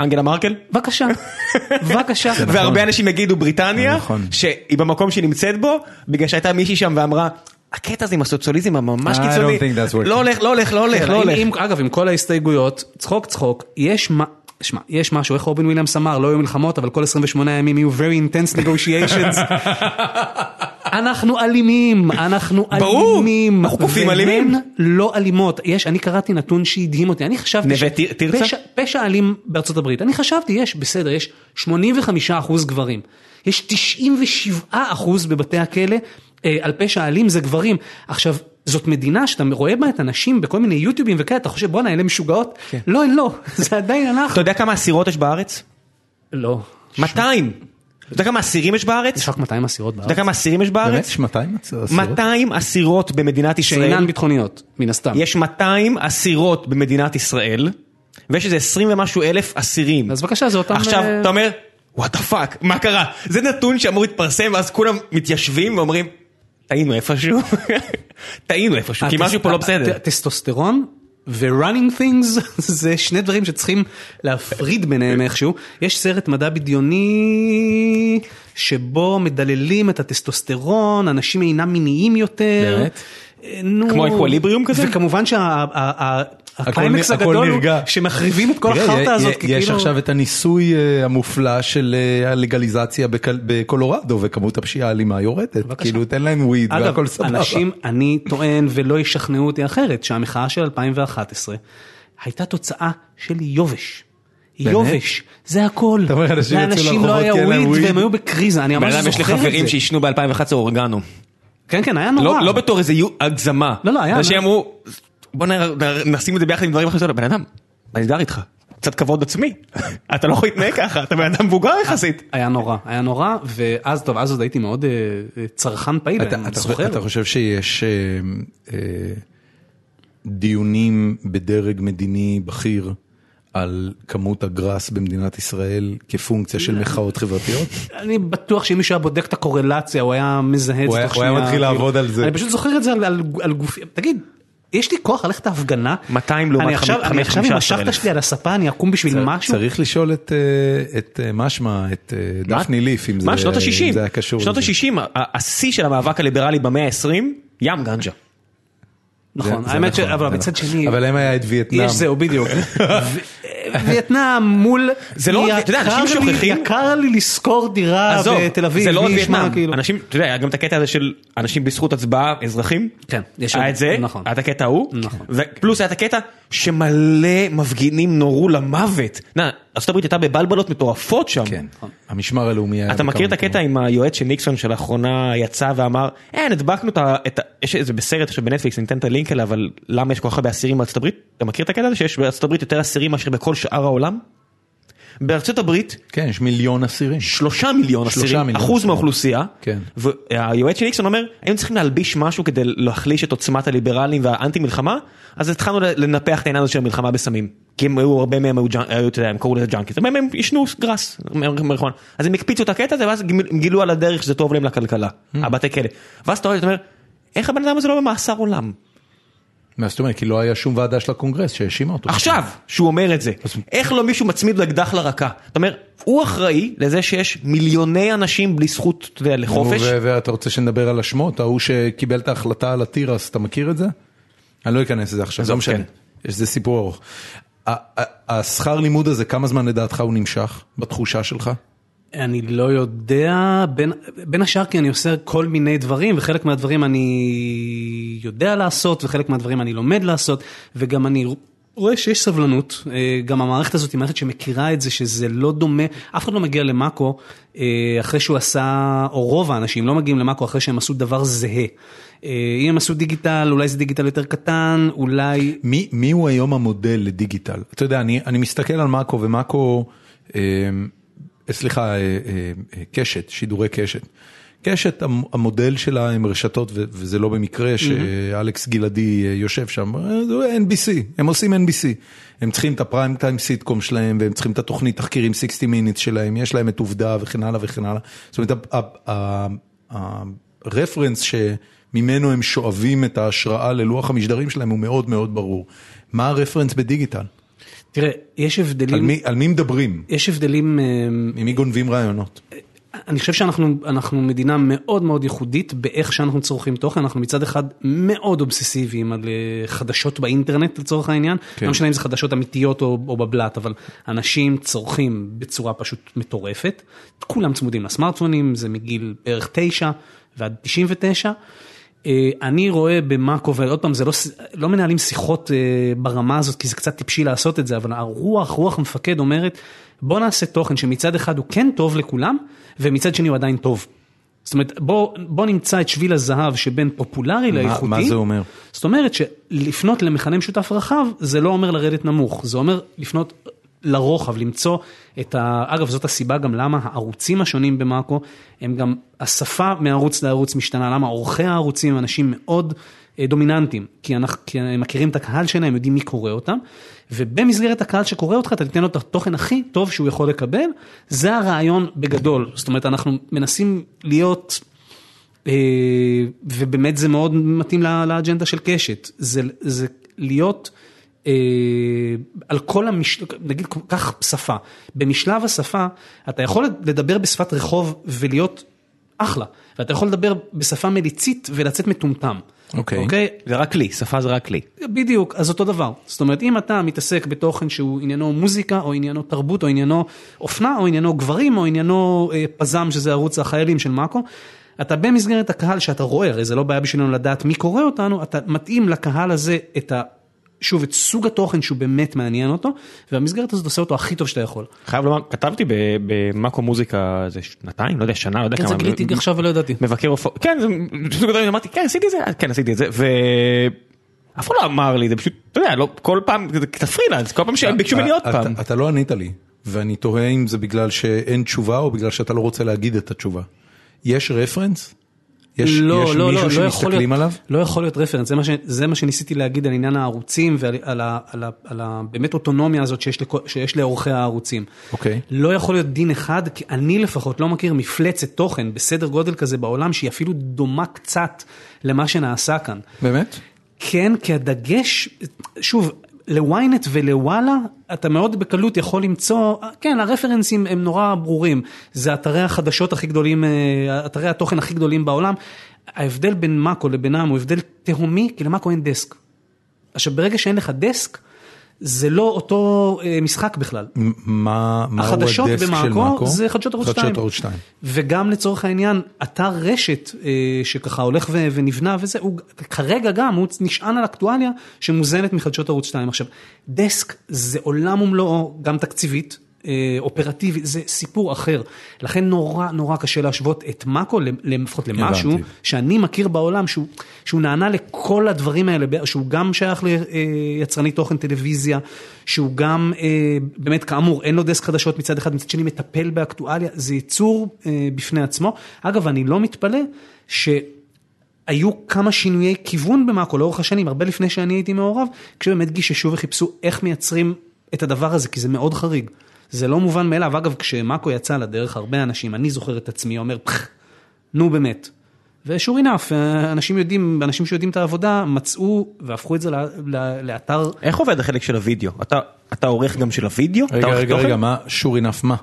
אנגלה מרקל? בבקשה, בבקשה. והרבה אנשים יגידו בריטניה, נכון. שהיא במקום שהיא נמצאת בו, בגלל שהייתה מישהי שם ואמרה, הקטע הזה עם הסוציאליזם הממש קיצוני, think that's working." לא הולך, לא הולך, לא הולך, לא עם- הולך. אגב, עם כל ההסתייגויות, צחוק צחוק, יש מה... שמע, יש משהו, איך רובין וויליאמס אמר, לא יהיו מלחמות, אבל כל 28 ימים יהיו very intense negotiations. אנחנו אלימים, אנחנו ברור, אלימים. אנחנו קופים אלימים. לא אלימות. יש, אני קראתי נתון שהדהים אותי, אני חשבתי... נווה תרצה? פשע- אלים בארצות הברית, אני חשבתי, יש, בסדר, יש 85 אחוז גברים. יש 97 אחוז בבתי הכלא אה, על פשע אלים זה גברים. עכשיו, זאת מדינה שאתה רואה בה את הנשים בכל מיני יוטיובים וכאלה, אתה חושב בואנה אלה משוגעות? כן. לא, הן לא, זה עדיין אתה אנחנו. יודע כמה אסירות יש בארץ? לא. 200. אתה יודע כמה אסירים יש בארץ? יש רק 200 אסירות אתה יודע בארץ. כמה אסירים יש באמת? בארץ? יש 200 אסירות? 200 אסירות במדינת ישראל. שאינן ביטחוניות, מן הסתם. יש 200 אסירות במדינת ישראל, ויש איזה 20 ומשהו אלף אסירים. אז בבקשה, זה אותם... עכשיו, אה, אתה אומר, what the fuck, מה קרה? זה נתון שאמור להתפרסם, ואז כולם מתיישבים ואומרים, טעינו איפשהו, טעינו איפשהו, כי הטס- משהו פה לא בסדר. טסטוסטרון ו-running things זה שני דברים שצריכים להפריד ביניהם איכשהו. יש סרט מדע בדיוני שבו מדללים את הטסטוסטרון, אנשים אינם מיניים יותר. באמת? אה, נו, כמו אקוויליבריום כזה? וכמובן שהקליימקס הכל הגדול הוא נרגע. שמחריבים את כל החרטא הזאת. יש כאילו- עכשיו את הניסוי אה, המופלא של אה, הלגליזציה בקל- בקולורדו וכמות הפשיעה האלימה יורדת. בבקשה. כאילו תן להם weed אגב, והכל סבבה. אנשים, אני טוען ולא ישכנעו אותי אחרת, שהמחאה של 2011 הייתה תוצאה של יובש. יובש, זה הכל. אתה אומר, אנשים יצאו לאנשים לא לרחובות היה כי אין להם וויד וויד? והם היו בקריזה, אני ממש אדם, יש לי זוכר את חברים זה. שעישנו ב-2011 אורגנו. כן, כן, היה לא נורא. לא בתור איזה הגזמה. לא, לא, היה- אנשים אמרו, בוא נ- נ- נשים את זה ביחד עם דברים אחרים. בן אדם, אני נדבר איתך. קצת כבוד עצמי. אתה לא יכול להתנהג ככה, אתה בן אדם מבוגר יחסית. היה נורא, היה נורא, ואז, טוב, אז עוד הייתי מאוד אה, צרכן פעיל, אתה, אני אתה, זוכר. אתה חושב שיש אה, אה, דיונים בדרג מדיני בכיר על כמות הגראס במדינת ישראל כפונקציה של מחאות חברתיות? אני בטוח שאם מישהו היה בודק את הקורלציה, הוא היה מזהה את זה הוא היה. מתחיל כאילו. לעבוד על זה. אני פשוט זוכר את זה על- על- על גופי, תגיד, יש לי כוח ללכת להפגנה? 200 לעומת אני עכשיו- חמש- אני עכשיו עם 15,000. השחטה שלי על הספה, אני אקום בשביל משהו? צריך לשאול את, אה, את אה, משמע, את אה, דפני ליף, אם זה, מה, שנות אם ה-60. זה היה קשור שנות לזה. ה-60, השיא של המאבק הליברלי במאה ה-20, ים גנג'ה. נכון, האמת ש... נכון, אבל מצד נכון. שני, אבל להם היה את וייטנאם. יש זהו, בדיוק. וייטנאם מול... זה לא רק- אתה יודע, אנשים שוכחים- יקר לי לשכור דירה בתל אביב, זה לא רק וייטנאם, כאילו. אנשים, אתה יודע, היה גם את הקטע הזה של אנשים בזכות הצבעה, אזרחים. כן, יש עוד- את זה, נכון. היה את הקטע ההוא, נכון. ופלוס היה את הקטע שמלא מפגינים נורו למוות. הברית הייתה בבלבלות מטורפות שם. כן, המשמר הלאומי היה... אתה מכיר את הקטע עם היועץ של ניקסון שלאחרונה יצא ואמר, אין, הדבקנו את ה... יש איזה בסרט עכשיו בנטפליקס, אני אתן את הלינק אליו, אבל למה יש כל כך הרבה אסירים הברית? אתה מכיר את הקטע הזה שיש הברית יותר אסירים מאשר בכל שאר העולם? בארצות הברית כן, יש מיליון אסירים. שלושה מיליון אסירים, אחוז. מהאוכלוסייה, כן. והיועץ של ניקסון אומר, היינו צריכים להלביש משהו כדי להחליש את עוצמת הליברלים והאנטי מלחמה, אז התחלנו לנפח את העניין הזה של המלחמה בסמים, כי הם היו, הרבה מהם היו, אתה יודע, הם קראו לזה ג'אנקיס, הרבה מהם עישנו גראס, מריחואנה, אז הם הקפיצו את הקטע הזה ואז הם גילו על הדרך שזה טוב להם לכלכלה, Mm. הבתי כלא, ואז אתה אומר, איך הבן אדם הזה לא במאסר עולם? מה זאת אומרת? כי לא היה שום ועדה של הקונגרס שהאשימה אותו. עכשיו, שהוא אומר את זה, איך לא מישהו מצמיד לו אקדח לרקה? אתה אומר, הוא אחראי לזה שיש מיליוני אנשים בלי זכות, אתה יודע, לחופש. ואתה רוצה שנדבר על השמות? ההוא שקיבל את ההחלטה על התירס, אתה מכיר את זה? אני לא אכנס לזה עכשיו, לא משנה. כן. זה סיפור ארוך. השכר לימוד הזה, כמה זמן לדעתך הוא נמשך, בתחושה שלך? אני לא יודע, בין, בין השאר כי אני עושה כל מיני דברים וחלק מהדברים אני יודע לעשות וחלק מהדברים אני לומד לעשות וגם אני רואה שיש סבלנות, אה, גם המערכת הזאת היא מערכת שמכירה את זה שזה לא דומה, אף אחד לא מגיע למאקו אה, אחרי שהוא עשה, או רוב האנשים לא מגיעים למאקו אחרי שהם עשו דבר זהה. אה, אם הם עשו דיגיטל, אולי זה דיגיטל יותר קטן, אולי... מי, מי הוא היום המודל לדיגיטל? אתה יודע, אני, אני מסתכל על מאקו ומאקו, סליחה, אה, אה, אה, קשת, שידורי קשת. קשת, המ- המודל שלה הם רשתות, וזה לא במקרה שאלכס גלעדי אה, יושב שם, אה, זה NBC, הם עושים NBC. הם צריכים את הפריים טיים סיטקום שלהם, והם צריכים את התוכנית תחקירים 60 מינטס שלהם, יש להם את עובדה וכן הלאה וכן הלאה. זאת אומרת, הרפרנס שממנו הם שואבים את ההשראה ללוח המשדרים שלהם הוא מאוד מאוד ברור. מה הרפרנס בדיגיטל? תראה, יש על הבדלים, מי, על מי מדברים? יש הבדלים... אה, ממי גונבים רעיונות? אני חושב שאנחנו אנחנו מדינה מאוד מאוד ייחודית באיך שאנחנו צורכים תוכן, אנחנו מצד אחד מאוד אובססיביים על אה, חדשות באינטרנט לצורך העניין, כן. לא משנה אם זה חדשות אמיתיות או, או בבלת, אבל אנשים צורכים בצורה פשוט מטורפת, כולם צמודים לסמארטפונים, זה מגיל בערך 9 ועד 99. אה, אני רואה במאקו, ועוד פעם, זה לא, לא מנהלים שיחות אה, ברמה הזאת, כי זה קצת טיפשי לעשות את זה, אבל הרוח, רוח המפקד אומרת, בוא נעשה תוכן שמצד אחד הוא כן טוב לכולם, ומצד שני הוא עדיין טוב. זאת אומרת, בוא, בוא נמצא את שביל הזהב שבין פופולרי לאיכותי. מה זה אומר? זאת אומרת שלפנות למכנה משותף רחב, זה לא אומר לרדת נמוך, זה אומר לפנות לרוחב, למצוא את ה... אגב, זאת הסיבה גם למה הערוצים השונים במאקו, הם גם, השפה מערוץ לערוץ משתנה, למה עורכי הערוצים הם אנשים מאוד אה, דומיננטיים, כי, אנחנו, כי הם מכירים את הקהל שלהם, יודעים מי קורא אותם, ובמסגרת הקהל שקורא אותך, אתה תיתן לו את התוכן הכי טוב שהוא יכול לקבל, זה הרעיון בגדול, זאת אומרת, אנחנו מנסים להיות... אה, ובאמת זה מאוד מתאים לאג'נדה של קשת, זה, זה להיות על כל המש... נגיד קח שפה, במשלב השפה אתה יכול לדבר בשפת רחוב ולהיות אחלה, ואתה יכול לדבר בשפה מליצית ולצאת מטומטם. אוקיי. אוקיי? זה רק כלי, שפה זה רק כלי. בדיוק, אז אותו דבר. זאת אומרת, אם אתה מתעסק בתוכן שהוא עניינו מוזיקה, או עניינו תרבות, או עניינו אופנה, או עניינו גברים, או עניינו אה, פזם, שזה ערוץ החיילים של מאקו, אתה במסגרת הקהל שאתה רואה, הרי זה לא בעיה בשבילנו לדעת מי קורא אותנו, אתה מתאים לקהל הזה את ה... שוב, את סוג התוכן שהוא באמת מעניין אותו, והמסגרת הזאת עושה אותו הכי טוב שאתה יכול. חייב לומר, כתבתי ב- במאקו מוזיקה איזה שנתיים, לא יודע, שנה, לא יודע כן, כמה. זה גיליתי עכשיו ולא ידעתי. מבקר הופעות, כן, זה אמרתי, כן, עשיתי את זה, כן, עשיתי את זה, ו... אף אחד לא אמר לי, זה פשוט, אתה יודע, לא, כל פעם, זה אתה פרילנס, כל פעם שהם ביקשו ממני עוד אתה- פעם. אתה לא ענית לי, ואני תוהה אם זה בגלל שאין תשובה או בגלל שאתה לא רוצה להגיד את התשובה. יש רפרנס? יש יש לא, לא, מישהו לא, לא שמסתכלים להיות, עליו? לא יכול להיות רפרנס, זה מה, ש, זה מה שניסיתי להגיד על עניין הערוצים ועל על על על ה, באמת אוטונומיה הזאת שיש, שיש לעורכי הערוצים. אוקיי. לא יכול להיות דין אחד, כי אני לפחות לא מכיר מפלצת תוכן בסדר גודל כזה בעולם שהיא אפילו דומה קצת למה שנעשה כאן. באמת? כן, כי הדגש, שוב, לוויינט ולוואלה, אתה מאוד בקלות יכול למצוא, כן, הרפרנסים הם נורא ברורים, זה אתרי החדשות הכי גדולים, אה, אתרי התוכן הכי גדולים בעולם. ההבדל בין מאקו לבינם הוא הבדל תהומי, כי למאקו אין דסק. עכשיו, ברגע שאין לך דסק, זה לא אותו אה, משחק בכלל. מה החדשות הדסק של במאקו מאקו? זה חדשות ערוץ 2. חדשות ערוץ 2. וגם לצורך העניין, אתר רשת אה, שככה הולך ונבנה וזה, הוא כרגע גם, הוא נשען על אקטואליה שמוזנת מחדשות ערוץ 2. עכשיו, דסק זה עולם ומלואו, גם תקציבית. אה, אופרטיבית, זה סיפור אחר. לכן נורא נורא קשה להשוות את מאקו, לפחות למשהו הבנתי. שאני מכיר בעולם, שהוא, שהוא נענה לכל הדברים האלה, שהוא גם שייך ליצרני תוכן טלוויזיה, שהוא גם, אה, באמת כאמור, אין לו דסק חדשות מצד אחד, מצד שני מטפל באקטואליה, זה יצור אה, בפני עצמו. אגב, אני לא מתפלא שהיו כמה שינויי כיוון במאקו לאורך השנים, הרבה לפני שאני הייתי מעורב, כשבאמת גיששו וחיפשו איך מייצרים את הדבר הזה, כי זה מאוד חריג. זה לא מובן מאליו. אגב, כשמאקו יצא לדרך, הרבה אנשים, אני זוכר את עצמי, אומר, "פח, נו באמת. ושור אינף, אנשים יודעים, אנשים שיודעים את העבודה, מצאו והפכו את זה לאתר, איך עובד החלק של הוידאו? אתה, אתה עורך גם של הוידאו? רגע, רגע? רגע, מה שור אינף מה?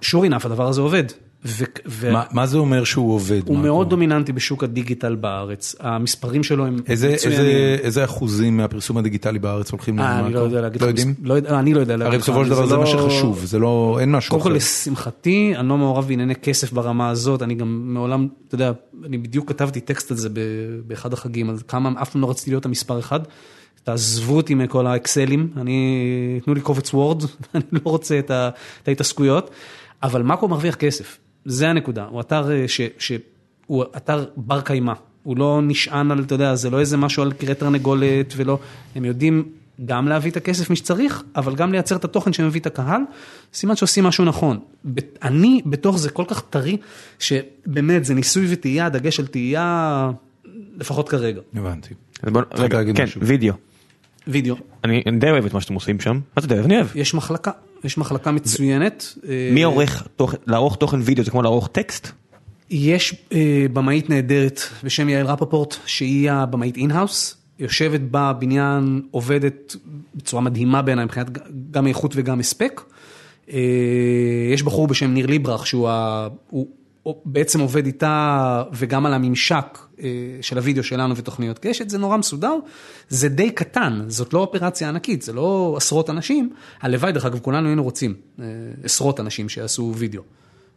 שור אינף, הדבר הזה עובד. ו- ו- מה- מה זה אומר שהוא עובד? הוא? מאוד דומיננטי בשוק הדיגיטל בארץ, המספרים שלו הם איזה- מצוינים. איזה- איזה אחוזים מהפרסום הדיגיטלי בארץ הולכים אה, למאקו? אני לא יודע להגיד לא לך, יודעים? לא יודע- אני לא יודע להגיד הרי בסופו של דבר זה לא- מה שחשוב, זה לא, אין משהו קודם כל אחר. לשמחתי, אני לא מעורב בענייני כסף ברמה הזאת, אני גם מעולם, אתה יודע, אני בדיוק כתבתי טקסט על זה באחד החגים, על כמה, אף פעם לא רציתי להיות המספר אחד. תעזבו אותי מכל האקסלים, אני, תנו לי קובץ וורד, אני לא רוצה את ההתעסקויות, אבל מאקו מרוויח כסף, זה הנקודה, הוא אתר אה, ש, שהוא אתר בר קיימא, הוא לא נשען על, אתה יודע, זה לא איזה משהו על קראת תרנגולת ולא, הם יודעים גם להביא את הכסף מי שצריך, אבל גם לייצר את התוכן שמביא את הקהל, סימן שעושים משהו נכון. אני בתוך זה כל כך טרי, שבאמת זה ניסוי וטעייה, דגש על טעייה, לפחות כרגע. הבנתי. אז בוא- רגע, להגיד כן, משהו. וידאו. וידאו, אני אני די אוהב את מה שאתם עושים שם. מה אתה יודע, אני אוהב. יש מחלקה, יש מחלקה מצוינת. אה, מי עורך לערוך תוכן וידאו זה כמו לערוך טקסט? יש אה, במאית נהדרת בשם יעל רפפורט, שהיא הבמאית in-house, יושבת בבניין, עובדת בצורה מדהימה בעיניי מבחינת גם איכות וגם הספק. אה, יש בחור בשם ניר ליברח, שהוא ה... הוא, הוא בעצם עובד איתה וגם על הממשק אה, של הוידאו שלנו ותוכניות קשת, זה נורא מסודר, זה די קטן, זאת לא אופרציה ענקית, זה לא עשרות אנשים, הלוואי, דרך אגב, כולנו היינו רוצים אה, עשרות אנשים שיעשו וידאו.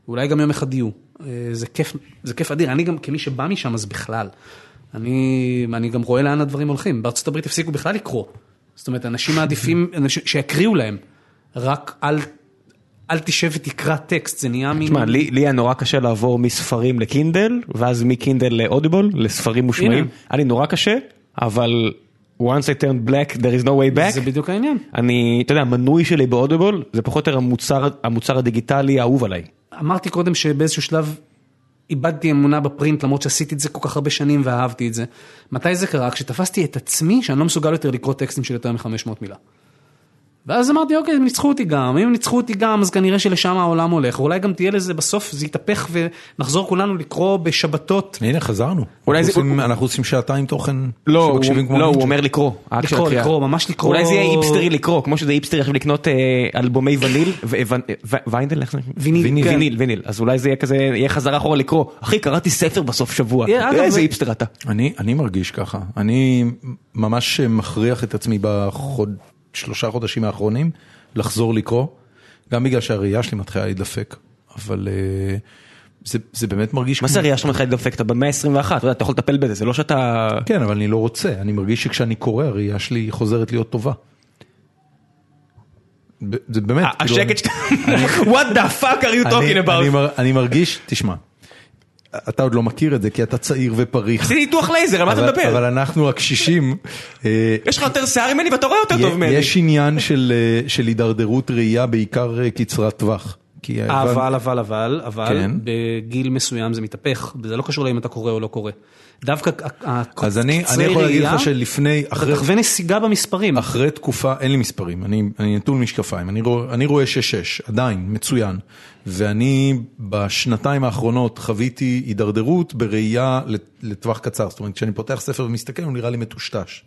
אולי גם יום אחד יהיו. אה, זה כיף, זה כיף אדיר, אני גם כמי שבא משם אז בכלל. אני, אני גם רואה לאן הדברים הולכים. בארצות הברית הפסיקו בכלל לקרוא. זאת אומרת, אנשים מעדיפים, אנשים, שיקריאו להם, רק אל, אל תשב ותקרא טקסט, זה נהיה מין... תשמע, לי היה נורא קשה לעבור מספרים לקינדל, ואז מקינדל לאודיבול, לספרים מושמעים. היה לי נורא קשה, אבל once I turned black there is no way back. זה בדיוק העניין. אני, אתה יודע, המנוי שלי באודיבול זה פחות או יותר המוצר, המוצר הדיגיטלי האהוב עליי. אמרתי קודם שבאיזשהו שלב איבדתי אמונה בפרינט למרות שעשיתי את זה כל כך הרבה שנים ואהבתי את זה. מתי זה קרה? כשתפסתי את עצמי שאני לא מסוגל יותר לקרוא טקסטים של יותר מ-500 מילה. ואז אמרתי אוקיי הם ניצחו אותי גם, אם הם ניצחו אותי גם אז כנראה שלשם העולם הולך, אולי גם תהיה לזה בסוף זה יתהפך ונחזור כולנו לקרוא בשבתות. הנה חזרנו. אולי אנחנו זה- עושים- אנחנו עושים שעתיים תוכן לא, הוא, שמקשיבים כמו לא. אומר לקרוא. לקרוא. לקרוא, ממש לקרוא. אולי זה יהיה היפסטרי לקרוא, כמו שזה היפסטרי עכשיו לקנות אה, אלבומי ויניל, ויינדל, איך זה? ויניל, ויניל, כן. ויניל, ויניל. אז אולי זה יהיה כזה, יהיה חזרה אחורה לקרוא. אחי, קראתי ספר בסוף שבוע. איזה זה- היפסטר אתה. אני, אני מרגיש ככה, אני ממש מכריח את עצמי בשלושה חודשים האחרונים לחזור לקרוא, גם בגלל שהראייה שלי מתחילה להידפק, אבל אה, זה, זה באמת מרגיש מה זה הראייה שלך מתחילה לדפק? אתה במאה ה-21, אתה יכול לטפל בזה, זה לא שאתה... כן, אבל אני לא רוצה, אני מרגיש שכשאני קורא הראייה שלי חוזרת להיות טובה. זה באמת, ה- כאילו, השקט שאתה... What the fuck are you talking about? אני מרגיש, תשמע, אתה עוד לא מכיר את זה כי אתה צעיר ופריך, עשיתי ניתוח לייזר, על מה אתה מדבר? אבל אנחנו הקשישים, אה, יש לך יותר שיער ממני ואתה רואה יותר טוב ממני. יש עניין של, אה, הידרדרות ראייה בעיקר אה, קצרת טווח. כי אבל, אבל, אבל, אבל, כן. בגיל מסוים זה מתהפך, זה לא קשור לאם אתה קורא או לא קורא. דווקא הקצרי אז אני, אני יכול להגיד ראייה, לך שלפני, אתה תחווה נסיגה במספרים. אחרי תקופה, אין לי מספרים, אני, אני נטול משקפיים, אני רואה, אני רואה 6-6, עדיין, מצוין. ואני בשנתיים האחרונות חוויתי הידרדרות בראייה לט- לטווח קצר, זאת אומרת, כשאני פותח ספר ומסתכל הוא נראה לי מטושטש.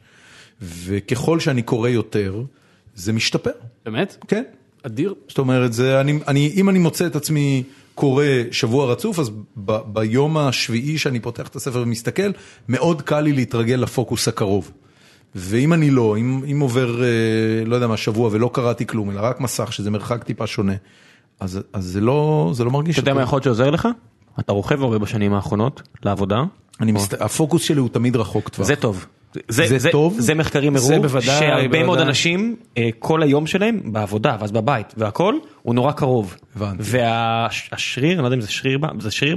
וככל שאני קורא יותר, זה משתפר. באמת? כן. אדיר. זאת אומרת, זה, אני, אני, אם אני מוצא את עצמי קורא שבוע רצוף, אז ב, ביום השביעי שאני פותח את הספר ומסתכל, מאוד קל לי להתרגל לפוקוס הקרוב. ואם אני לא, אם, אם עובר, אה, לא יודע מה, שבוע ולא קראתי כלום, אלא רק מסך, שזה מרחק טיפה שונה, אז, אז זה, לא, זה לא מרגיש אתה יודע. מה יכול להיות שעוזר לך? אתה רוכב הרבה בשנים האחרונות לעבודה. אני מסת... הפוקוס שלי הוא תמיד רחוק טווח. זה טוב. זה, זה זה, טוב? זה מחקרים זה הראו בוודאי, שהרבה מאוד בוודאי. אנשים אה, כל היום שלהם בעבודה ואז בבית והכל הוא נורא קרוב. הבנתי. והשריר, אני לא יודע אם זה שריר, זה שריר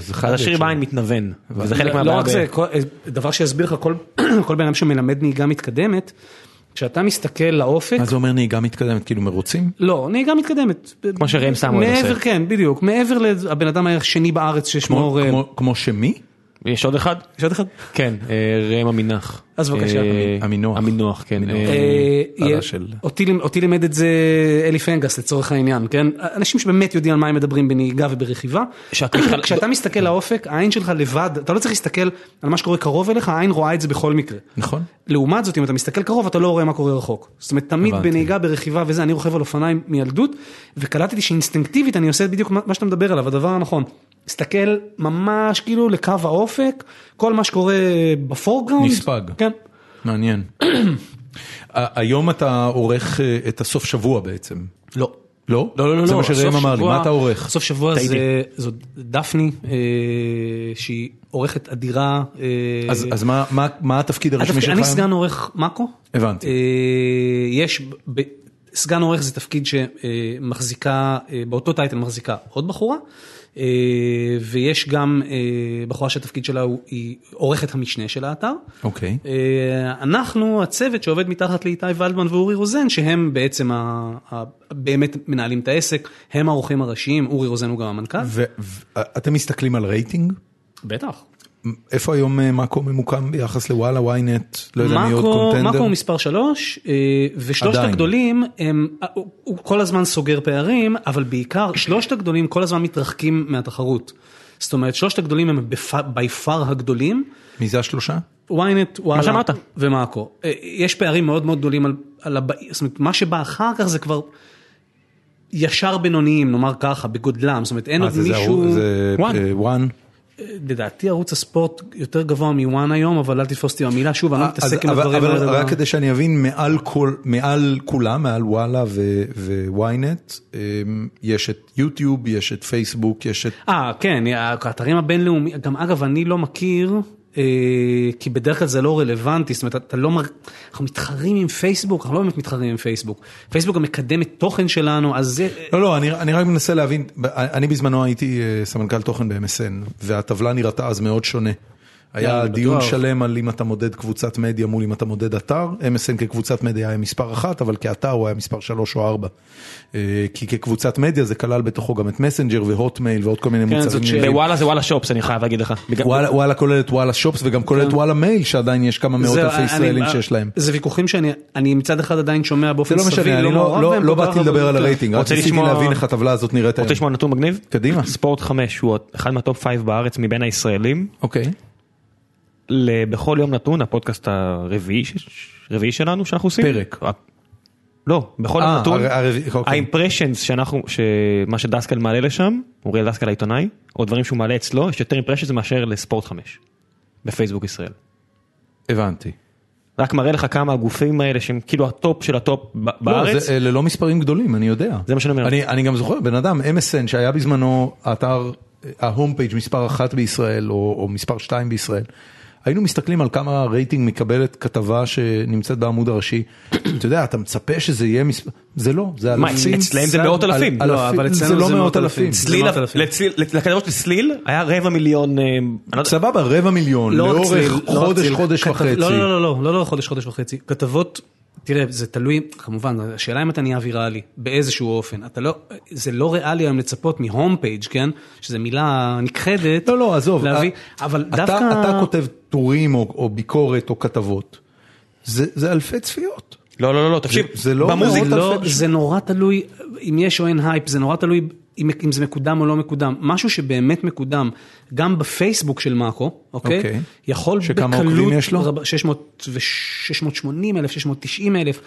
זה חייב אז השריר בעין. מתנוון. וזה חלק לא מהבעיה. רק ב- זה, כל- דבר שיסביר לך כל- כל בן אדם שמלמד נהיגה מתקדמת, כשאתה מסתכל לאופק, מה זה אומר נהיגה מתקדמת, כאילו מרוצים? לא, נהיגה מתקדמת. כמו שראם סמואל מעבר, עושה. כן, בדיוק, מעבר לבן אדם השני בארץ כמו, ששמור... אה, כמו, כמו שמי? יש עוד אחד? יש עוד אחד? כן, אה, ראם עמינח. אז בבקשה. אה, עמינוח. עמינוח, כן. אה, אותי לימ- אותי לימד את זה אלי פנגס לצורך העניין, כן? אנשים שבאמת יודעים על מה הם מדברים בנהיגה וברכיבה. כשאתה מסתכל לאופק, העין שלך לבד, אתה לא צריך להסתכל על מה שקורה קרוב אליך, העין רואה את זה בכל מקרה. נכון. לעומת זאת, אם אתה מסתכל קרוב, אתה לא רואה מה קורה רחוק. זאת אומרת, תמיד. בנהיגה, ברכיבה וזה, אני רוכב על אופניים מילדות, וקלטתי שאינסטינקטיבית אני עושה בדיוק מה מה שאתה מדבר עליו, הדבר הנכון. תסתכל ממש כאילו לקו האופק, כל מה שקורה בפורגראונד. נספג. כן. מעניין. היום אתה עורך אה, את הסוף שבוע בעצם. לא. לא? לא, לא, לא, זה לא, מה שראם אמר לי, מה אתה עורך? סוף שבוע. זה, זו דפני, אה, שהיא עורכת אדירה. אה, אז אז מה- מה- מה התפקיד הרשמי שלך? אני? סגן עורך מאקו. הבנתי. אה, יש, ב- סגן עורך זה תפקיד שמחזיקה, באותו title מחזיקה עוד בחורה, ויש גם אה, בחורה שהתפקיד שלה הוא, היא עורכת המשנה של האתר. אוקיי. אה, אנחנו הצוות שעובד מתחת לאיתי ולדמן ואורי רוזן שהם בעצם ה, ה, באמת מנהלים את העסק, הם העורכים הראשיים, אורי רוזן הוא גם המנכ"ל. ואתם מסתכלים על רייטינג? בטח. איפה היום אה, מאקו ממוקם ביחס לוואלה, ynet, לא יודע מי עוד קונטנדר? מאקו הוא מספר שלוש, אה, ושלושת עדיין. הגדולים, הם, אה, הוא, כל הזמן סוגר פערים, אבל בעיקר שלושת הגדולים כל הזמן מתרחקים מהתחרות. זאת אומרת, שלושת הגדולים הם בי פאר הגדולים, מי זה השלושה? ynet, וואלה. ומאקו. יש פערים מאוד מאוד גדולים על, על הבא, זאת אומרת, מה שבא אחר כך זה כבר ישר בינוניים, נאמר ככה, בגודלם, זאת אומרת, אין עוד מישהו, זה וואן. אה. לדעתי ערוץ הספורט יותר גבוה מוואן היום, אבל אל תתפוס אותי במילה, שוב, אני לא אז- מתעסק עם אבל- הדברים אבל האלה. רק כדי שאני אבין, מעל כל- מעל כולם, מעל וואלה ו-ynet, יש את יוטיוב, יש את פייסבוק, יש את... אה, כן, האתרים הבינלאומיים, גם אגב, אני לא מכיר אה, כי בדרך כלל זה לא רלוונטי, זאת אומרת, אתה לא, מר... אנחנו מתחרים עם פייסבוק, אנחנו לא באמת מתחרים עם פייסבוק. פייסבוק גם מקדם את תוכן שלנו, אז זה... לא, לא, אני, אני רק מנסה להבין, אני בזמנו הייתי אה, סמנכ"ל תוכן ב-MSN, והטבלה נראתה אז מאוד שונה. היה דיון בטוח. שלם על אם אתה מודד קבוצת מדיה מול אם אתה מודד אתר, MSN כקבוצת מדיה היה מספר אחת, אבל כאתר הוא היה מספר שלוש או ארבע. אה, כי כקבוצת מדיה זה כלל בתוכו גם את מסנג'ר והוטמייל ועוד כל מיני כן, מוצרים. נלווים. בוואלה זה וואלה שופס אני חייב להגיד לך. וואלה וואלה כולל את וואלה שופס וגם כולל את וואלה מייל שעדיין יש כמה מאות אלפי ישראלים אני- שיש להם. זה ויכוחים שאני אני מצד אחד עדיין שומע זה באופן לא סביר, אני לא- מעורב לא לא באתי לדבר על כן. הרייטינג, רק ניסיתי להבין איך הטבלה הזאת נראית היום. רוצה לשמוע נתון מגניב? קדימה. ספורט 5 הוא אחד מה top 5 בארץ מבין הישראלים. אוקיי. בכל יום נתון הפודקאסט הרביעי רביעי שלנו שאנחנו עושים. פרק. לא, בכל יום אה, נתון. אוקיי. ה impressions שאנחנו, שמה שדסקל מעלה לשם, אוריאל דסקל העיתונאי, או דברים שהוא מעלה אצלו, יש יותר impressions מאשר לספורט 5. בפייסבוק ישראל. הבנתי. רק מראה לך כמה הגופים האלה שהם כאילו הטופ של הטופ ב- לא, בארץ. זה- אלה לא מספרים גדולים, אני יודע. זה מה שאני אומר. אני, אני גם זוכר, בן אדם, MSN, שהיה בזמנו האתר, ה home page מספר אחת בישראל, או, או מספר שתיים בישראל, היינו מסתכלים על כמה רייטינג מקבלת כתבה שנמצאת בעמוד הראשי. אתה יודע, אתה מצפה שזה יהיה מספר, זה לא, זה מה, אלפים. אצלם זה מאות אל- אלפים. אל- לא, אבל אצלנו לא זה מאות מאות אלפים. צליל, לכתבות של צליל היה רבע מיליון, אה, לא סבבה, רבע מיליון, לא לאורך צליל, לא חודש, צליל. חודש וחצי. לא, לא, לא, לא, לא, לא, חודש, חודש וחצי. כתבות, תראה, זה תלוי, כמובן, השאלה אם אתה נהיה ויראלי, באיזשהו אופן. אתה לא, זה לא ריאלי היום לצפות מ home page, כן? שזו מילה נכחדת. לא, לא, עזוב. להביא, ה- אבל אתה- דווקא... אתה כותב טורים או או ביקורת או כתבות. זה זה אלפי צפיות. לא, לא, לא, לא, תקשיב, זה לא במוזיקה, לא, אלפי זה נורא תלוי אם יש או אין הייפ, זה נורא תלוי אם, אם זה מקודם או לא מקודם. משהו שבאמת מקודם, גם בפייסבוק של מאקו, אוקיי? אוקיי. יכול שכמה בקלות, עוקבים יש לו? רבה- 600 ו- 680 אלף, 690 אלף.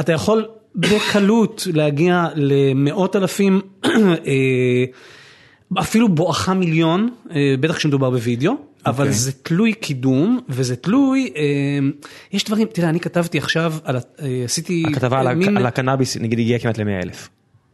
אתה יכול בקלות להגיע למאות אלפים, אה, אפילו בואכה מיליון, אה, בטח כשמדובר בווידאו, אבל אוקיי. זה תלוי קידום וזה תלוי, אה, יש דברים, תראה, אני כתבתי עכשיו, על עשיתי... הכתבה על מין- על הקנאביס נגיד הגיעה כמעט ל-100 אלף.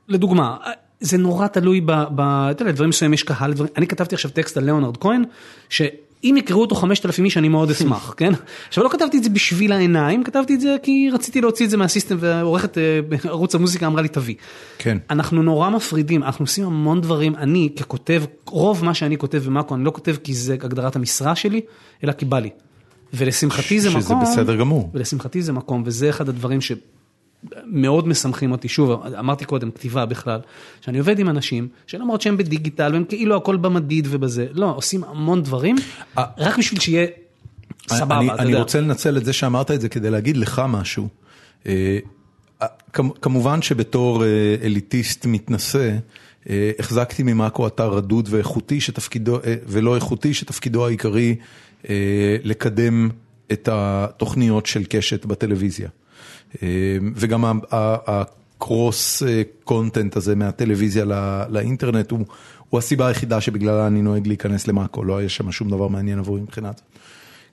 לדוגמה, זה נורא תלוי ב... ב- אתה יודע, דברים מסוימים יש קהל, דברים, אני כתבתי עכשיו טקסט על ליאונרד כהן, שאם יקראו אותו 5,000 איש אני מאוד אשמח, כן? עכשיו לא כתבתי את זה בשביל העיניים, כתבתי את זה כי רציתי להוציא את זה מהסיסטם ועורכת אה, בערוץ המוזיקה אמרה לי תביא. כן. אנחנו נורא מפרידים, אנחנו עושים המון דברים, אני ככותב, רוב מה שאני כותב במאקו, אני לא כותב כי זה הגדרת המשרה שלי, אלא כי בא לי. ולשמחתי זה שזה מקום, בסדר גמור. ולשמחתי זה מקום, וזה אחד הדברים שמאוד משמחים אותי, שוב, אמרתי קודם, כתיבה בכלל, שאני עובד עם אנשים, שלמרות שהם בדיגיטל, והם כאילו הכל במדיד ובזה, לא, עושים המון דברים, אה. רק בשביל שיהיה סבבה, אני, אתה אני יודע. רוצה לנצל את זה שאמרת את זה כדי להגיד לך משהו. אה, כמ- כמובן שבתור אה, אליטיסט מתנשא, אה, החזקתי ממאקו אתר רדוד ואיכותי שתפקידו, אה, ולא איכותי, שתפקידו העיקרי אה, לקדם את התוכניות של קשת בטלוויזיה. אה, וגם הקרוס אה, קונטנט הזה מהטלוויזיה לא- לאינטרנט הוא, הוא הסיבה היחידה שבגללה אני נוהג להיכנס למאקו, לא היה שם שום דבר מעניין עבורי מבחינת.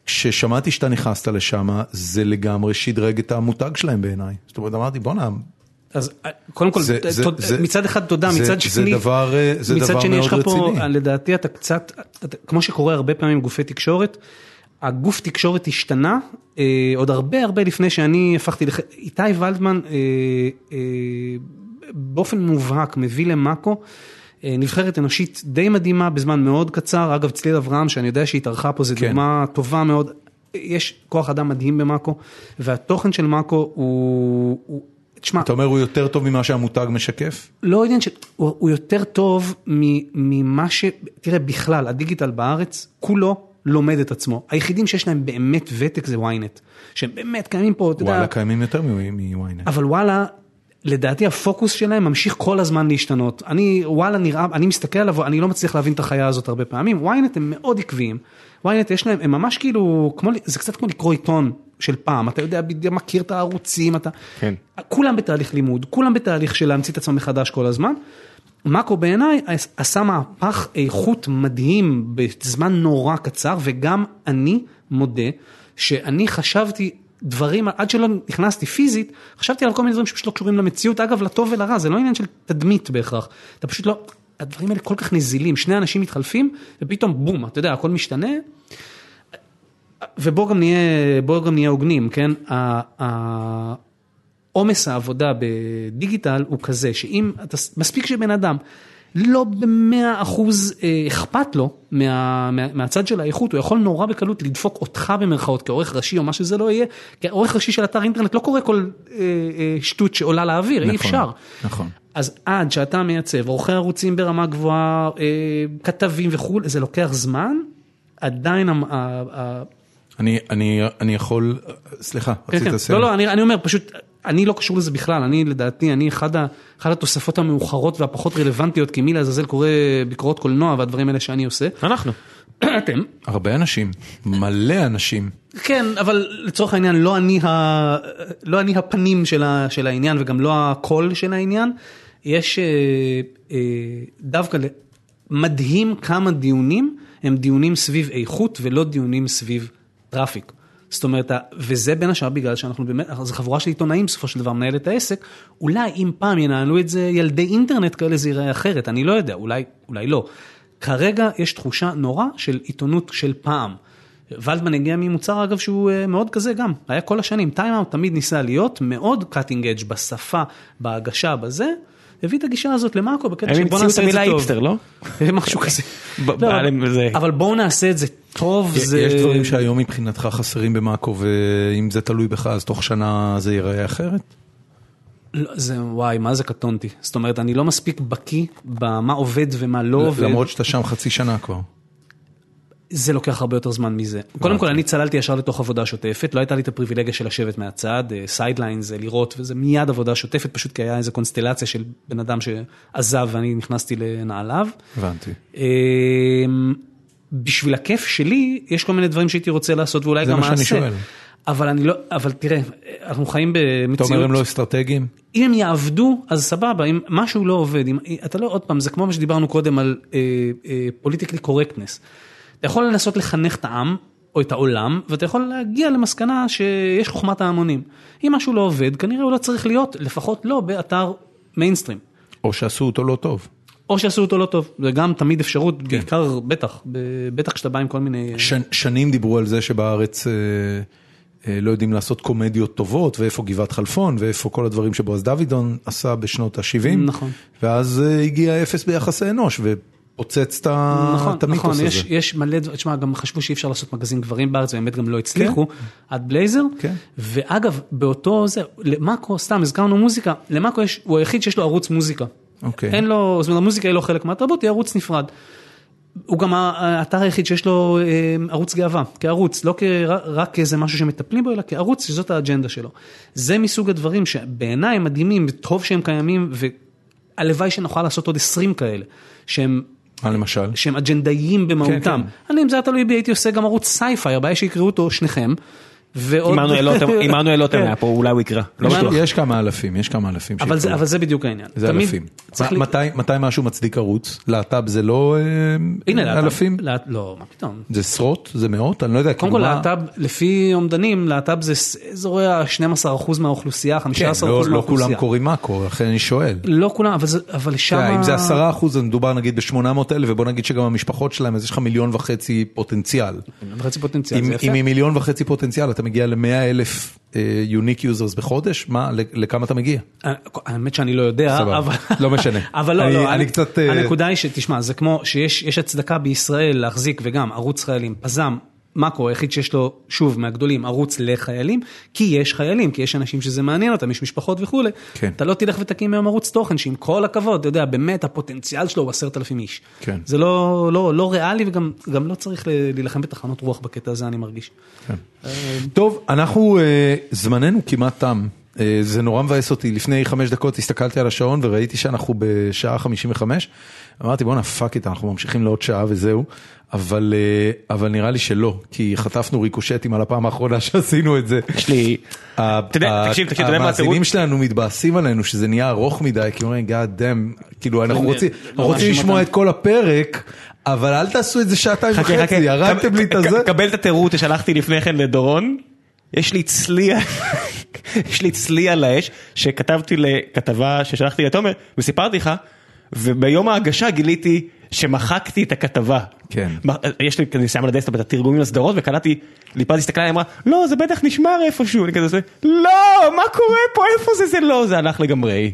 כששמעתי שאתה נכנסת לשם, זה לגמרי שדרג את המותג שלהם בעיניי. זאת אומרת, אמרתי, בואנה, אז אה, קודם כל, זה- זה- תוד- זה- מצד אחד תודה, זה- מצד זה שני, דבר, אה, זה מצד דבר שני יש מאוד לך פה, רציני. לדעתי אתה קצת, אתה- כמו שקורה הרבה פעמים עם גופי תקשורת, הגוף תקשורת השתנה, אה, עוד הרבה הרבה לפני שאני הפכתי, לח... איתי ולדמן אה, אה, באופן מובהק מביא למאקו. אה, נבחרת אנושית די מדהימה בזמן מאוד קצר, אגב צליל אברהם שאני יודע שהיא התארחה פה, זו כן. דוגמה טובה מאוד, יש כוח אדם מדהים במאקו, והתוכן של מאקו הוא, הוא תשמע, אתה אומר הוא יותר טוב ממה שהמותג משקף? לא עניין של, הוא, הוא יותר טוב ממה ש... תראה, בכלל, הדיגיטל בארץ, כולו לומד את עצמו. היחידים שיש להם באמת ותק זה ynet, שהם באמת קיימים פה, אתה יודע, וואלה, קיימים יותר מוויינט. אבל וואלה, לדעתי הפוקוס שלהם ממשיך כל הזמן להשתנות. אני, וואלה נראה, אני מסתכל עליו, אני לא מצליח להבין את החיה הזאת הרבה פעמים. ynet הם מאוד עקביים. ynet יש להם, הם ממש כאילו, כמו, זה קצת כמו לקרוא עיתון של פעם, אתה יודע, בדיוק מכיר את הערוצים, אתה... כן. כולם בתהליך לימוד, כולם בתהליך של להמציא את עצמם מחדש כל הזמן. מאקו בעיניי עשה מהפך איכות מדהים בזמן נורא קצר, וגם אני מודה שאני חשבתי דברים, עד שלא נכנסתי פיזית, חשבתי על כל מיני דברים שפשוט לא קשורים למציאות, אגב, לטוב ולרע, זה לא עניין של תדמית בהכרח, אתה פשוט לא, הדברים האלה כל כך נזילים, שני אנשים מתחלפים, ופתאום בום, אתה יודע, הכל משתנה. ובואו גם נהיה, בואו גם נהיה הוגנים, כן? עומס העבודה בדיגיטל הוא כזה, שאם אתה, מספיק שבן אדם לא במאה אחוז אה, אכפת לו מה, מה, מהצד של האיכות, הוא יכול נורא בקלות לדפוק אותך במרכאות כעורך ראשי או מה שזה לא יהיה, כי עורך ראשי של אתר אינטרנט לא קורא כל אה, אה, שטות שעולה לאוויר, אי נכון, אפשר. נכון. אז עד שאתה מייצב עורכי ערוצים ברמה גבוהה, אה, כתבים וכולי, זה לוקח זמן, עדיין אני, אני, אני יכול, סליחה, כן, רצית כן. לסיים. לא, לא, אני, אני אומר, פשוט, אני לא קשור לזה בכלל, אני לדעתי, אני אחד, ה, אחד התוספות המאוחרות והפחות רלוונטיות, כי מי לעזאזל קורא ביקורות קולנוע והדברים האלה שאני עושה. אנחנו. אתם. הרבה אנשים, מלא אנשים. כן, אבל לצורך העניין, לא אני, ה, לא אני הפנים של, ה, של העניין וגם לא הקול של העניין. יש אה, אה, דווקא מדהים כמה דיונים הם דיונים סביב איכות ולא דיונים סביב traffic. זאת אומרת, וזה בין השאר בגלל שאנחנו באמת, זו חבורה של עיתונאים בסופו של דבר מנהל את העסק, אולי אם פעם ינהלו את זה ילדי אינטרנט כאלה זה ייראה אחרת, אני לא יודע, אולי, אולי לא. כרגע יש תחושה נורא של עיתונות של פעם. ולדמן הגיע ממוצר אגב שהוא אה, מאוד כזה גם, היה כל השנים, טיימאוט תמיד ניסה להיות מאוד cutting edge בשפה, בהגשה, בזה, הביא את הגישה הזאת למאקו בקטע הם של בוא המציאו את נעשה את זה המילה טוב. היפסטר, לא? משהו כזה. ב- לא, בא להם זה- אבל בואו נעשה את זה טוב, זה... יש דברים שהיום מבחינתך חסרים במאקו, ואם זה תלוי בך, אז תוך שנה זה ייראה אחרת? לא, זה וואי, מה זה קטונתי. זאת אומרת, אני לא מספיק בקיא במה עובד ומה לא עובד. למרות שאתה שם חצי שנה כבר. זה לוקח הרבה יותר זמן מזה. קודם כל, אני צללתי ישר לתוך עבודה שוטפת, לא הייתה לי את הפריבילגיה של לשבת מהצד, sideline זה לראות, וזה מיד עבודה שוטפת, פשוט כי היה איזו קונסטלציה של בן אדם שעזב ואני נכנסתי לנעליו. הבנתי. בשביל הכיף שלי, יש כל מיני דברים שהייתי רוצה לעשות ואולי זה גם מה שאני אעשה. שואל. אבל אני לא, אבל תראה, אנחנו חיים אתה במציאות... אומר הם לא אסטרטגיים? אם הם יעבדו, אז סבבה, אם משהו לא עובד, אם, אתה לא, עוד פעם, זה כמו מה שדיברנו קודם על פוליטיקלי קורקטנס. אתה יכול לנסות לחנך את העם, או את העולם, ואתה יכול להגיע למסקנה שיש חוכמת ההמונים. אם משהו לא עובד, כנראה הוא לא צריך להיות, לפחות לא באתר מיינסטרים. או שעשו אותו לא טוב. או שעשו אותו לא טוב, זה גם תמיד אפשרות, כן. בעיקר, בטח, בטח כשאתה בא עם כל מיני... ש, שנים דיברו על זה שבארץ אה, אה, לא יודעים לעשות קומדיות טובות, ואיפה גבעת חלפון, ואיפה כל הדברים שבועז דוידון עשה בשנות ה-70. נכון. ואז אה, הגיע אפס ביחסי אנוש, ופוצץ את ה- נכון, את המיתוס נכון, הזה. יש, יש מלא דברים, תשמע, גם חשבו שאי אפשר לעשות מגזין גברים בארץ, ובאמת גם לא הצליחו, עד בלייזר, כן. ואגב, באותו זה, למאקו, סתם הזכרנו מוזיקה, למאקו יש, הוא היחיד שיש לו ערוץ מוזיקה. אוקיי. אין לו, זאת אומרת, המוזיקה היא לא חלק מהתרבות, היא ערוץ נפרד. הוא גם האתר היחיד שיש לו אה, ערוץ גאווה, כערוץ, לא כר- רק כאיזה משהו שמטפלים בו, אלא כערוץ שזאת האג'נדה שלו. זה מסוג הדברים שבעיניי מדהימים, וטוב שהם קיימים, והלוואי שנוכל לעשות עוד 20 כאלה, שהם מה למשל? שהם אג'נדאיים במהותם. כן, אני, אם זה היה תלוי בי, הייתי עושה גם ערוץ sci-fi, הבעיה שיקראו אותו שניכם. עמנואל לוטם- כן. היה פה, אולי הוא יקרא. לא יש- כמה אלפים, יש כמה אלפים אבל זה, בדיוק העניין. זה אלפים. מתי- משהו מצדיק ערוץ? להט"ב זה לא אה, הנה, להט"ב- אלפים? לא, מה פתאום. זה עשרות? זה מאות? אני לא יודע. קודם כל להט"ב, לפי אומדנים, להט"ב זה אזורי ה-12% מהאוכלוסייה, 15% כן, מהאוכלוסייה. לא לא כולם קוראים מאקו, לכן אני שואל. לא כולם, אבל, שם... אם זה עשרה אחוז, אז מדובר נגיד ב-800 אלף, ובוא נגיד שגם המשפחות שלהם, אז יש לך מיליון וחצי פוטנציאל. חצי פוטנציאל, אם זה יפה. אם עם מיליון וחצי פוטנציאל אתה מגיע ל-100 אלף unique users בחודש, מה, לכמה אתה מגיע? אה, האמת שאני לא יודע, אבל... לא משנה. אבל לא, לא, אני קצת, אה, הנקודה היא שתשמע, זה כמו שיש יש הצדקה בישראל להחזיק וגם ערוץ חיילים, פזם, מאקו היחיד שיש לו, שוב, מהגדולים, ערוץ לחיילים, כי יש חיילים, כי יש אנשים שזה מעניין אותם, יש משפחות וכולי. כן. אתה לא תלך ותקים היום ערוץ תוכן שעם כל הכבוד, אתה יודע, באמת הפוטנציאל שלו הוא עשרת אלפים איש. כן. זה לא, לא, לא ריאלי וגם גם לא צריך להילחם בתחנות רוח בקטע הזה, אני מרגיש. טוב, אנחנו, אה, זמננו כמעט תם. אה, זה נורא מבאס אותי, לפני חמש דקות הסתכלתי על השעון וראיתי שאנחנו בשעה 55. אמרתי בואנה fuck it, אנחנו ממשיכים לעוד שעה וזהו. אבל, אה, אבל נראה לי שלא, כי חטפנו ריקושטים על הפעם האחרונה שעשינו את זה. יש לי... אתה יודע, תקשיב, תקשיב, אתה יודע מה המאזינים התירוץ? שלנו מתבאסים עלינו שזה נהיה ארוך מדי, כי אומרים God damn, כאילו אנחנו לא, רוצים לא אנחנו רוצים מאשים לשמוע. את כל הפרק, אבל אל תעשו את זה שעתיים. וחצי, ירדתם לי את הזה. קבל את התירוץ ששלחתי לפני כן לדורון. יש לי צליע, יש לי צליע על האש, שכתבתי לכתבה ששלחתי לתומר, וסיפרתי לך, וביום ההגשה גיליתי שמחקתי את הכתבה. כן. יש לי, אני שם על ה desktop את התרגומים לסדרות וקלטתי, ליפז הסתכלה עליי אמרה, לא זה בטח נשמר איפשהו, אני כזה עושה, לא, מה קורה פה, איפה זה, זה לא, זה הלך לגמרי.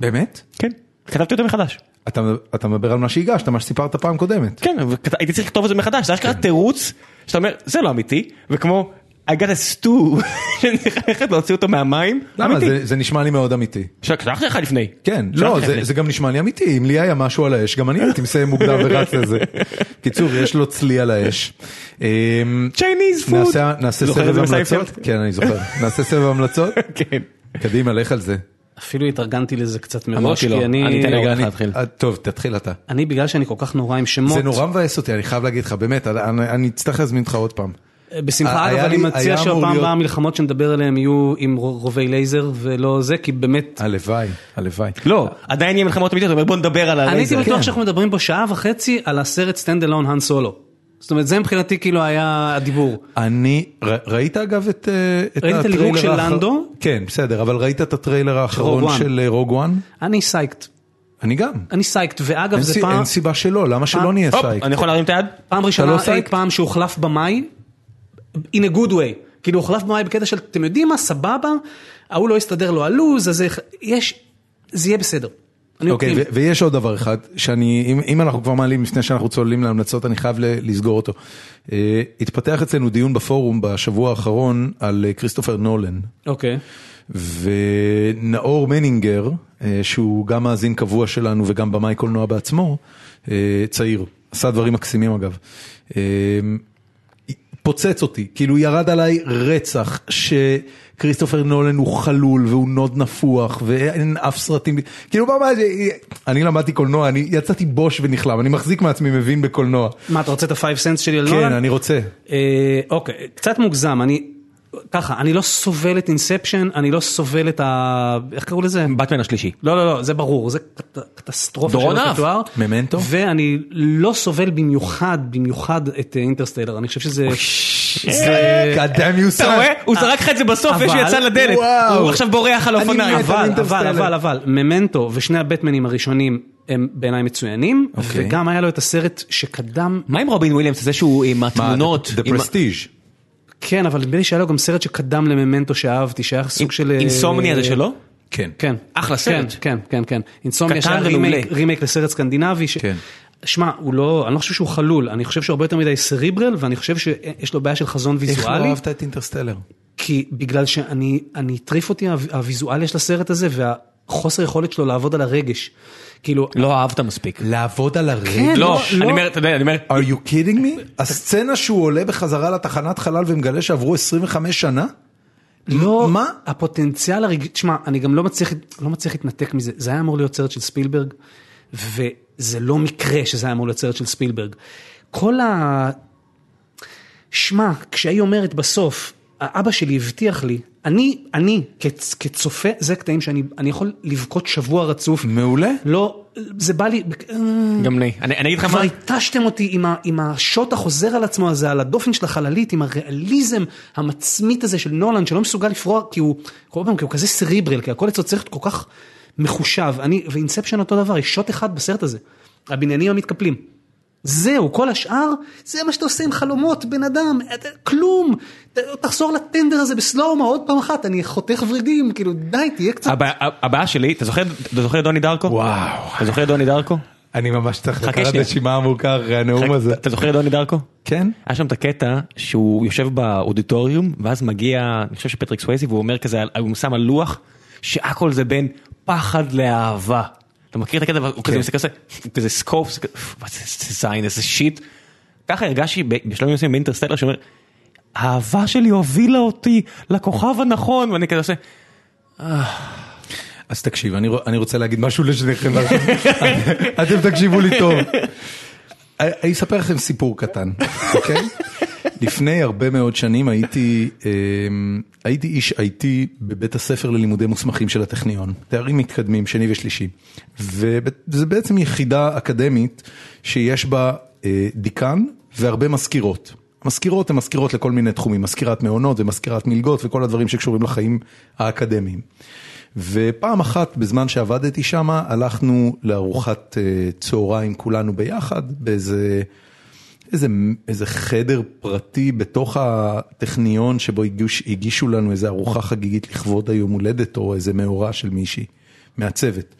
באמת? כן, כתבתי אותו מחדש. אתה, אתה מדבר על מה שהגשת, מה שסיפרת פעם קודמת. כן, וכת- הייתי צריך לכתוב את זה מחדש, זה אשכרה תירוץ, שאתה אומר, זה לא אמיתי, וכמו, I got a stew, שאני צריך ללכת להוציא אותו מהמים, למה? אמיתי. זה, זה נשמע לי מאוד אמיתי. שלחתי לך לפני. כן, לא, זה, גם נשמע לי אמיתי, אם לי היה משהו על האש, גם אני הייתי מסיים מוקדם ורץ לזה. קיצור, יש לו צלי על האש. אמ, Chinese food. נעשה, סבב המלצות? כן, אני זוכר. נעשה סבב המלצות? כן. קדימה, לך על זה. אפילו התארגנתי לזה קצת מראש, אמרתי לו, כי אני, אני אתן. רגע, לך להתחיל. אה, טוב, תתחיל אתה. אני בגלל שאני כל כך נורא עם שמות, זה נורא מבאס אותי, אני חייב להגיד לך, באמת, אני אני אצטרך להזמין אותך עוד פעם. בשמחה היה אגב, אני מציע שהפעם הבאה המלחמות שנדבר עליהן יהיו עם רובי לייזר ולא זה, כי באמת, הלוואי, הלוואי. לא, עדיין יהיה מלחמות אמיתיות, אומר בוא נדבר על אני הייתי הלייזר. בטוח כן. שאנחנו מדברים פה שעה וחצי על הסרט סטנד אלון האן סולו. זאת אומרת, זה מבחינתי כאילו היה הדיבור. אני, ראית אגב את אה, את ראית את הטריילר הליהוק של לנדו? כן, בסדר, אבל ראית את הטריילר האחרון. של רוג וואן? אני סייקט, אני גם. אני סייקט, ואגב זה פעם, אין סיבה שלא, למה שלא נהיה הופ, סייק? אני יכול להרים את היד? פעם לא ראשונה אי סייקט? פעם שהוחלף במאי, in a good way, כאילו הוחלף במאי בקטע של, אתם יודעים מה, סבבה, ההוא לא יסתדר לו הלו"ז, אז יש, זה יהיה בסדר. אוקיי. ו- ויש עוד דבר אחד, שאני, אם, אם אנחנו כבר מעלים לפני שאנחנו צוללים להמלצות, אני חייב לסגור אותו. אה, התפתח אצלנו דיון בפורום בשבוע האחרון על אה, כריסטופר נולן, אוקיי. ונאור מנינגר, אה, שהוא גם מאזין קבוע שלנו וגם במאי קולנוע בעצמו, אה, צעיר, עשה דברים מקסימים אגב. אה, פוצץ אותי, כאילו ירד עליי רצח שכריסטופר נולן הוא חלול והוא נוד נפוח ואין אף סרטים, כאילו ממש, אני למדתי קולנוע, אני יצאתי בוש ונכלם, אני מחזיק מעצמי מבין בקולנוע. מה, אתה רוצה את ה-5 cents שלי על כן, נולן? אני רוצה. אה, אוקיי, קצת מוגזם, אני, ככה, אני לא סובל את אינספשן, אני לא סובל את ה... איך קראו לזה? באטמן השלישי. לא, לא, לא, זה ברור, זה קט- קטסטרופה אהב. תתואר. ממנטו? ואני לא סובל במיוחד, במיוחד את אה, אינטרסטיילר, אני חושב שזה... God damn you אתה. רואה? הוא זרק לך את זה בסוף, יש יצא לדלת. הוא עכשיו בורח על אופניים. אבל, אבל. אבל, אבל, ממנטו ושני הבטמנים הראשונים הם בעיניי מצוינים, אוקיי. וגם היה לו את הסרט שקדם, מה עם רובין וויליאמס, זה שהוא עם התמונות? The Prestige. כן, אבל נדמה לי שהיה לו גם סרט שקדם לממנטו שאהבתי, שהיה סוג של... אה, אינסומניה זה שלו? כן. כן. אחלה סרט. כן, כן, כן, כן. אינסומניה שהיה. רימייק, רימייק לסרט סקנדינבי. ש... כן. שמע, הוא לא, אני לא חושב שהוא חלול, אני חושב שהוא הרבה יותר מדי cerebral, ואני חושב שיש לו בעיה של חזון איך לא ויזואלי, אהבת את אינטרסטלר? כי בגלל שאני, אני הטריף אותי הו- הוויזואליה של הסרט הזה, והחוסר יכולת שלו לעבוד על הרגש. כאילו, לא אהבת מספיק. לעבוד על הרגל? כן, לא, לא. אני אומר, אתה יודע, אני אומר, are you kidding me? הסצנה שהוא עולה בחזרה לתחנת חלל ומגלה שעברו 25 שנה? לא, מה? הפוטנציאל הרגשי, תשמע, אני גם לא מצליח, לא מצליח להתנתק מזה, זה היה אמור להיות סרט של ספילברג, וזה לא מקרה שזה היה אמור להיות סרט של ספילברג. כל ה... שמע, כשהיא אומרת בסוף, האבא שלי הבטיח לי, אני, אני כצ, כצופה, זה קטעים שאני אני יכול לבכות שבוע רצוף. מעולה. לא, זה בא לי, גם לי. אני אני אגיד לך כבר מה, התשתם אותי עם, ה, עם השוט החוזר על עצמו הזה, על הדופן של החללית, עם הריאליזם המצמית הזה של נולן, שלא מסוגל לפרוע, כי הוא, כל פעם, כי הוא כזה סריברל, כי הכל אצלו צריך להיות כל כך מחושב. אני, ואינספשן אותו דבר, יש שוט אחד בסרט הזה, הבניינים המתקפלים. זהו, כל השאר, זה מה שאתה עושה עם חלומות, בן אדם, אתה- כלום. תחזור לטנדר הזה בסלואומה עוד פעם אחת, אני חותך ורידים, כאילו, די, תהיה קצת... הבעיה- הבעיה שלי, אתה זוכר אתה זוכר את דוני דרקו? וואו. אתה זוכר את דוני דרקו? אני ממש צריך שנייה. נשימה עמוקה אחרי הנאום הזה. אתה זוכר את דוני דרקו? כן? היה שם את הקטע שהוא יושב באודיטוריום ואז מגיע, אני חושב שפטריק סווייזי והוא אומר כזה, הוא שם על לוח שהכל זה בין פחד לאהבה. אתה מכיר את הקטע? הוא כזה כן. מסתכל עושה, הוא כזה סקופ, זה כזה, "מה זה זה זין, איזה שיט. ככה הרגשתי ב- בשלבים מסוימים באינטרסטלר שאומר, האהבה שלי הובילה אותי לכוכב הנכון ואני כזה עושה, אז תקשיב, אני רוצ- אני רוצה להגיד משהו לשניכם. אתם תקשיבו לי טוב. אני אספר לכם סיפור קטן, אוקיי? לפני הרבה מאוד שנים הייתי, אמ, הייתי איש IT בבית הספר ללימודי מוסמכים של הטכניון, תארים מתקדמים, שני ושלישי. וזה בעצם יחידה אקדמית שיש בה אה, דיקן והרבה מזכירות. מזכירות הן מזכירות לכל מיני תחומים, מזכירת מעונות ומזכירת מלגות וכל הדברים שקשורים לחיים האקדמיים. ופעם אחת בזמן שעבדתי שם הלכנו לארוחת אה, צהריים כולנו ביחד באיזה איזה, איזה חדר פרטי בתוך הטכניון שבו הגיש, הגישו לנו איזה ארוחה חגיגית לכבוד היום הולדת או איזה מאורע של מישהי מהצוות.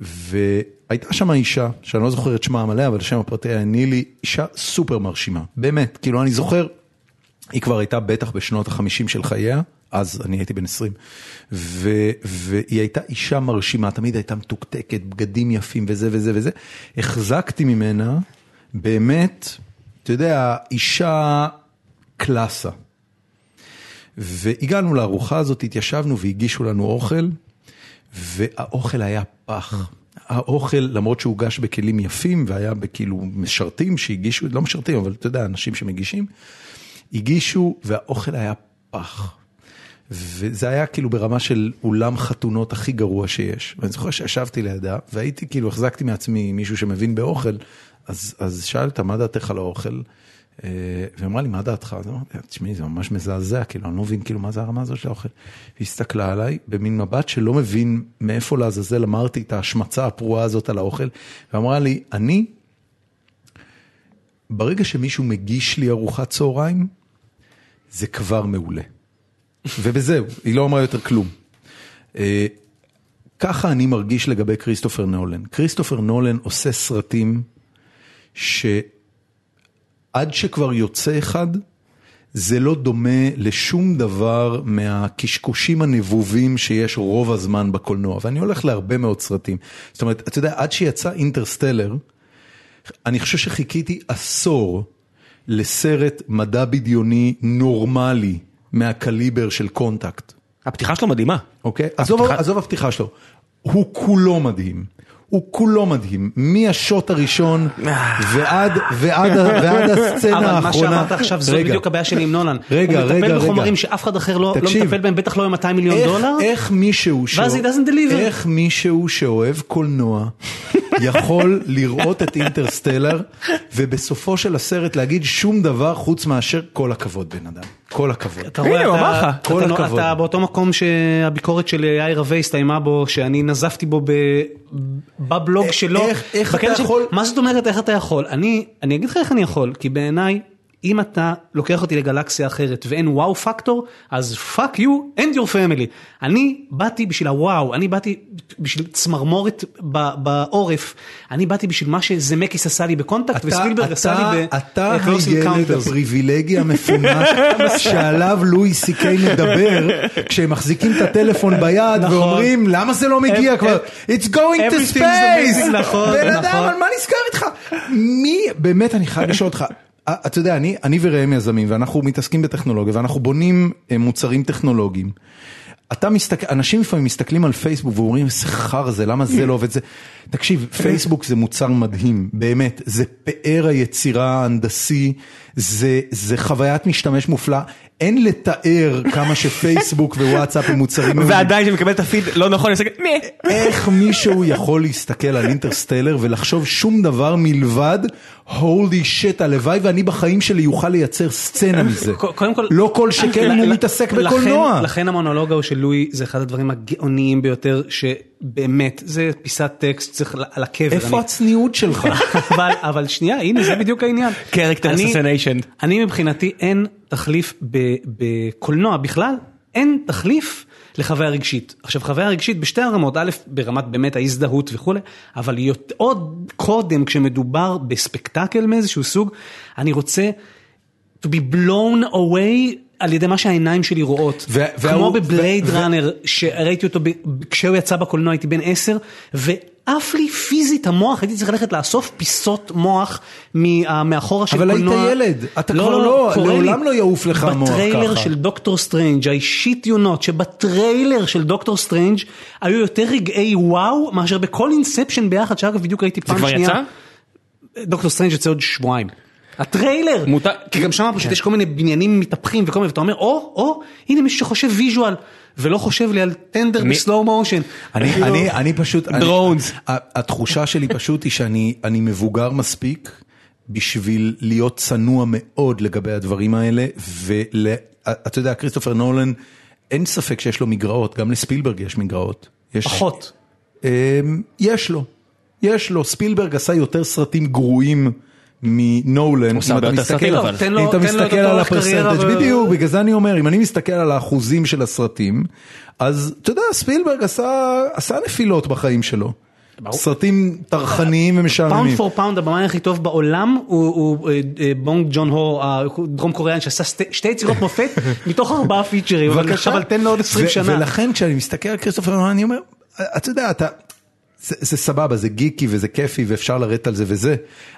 והייתה שם אישה, שאני לא זוכר את שמה המלא, אבל השם הפרטי היה נילי, אישה סופר מרשימה, באמת, כאילו אני זוכר, היא כבר הייתה בטח בשנות החמישים של חייה, אז אני הייתי בן 20, ו, והיא הייתה אישה מרשימה, תמיד הייתה מתוקתקת, בגדים יפים וזה וזה וזה, החזקתי ממנה באמת, אתה יודע, אישה קלאסה. והגענו לארוחה הזאת, התיישבנו והגישו לנו אוכל, והאוכל היה פח. האוכל, למרות שהוגש בכלים יפים והיה בכאילו משרתים שהגישו, לא משרתים, אבל אתה יודע, אנשים שמגישים, הגישו והאוכל היה פח. וזה היה כאילו ברמה של אולם חתונות הכי גרוע שיש. ואני זוכר שישבתי לידה והייתי כאילו, החזקתי מעצמי מישהו שמבין באוכל, אז, אז שאלת מה דעתך על האוכל, אה, והיא אמרה לי מה דעתך, אז אמרתי, תשמעי זה ממש מזעזע, כאילו אני לא מבין כאילו מה זה הרמה הזו של האוכל. והיא הסתכלה עליי במין מבט שלא מבין מאיפה לעזאזל אמרתי את ההשמצה הפרועה הזאת על האוכל, ואמרה לי, אני, ברגע שמישהו מגיש לי ארוחת צהריים, זה כבר מעולה. ובזהו, היא לא אמרה יותר כלום. אה, ככה אני מרגיש לגבי כריסטופר נולן. כריסטופר נולן עושה סרטים שעד שכבר יוצא אחד, זה לא דומה לשום דבר מהקשקושים הנבובים שיש רוב הזמן בקולנוע, ואני הולך להרבה מאוד סרטים. זאת אומרת, אתה יודע, עד שיצא אינטרסטלר, אני חושב שחיכיתי עשור לסרט מדע בדיוני נורמלי מהקליבר של קונטקט. הפתיחה שלו מדהימה. אוקיי? עזוב, עזוב הפתיחה שלו, הוא כולו מדהים. הוא כולו מדהים, מהשוט הראשון ועד, ועד, ועד הסצנה האחרונה. אבל מה שאמרת עכשיו זו בדיוק הבעיה שלי עם נולן. רגע, הוא רגע, מטפל רגע. בחומרים שאף אחד אחר לא, לא תקשיב. מטפל בהם, בטח לא עם 200 מיליון איך, דולר. איך מישהו, ואז he doesn't deliver. איך מישהו שאוהב קולנוע יכול לראות את אינטרסטלר ובסופו של הסרט להגיד שום דבר חוץ מאשר כל הכבוד בן אדם, כל הכבוד. אתה רואה, הוא אתה- אמר לך. אתה כל לא- הכבוד. אתה באותו מקום שהביקורת של יאיר רווה הסתיימה בו, שאני נזפתי בו ב- בבלוג איך- שלו. איך- אתה של- יכול- מה זאת אומרת איך אתה יכול? אני אני אגיד לך איך אני יכול, כי בעיניי, אם אתה לוקח אותי לגלקסיה אחרת ואין wow factor, אז fuck you and your family. אני באתי בשביל הוואו, אני באתי בשביל צמרמורת בעורף, אני באתי בשביל מה שזמקיס עשה לי בקונטקט אתה- וספילברג עשה לי ב- אתה הילד. הפריבילגי המפונק שעליו לואי סי קיי מדבר כשהם מחזיקים את הטלפון ביד נכון. ואומרים למה זה לא מגיע כבר It's going to space amazing, נכון, בן נכון. אדם על מה נזכר איתך מי באמת אני חייב לשאול אותך אתה יודע אני אני וראם יזמים ואנחנו מתעסקים בטכנולוגיה ואנחנו בונים אה, מוצרים טכנולוגיים. אתה מסתכל, אנשים לפעמים מסתכלים על פייסבוק ואומרים איזה חרא זה, למה זה לא עובד זה. תקשיב, פייסבוק זה מוצר מדהים, באמת, זה פאר היצירה ההנדסי, זה, זה חוויית משתמש מופלא, אין לתאר כמה שפייסבוק ווואטסאפ הם מוצרים. ועדיין שמקבל את הפיד לא נכון? איך מישהו יכול להסתכל על אינטרסטלר ולחשוב שום דבר מלבד הולי שיט הלוואי ואני בחיים שלי אוכל לייצר סצנה מזה. קודם כל, לא כל שכן אם הוא ל- מתעסק בקולנוע. לכן המונולוג ההוא של לואי זה אחד הדברים הגאוניים ביותר שבאמת זה פיסת טקסט צריך על הקבר. איפה אני- הצניעות שלך? אבל, אבל שנייה, הנה זה בדיוק העניין. Character assassination. אני מבחינתי אין תחליף בקולנוע בכלל, אין תחליף לחוויה רגשית. עכשיו חוויה רגשית בשתי הרמות, א', ברמת באמת ההזדהות וכולי, אבל יות- עוד קודם כשמדובר בספקטקל מאיזשהו סוג, אני רוצה to be blown away על ידי מה שהעיניים שלי רואות. ו- כמו והוא- בבלייד ראנר, שראיתי אותו ב- כשהוא יצא בקולנוע הייתי בן עשר, ועף לי פיסות המוח, הייתי צריך ללכת לאסוף פיסות מוח מה- מאחורה של אבל היית קולנוע. ילד, אתה כבר לא- קורה לעולם לי. לא יעוף לך המוח בטריילר ככה. של דוקטור סטרנג', I shit you not, שבטריילר של דוקטור סטרנג' היו יותר רגעי וואו מאשר בכל אינספשן ביחד, שאגב בדיוק ראיתי פעם כבר שנייה. יצא? דוקטור סטרנג' יוצא עוד שבועיים. הטריילר, מותר- כי גם שם פשוט יש כל מיני בניינים מתהפכים וכל מיני, ואתה אומר, או, או, הנה מישהו שחושב visual, ולא חושב לי על טנדר מי- ב slow motion. אני, אני, אני פשוט. ה- התחושה שלי פשוט היא שאני אני מבוגר מספיק בשביל להיות צנוע מאוד לגבי הדברים האלה, ואתה יודע, כריסטופר נולן, אין ספק שיש לו מגרעות, גם לספילברג יש מגרעות. יש, פחות. אמ, יש לו, יש לו, ספילברג עשה יותר סרטים גרועים מנולן. אם אתה מסתכל- אבל. אם לו אתה מסתכל על ה percentage בדיוק, בגלל זה אני אומר, אם אני מסתכל על האחוזים של הסרטים, אז אתה יודע, ספילברג עשה עשה נפילות בחיים שלו. סרטים טרחניים פאונד ומשעממים. פור פאונד הבמאי הכי טוב בעולם הוא- הוא אה, אה, בונג ג'ון הו הדרום Korean שעשה שתי- שתי יצירות מופת מתוך ארבעה features אבל בבקשה. אבל תן לו עוד 20 ו- שנה. ולכן כשאני מסתכל על כריסטופר אני אומר, אתה יודע, אתה... זה, זה סבבה, זה גיקי וזה כיפי ואפשר לרדת על זה וזה,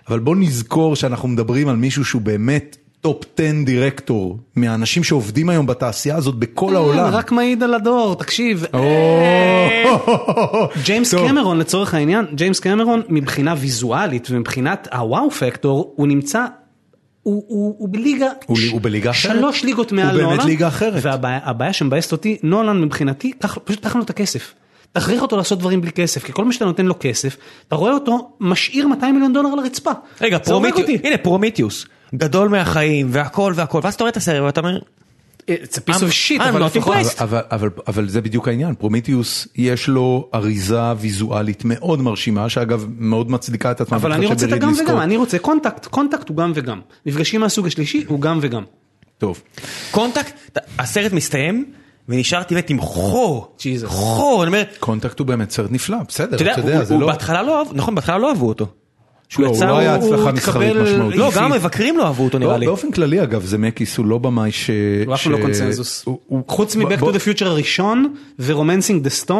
אבל בוא נזכור שאנחנו מדברים על מישהו שהוא באמת top 10 דירקטור, מהאנשים שעובדים היום בתעשייה הזאת בכל העולם. רק מעיד על הדור תקשיב. ג'יימס. קמרון לצורך העניין ג'יימס קמרון מבחינה ויזואלית ומבחינת ה wow factor הוא נמצא. הוא, הוא, הוא בליגה, הוא- הוא בליגה אחרת. שלוש ליגות מעל הוא נולן, באמת ליגה אחרת. והבעיה הבעיה שמבאסת אותי, נולן מבחינתי, פשוט קח לו את הכסף. תכריח אותו לעשות דברים בלי כסף, כי כל מה שאתה נותן לו כסף, אתה רואה אותו משאיר 200 מיליון דולר על הרצפה. רגע, זה פרומיטיוס. הנה פרומיטיוס, גדול מהחיים והכל והכל, ואז אתה רואה את הסרט ואתה אומר, a piece of shit, I'm אבל לפחות... אבל, אבל, אבל זה בדיוק העניין, פרומיטיוס יש לו אריזה ויזואלית מאוד מרשימה, שאגב מאוד מצדיקה את עצמה. אבל אני רוצה את הגם וגם. אני רוצה קונטקט, קונטקט הוא גם וגם. מפגשים מהסוג השלישי הוא גם וגם. טוב. קונטקט, הסרט מסתיים ונשארתי באמת עם חור. חור, אני אומר, קונטקט הוא באמת סרט נפלא, בסדר, אתה יודע, זה לא... בהתחלה לא אהבו, נכון, בהתחלה לא אהבו אותו. שהוא לא, הוא יצא, לא היה הוא- הצלחה הוא מסחרית התקבל- משמעותית. לא. גם המבקרים לא אהבו אותו נראה לא, לי. באופן כללי אגב, זמקיס הוא לא במאי ש... הוא אף פעם לא ש- קונצנזוס. הוא- הוא- חוץ מ-Back to the Future הראשון ו-Romancing the Stone,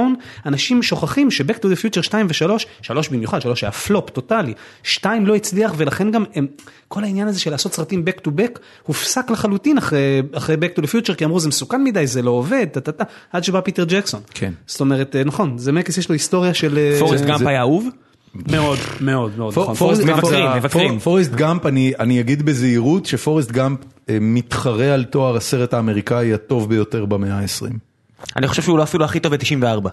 אנשים שוכחים ש-Back to the Future 2 ו-3, 3 במיוחד, 3 היה פלופ טוטאלי, 2 לא הצליח ולכן גם הם, כל העניין הזה של לעשות סרטים Back to Back הופסק לחלוטין אחרי, אחרי Back to the Future כי אמרו זה מסוכן מדי, זה לא עובד, טה, טה, טה, עד שבא פיטר ג'קסון. כן. זאת אומרת, אה, נכון, זה מקס יש לו היסטוריה של... אה, פורסט זה- גאמפ זה- היה אהוב? מאוד, מאוד, מאוד, נכון. פורסט גאמפ- אני אני אגיד בזהירות שפורסט גאמפ אה, מתחרה על תואר הסרט האמריקאי הטוב ביותר במאה ה-20. אני חושב שהוא לא אפילו הכי טוב ב-94.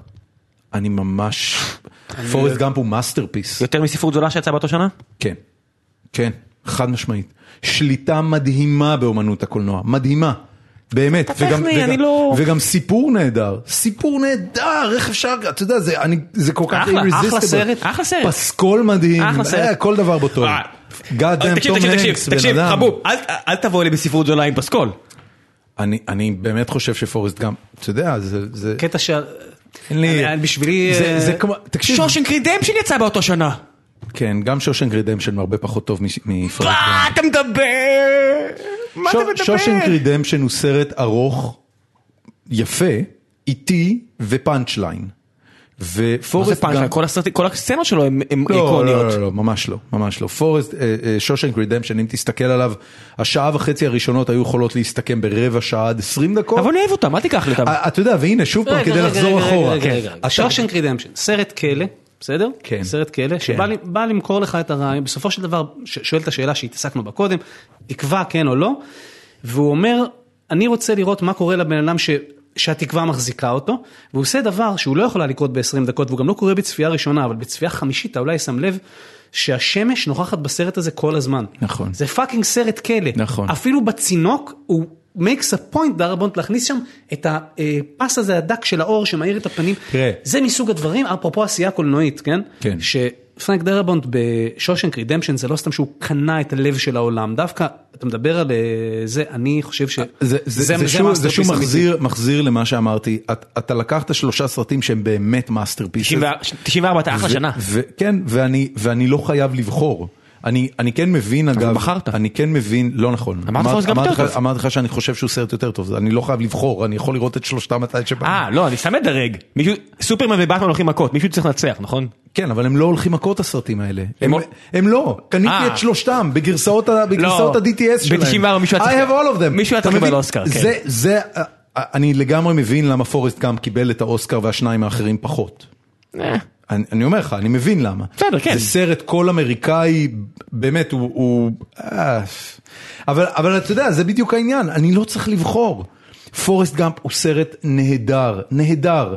אני ממש... פורסט גאמפ הוא masterpiece. יותר מספרות זולה שיצאה באותו שנה? כן, כן, חד משמעית. שליטה מדהימה באומנות הקולנוע, מדהימה. באמת, אתה וגם, טכני, וגם, אני לא- וגם סיפור נהדר, סיפור נהדר, איך אפשר, אתה יודע, זה, אני, זה כל כך אחלה, אחלה. סרט, אחלה סרט. פסקול מדהים, אחלה סרט. אה, כל דבר בו טוב. אה, God damn תקשיב, תום תקשיב, תקשיב, הנקס, בן תקשיב, אדם. חבוב, אל- אל תבוא לי בספרות זולה עם פסקול. אני, אני באמת חושב שפורסט גם, אתה יודע, זה, זה, קטע ש... אין לי, אני- בשבילי... זה, אה, זה כמו, תקשיב, Shawshank Redemption יצא באותו שנה. כן, גם Shawshank Redemption הרבה פחות טוב גאמפ. מה אתה מדבר? מה אתה מדבר? שושנק רידמפשן הוא סרט ארוך, יפה, איטי ופאנץ' ליין. ופורסט גאמפ... כל הסרטים, כל הסצנות שלו הם הם לא, לא, איקוניות. לא, לא, ממש לא, ממש לא. פורסט, שושנק רידמפשן, אם תסתכל עליו, השעה וחצי הראשונות היו יכולות להסתכם ברבע שעה עד 20 דקות. אבל אני אוהב אותם, אל תיקח לי אותם. אה, אתה יודע, והנה, שוב פעם, כדי לחזור אחורה. כן. שושנק רידמפשן, סרט כלא, בסדר? כן. סרט כלא, שבא לי- בא למכור לך את הרעיון, בסופו של דבר, שואל את השאלה שהתעסקנו בה קודם, תקווה כן או לא, והוא אומר, אני רוצה לראות מה קורה לבן אדם ש... שהתקווה מחזיקה אותו, והוא עושה דבר שהוא לא יכול היה לקרות ב-20 דקות, והוא גם לא קורה בצפייה ראשונה, אבל בצפייה חמישית אתה אולי שם לב שהשמש נוכחת בסרט הזה כל הזמן. נכון. זה fucking סרט כלא. נכון. אפילו בצינוק הוא makes a point דרבונט להכניס שם את הפס הזה הדק של האור שמאיר את הפנים. תראה. זה מסוג הדברים, אפרופו עשייה קולנועית, כן? כן. שפרנק דרבונט ב-Shawshank Redemption זה לא סתם שהוא קנה את הלב של העולם, דווקא אתה מדבר על אה, זה, אני חושב ש... זה, זה, זה, זה, שוב, זה שוב מחזיר, מחזיר למה שאמרתי, את, אתה לקחת שלושה סרטים שהם באמת masterpieces. 94 אתה אחלה שנה. כן, ואני, ואני לא חייב לבחור. אני, אני כן מבין אגב, בחרת. אני כן מבין, לא נכון. אמרתי לך- שאני חושב שהוא סרט יותר טוב, אני לא חייב לבחור, אני יכול לראות את שלושתם מתי שבא. אה, לא, אני סתם מדרג. סופרמן ובטמן הולכים מכות, מישהו צריך לנצח, נכון? כן, אבל הם לא הולכים מכות הסרטים האלה. הם, הם- הם לא, קניתי אה. את שלושתם בגרסאות, בגרסאות ה-DTS שלהם. ב-94 מישהו היה צריך- I have all of them. מישהו היה אתה צריך לקבל? אוסקר, כן. זה, זה, אה, אני לגמרי מבין למה פורסט גאמפ קיבל את האוסקר והשניים האחרים פחות. אני, אני אומר לך, אני מבין למה. בסדר, כן. זה סרט כל אמריקאי, באמת, הוא... הוא אה, אבל, אבל אתה יודע, זה בדיוק העניין, אני לא צריך לבחור. פורסט גאמפ הוא סרט נהדר, נהדר,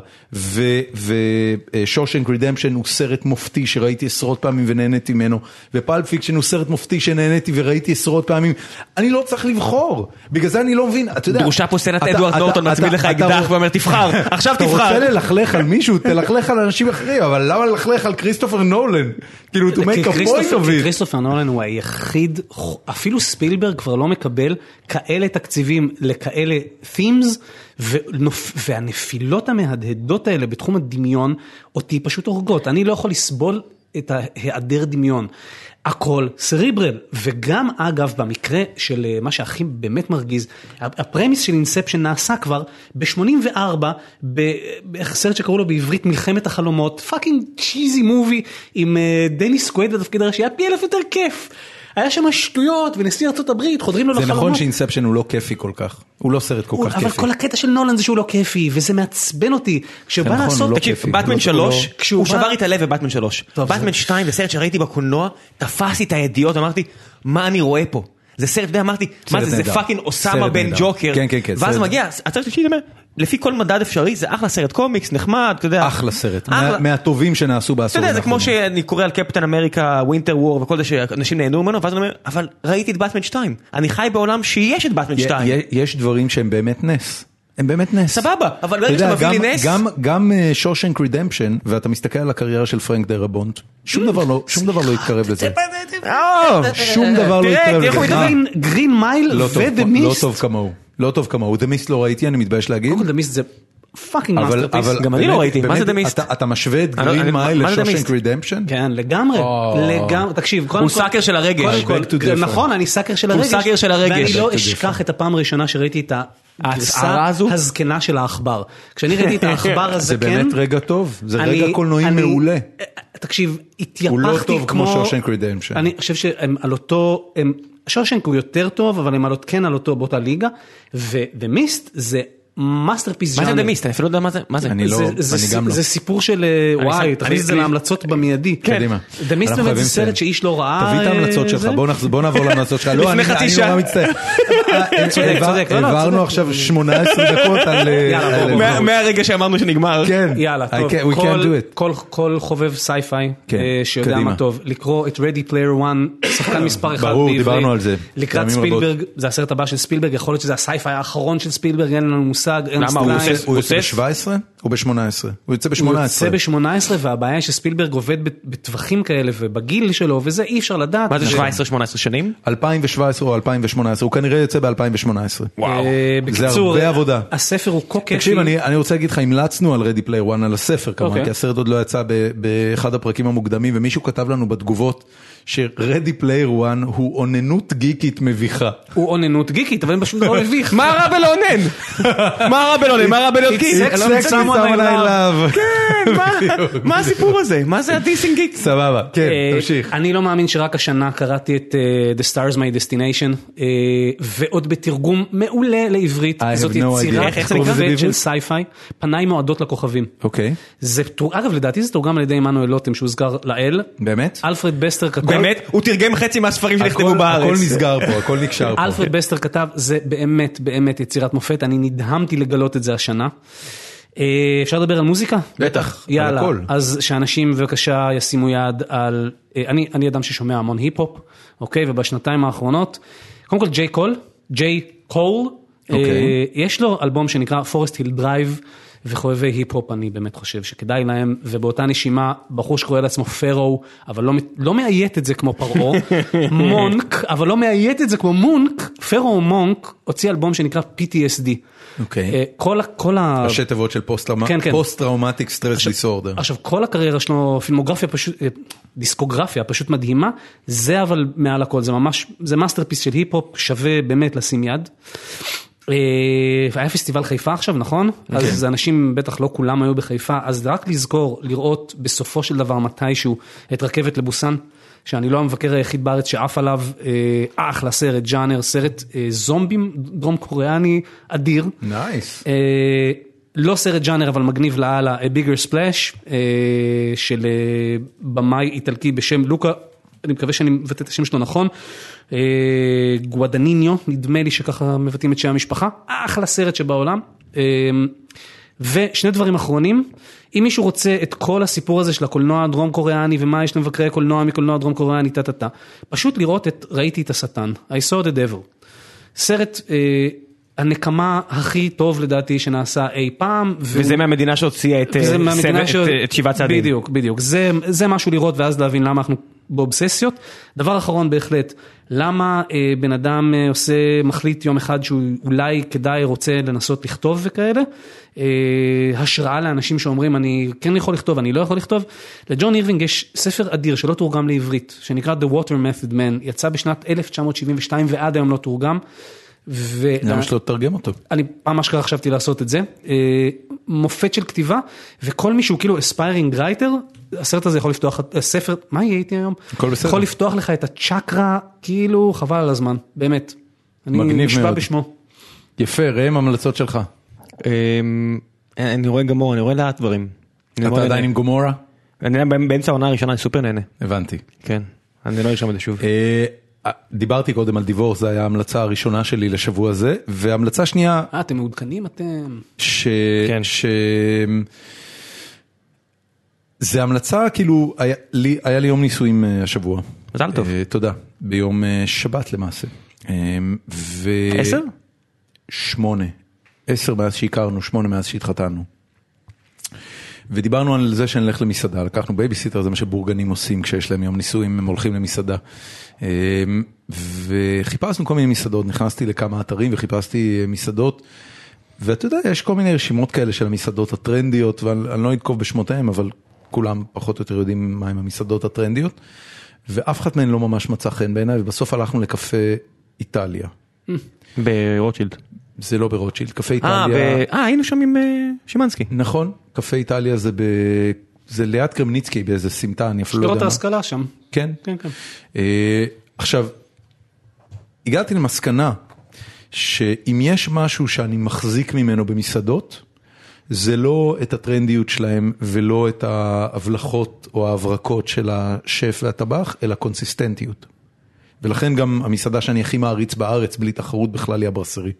ו-Shawshank Redemption הוא סרט מופתי שראיתי עשרות פעמים ונהניתי ממנו, ו-Pulp Fiction הוא סרט מופתי שנהניתי וראיתי עשרות פעמים, אני לא צריך לבחור, בגלל זה אני לא מבין, אתה יודע, דרושה פה סצנת אדוארד נורטון אתה- מצמיד לך אקדח ואומר תבחר, עכשיו אתה רוצה תבחר. ללכלך על מישהו, תלכלך על אנשים אחרים, אבל למה ללכלך על כריסטופר נולן? כאילו, to make a point of it. כריסטופר נולן הוא היחיד, אפילו ספילברג כבר לא מקבל כאלה תקציבים לכאלה ונופ- והנפילות המהדהדות האלה בתחום הדמיון, אותי פשוט הורגות. אני לא יכול לסבול את ההיעדר דמיון. הכל cerebral, וגם אגב במקרה של אה, מה שהכי באמת מרגיז, ה-premise של Inception נעשה כבר ב-84, בסרט שקראו לו בעברית מלחמת החלומות, fucking cheesy movie עם אה, דניס קווייד בתפקיד הראשי, היה פי אלף יותר כיף. היה שם שטויות ונשיא ארצות הברית חודרים לו זה לחלומות. נכון ש-Inception הוא לא כיפי כל כך, הוא לא סרט כל כך אבל כיפי. כל הקטע של נולן זה שהוא לא כיפי וזה מעצבן אותי. כשהוא זה בא נכון, לעשות, הוא לא תקשיב. באטמן לא- 3, לא- כשהוא הוא בא- שבר לי את הלב בבטמן 3. טוב, באטמן זה- 2 זה סרט שראיתי בקולנוע, תפס לי את הידיעות, אמרתי, מה אני רואה פה? זה סרט, אתה אמרתי, מה זה, זה. fucking awesome סרט בן. ג'וקר. כן, כן, כן, ואז מגיע, הסרט השלישי, לפי כל מדד אפשרי, זה אחלה סרט קומיקס, נחמד, אתה יודע. אחלה סרט, מהטובים שנעשו אתה בעשורים יודע, זה כמו. שאני קורא על קפטן אמריקה, Winter War וכל זה שאנשים נהנו ממנו, ואז אני אומר, אבל ראיתי את באטמן 2, אני חי בעולם שיש את באטמן 2. י- יש דברים שהם באמת נס. הם באמת נס. סבבה, אבל ברגע שאתה מביא לי גם- נס, גם- גם Shawshank Redemption, ואתה מסתכל על הקריירה של פרנק דרבונט, שום דבר לא- שום דבר לא יתקרב לזה. אה, שום דבר לא תראה, תראה הוא לזה. מה? Green- Mile לא ו-The לא Mist. טוב כמוהו. לא טוב כמוהו. The Mist לא ראיתי, אני מתבייש להגיד. קודם כל The Mist זה fucking אבל, masterpiece. אבל גם אני לא ראיתי, מה זה The Mist? אתה, משווה את לא- Green Mile ל-Shawshank? Redemption? כן, לגמרי. לגמרי, תקשיב, קודם הוא sucker של הרגש. נכון, אני סאקר של הוא הרגש, sucker של הרגש. ואני לא אשכח את הפעם הראשונה שראיתי את הגרסה ההצהרה הזו? הזקנה של העכבר. כשאני ראיתי את העכבר הזקן, זה באמת רגע טוב, זה אני- רגע קולנועי אני- מעולה. תקשיב, התייפחתי הוא לא טוב כמו כמו Shawshank Redemption. אני חושב שהם על אותו, הם, Shawshank הוא יותר טוב, אבל הם על, כן על אותו, באותה ליגה, ו-Mist זה masterpiece מה זה ז'אנר. The Mist? אני אפילו לא יודע מה זה. מה זה. אני לא- אני גם לא. זה סיפור של אה, אני וואי, תכניס אני- את זה אני- להמלצות במיידי. קדימה. The Mist אנחנו באמת זה סרט. שאיש לא ראה. תביא את ההמלצות אה, שלך, זה. בוא נעבור להמלצות שלך. לא, לפני אני חצי אני שעה. נורא מצטער. צודק, צודק, העברנו. עכשיו 18 דקות על... אה, מהרגע שאמרנו שנגמר. כן. יאללה, טוב, we כל- can't do it. כל- כל חובב sci-fi כן, שיודע. מה טוב, לקרוא את Ready Player One, שחקן מספר אחד ברור. דיברנו על זה לקראת. ספילברג, זה הסרט הבא של ספילברג, יכול להיות שזה ה-sci-fi האחרון של ספילברג, אין לנו מושג. ארנסט הוא קליין. הוא יוצא פוצץ? ב-17 או ב-18? הוא יוצא ב-18. הוא יוצא ב-18 והבעיה היא שספילברג עובד בטווחים כאלה ובגיל שלו וזה אי אפשר לדעת. מה זה ו- 17-18 שנים? 2017 או 2018, הוא כנראה יוצא ב-2018. וואו. אה, זה הרבה עבודה. הספר הוא כה כיפי. תקשיב, אני, אני רוצה להגיד לך, המלצנו על Ready Player 1 על הספר כמובן, אוקיי. כי הסרט עוד לא יצא באחד הפרקים המוקדמים, ומישהו כתב לנו בתגובות ש Ready Player 1 הוא אוננות גיקית מביכה. הוא אוננות גיקית אבל הם פשוט לא מביך. מה רע בלאונן? מה רע בלאונן? מה רע בלהיות גיק? It's מצליח- someone I love. כן, מה- מה הסיפור הזה? מה זה ה dissing גיק? סבבה, כן, אה, תמשיך. אני לא מאמין שרק השנה קראתי את אה, The Stars My Destination, אה, ועוד בתרגום מעולה לעברית, I have זאת no יצירה idea. איך- זה נקרא? של? sci-fi, פניי מועדות לכוכבים. אוקיי, זה, תור- אגב לדעתי זה תורגם על ידי עמנואל לוטם שהוזכר לאל, באמת? אלפרד בסטר כתב, באמת? הוא תרגם חצי מהספרים שנכתבו בארץ. הכל נסגר פה, הכל נקשר פה. אלפרד בסטר כתב, זה באמת באמת יצירת מופת, אני נדהמתי לגלות את זה השנה. אה, אפשר לדבר על מוזיקה? בטח, על יאללה, הכל. אז שאנשים בבקשה ישימו יד על, אה, אני, אני אדם ששומע המון היפ-הופ, אוקיי, ובשנתיים האחרונות, קודם כל ג'יי קול, ג'יי קול, אוקיי. אה, יש לו אלבום שנקרא Forest Hill Drive, וחובבי היפ-הופ אני באמת חושב שכדאי להם, ובאותה נשימה בחור שקורא לעצמו פרו, אבל לא, לא מאיית את זה כמו פרעה, מונק, אבל לא מאיית את זה כמו מונק, פרו מונק הוציא אלבום שנקרא PTSD. אוקיי. אה, כל, כל ה... ראשי תיבות של כן, כן. Post Stress Disorder. עכשיו כל הקריירה שלו, פילמוגרפיה פשוט, אה, דיסקוגרפיה פשוט מדהימה, זה אבל מעל הכל, זה ממש, זה masterpiece של היפ-הופ, שווה באמת לשים יד. אה, והיה פסטיבל חיפה עכשיו, נכון? כן. אז אנשים, בטח לא כולם היו בחיפה, אז רק לזכור, לראות בסופו של דבר מתישהו את רכבת לבוסן, שאני לא המבקר היחיד בארץ שעף עליו, אה, אחלה סרט, ג'אנר, סרט אה, זומבים דרום קוריאני אדיר. nice. אה, לא סרט ג'אנר אבל מגניב לאללה, A Bigger Splash, אה, של אה, במאי איטלקי בשם לוקה אני מקווה שאני מבטא את השם שלו נכון, אה, גואדניניו, נדמה לי שככה מבטאים את שם המשפחה, אחלה סרט שבעולם. אה, ושני דברים אחרונים, אם מישהו רוצה את כל הסיפור הזה של הקולנוע הדרום קוריאני ומה יש למבקרי קולנוע מקולנוע דרום קוריאני, טה טה טה, פשוט לראות את ראיתי את השטן, I saw the devil. סרט אה, הנקמה הכי טוב לדעתי שנעשה אי פעם. והוא- וזה מהמדינה שהוציאה את, אה, סבב- ש- את, את שבעה צעדים. בדיוק, בדיוק. זה, זה משהו לראות ואז להבין למה אנחנו באובססיות. דבר אחרון בהחלט, למה אה, בן אדם אה, עושה, מחליט יום אחד שהוא אולי כדאי רוצה לנסות לכתוב וכאלה. אה, השראה לאנשים שאומרים אני כן יכול לכתוב, אני לא יכול לכתוב. לג'ון אירווינג יש ספר אדיר שלא תורגם לעברית, שנקרא The Water Method Man, יצא בשנת 1972 ועד היום לא תורגם. ו- למה שלא תתרגם אותו? אני פעם אשכרה חשבתי לעשות את זה, אה, מופת של כתיבה, וכל מי שהוא כאילו aspiring writer, הסרט הזה יכול לפתוח, הספר, מה יהיה איתי היום? הכל בסדר. יכול לפתוח לך את הצ'קרה, כאילו חבל על הזמן, באמת. אני מגניב נשבע. בשמו. יפה, ראם המלצות שלך. אמ, אני רואה גומורה, אני רואה לאט דברים. אתה עדיין. עם גומורה? אני באמצע העונה הראשונה, אני סופר נהנה. הבנתי. כן, אני לא ארשום את זה שוב. אה, דיברתי קודם על דיוורס, זו הייתה ההמלצה הראשונה שלי לשבוע הזה, והמלצה שנייה, אה, אתם מעודכנים אתם? ש... כן. ש... זה המלצה, כאילו, היה לי, היה לי יום נישואים אה, השבוע. מזל טוב. אה, תודה. ביום שבת למעשה. אה, ו... עשר? שמונה. עשר מאז שהכרנו, שמונה מאז שהתחתנו. ודיברנו על זה שנלך למסעדה, לקחנו בייביסיטר, זה מה שבורגנים עושים כשיש להם יום נישואים, הם הולכים למסעדה. אה, וחיפשנו כל מיני מסעדות, נכנסתי לכמה אתרים וחיפשתי אה, מסעדות. ואתה יודע, יש כל מיני רשימות כאלה של המסעדות הטרנדיות, ואני לא אנקוב בשמותיהם, אבל כולם פחות או יותר יודעים מהם המסעדות הטרנדיות. ואף אחת מהן לא ממש מצא חן בעיניי, ובסוף הלכנו לקפה איטליה. ברוטשילד. זה לא ברוטשילד, קפה אה, איטליה. ב- אה, היינו שם עם אה, שימנסקי. נכון, קפה איטליה זה ב... זה ליד קרמניצקי באיזה סמטה, אני אפילו לא יודע מה. ההשכלה שם. כן. כן, כן. אה, עכשיו, הגעתי למסקנה שאם יש משהו שאני מחזיק ממנו במסעדות, זה לא את הטרנדיות שלהם ולא את ההבלחות או ההברקות של השף והטבח, אלא קונסיסטנטיות. ולכן גם המסעדה שאני הכי מעריץ בארץ, בלי תחרות בכלל, היא הברסרי.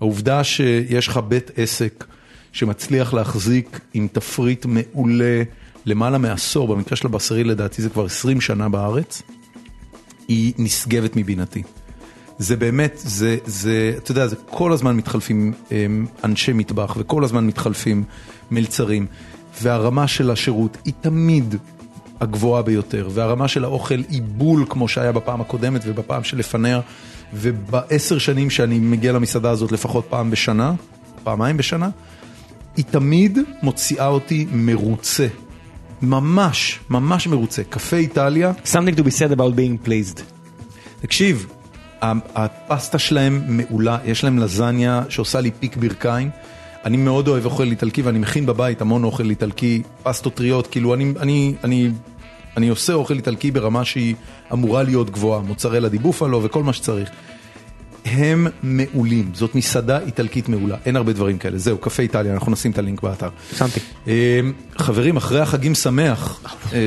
העובדה שיש לך בית עסק שמצליח להחזיק עם תפריט מעולה למעלה מעשור, במקרה של הברסרי לדעתי זה כבר 20 שנה בארץ, היא נשגבת מבינתי. זה באמת, זה, זה, אתה יודע, זה כל הזמן מתחלפים הם, אנשי מטבח וכל הזמן מתחלפים מלצרים, והרמה של השירות היא תמיד הגבוהה ביותר, והרמה של האוכל היא בול כמו שהיה בפעם הקודמת ובפעם שלפניה, ובעשר שנים שאני מגיע למסעדה הזאת לפחות פעם בשנה, פעמיים בשנה, היא תמיד מוציאה אותי מרוצה. ממש, ממש מרוצה. קפה איטליה, Something to be said about being pleased. תקשיב, הפסטה שלהם מעולה, יש להם לזניה שעושה לי פיק ברכיים. אני מאוד אוהב אוכל איטלקי ואני מכין בבית המון אוכל איטלקי, פסטות טריות, כאילו אני, אני, אני, אני עושה אוכל איטלקי ברמה שהיא אמורה להיות גבוהה, מוצרלה די בופלו וכל מה שצריך. הם מעולים, זאת מסעדה איטלקית מעולה, אין הרבה דברים כאלה. זהו, קפה איטליה, אנחנו נשים את הלינק באתר. שמתי. אה, חברים, אחרי החגים שמח, אה,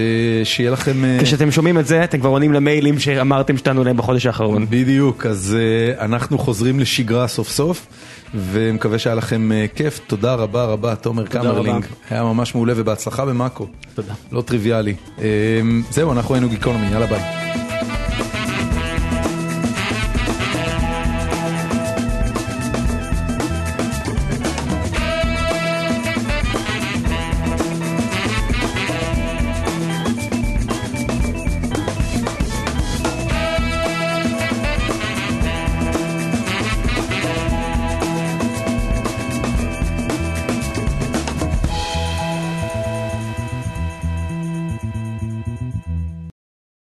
שיהיה לכם... אה, כשאתם שומעים את זה, אתם כבר עונים למיילים שאמרתם שתענו להם בחודש האחרון. בדיוק, אז uh, אנחנו חוזרים לשגרה סוף סוף, ומקווה שהיה לכם כיף. תודה רבה רבה, תומר קמרלינג. היה ממש מעולה ובהצלחה במאקו. תודה. לא טריוויאלי. Um, זהו, אנחנו היינו גיקונומי, יאללה ביי.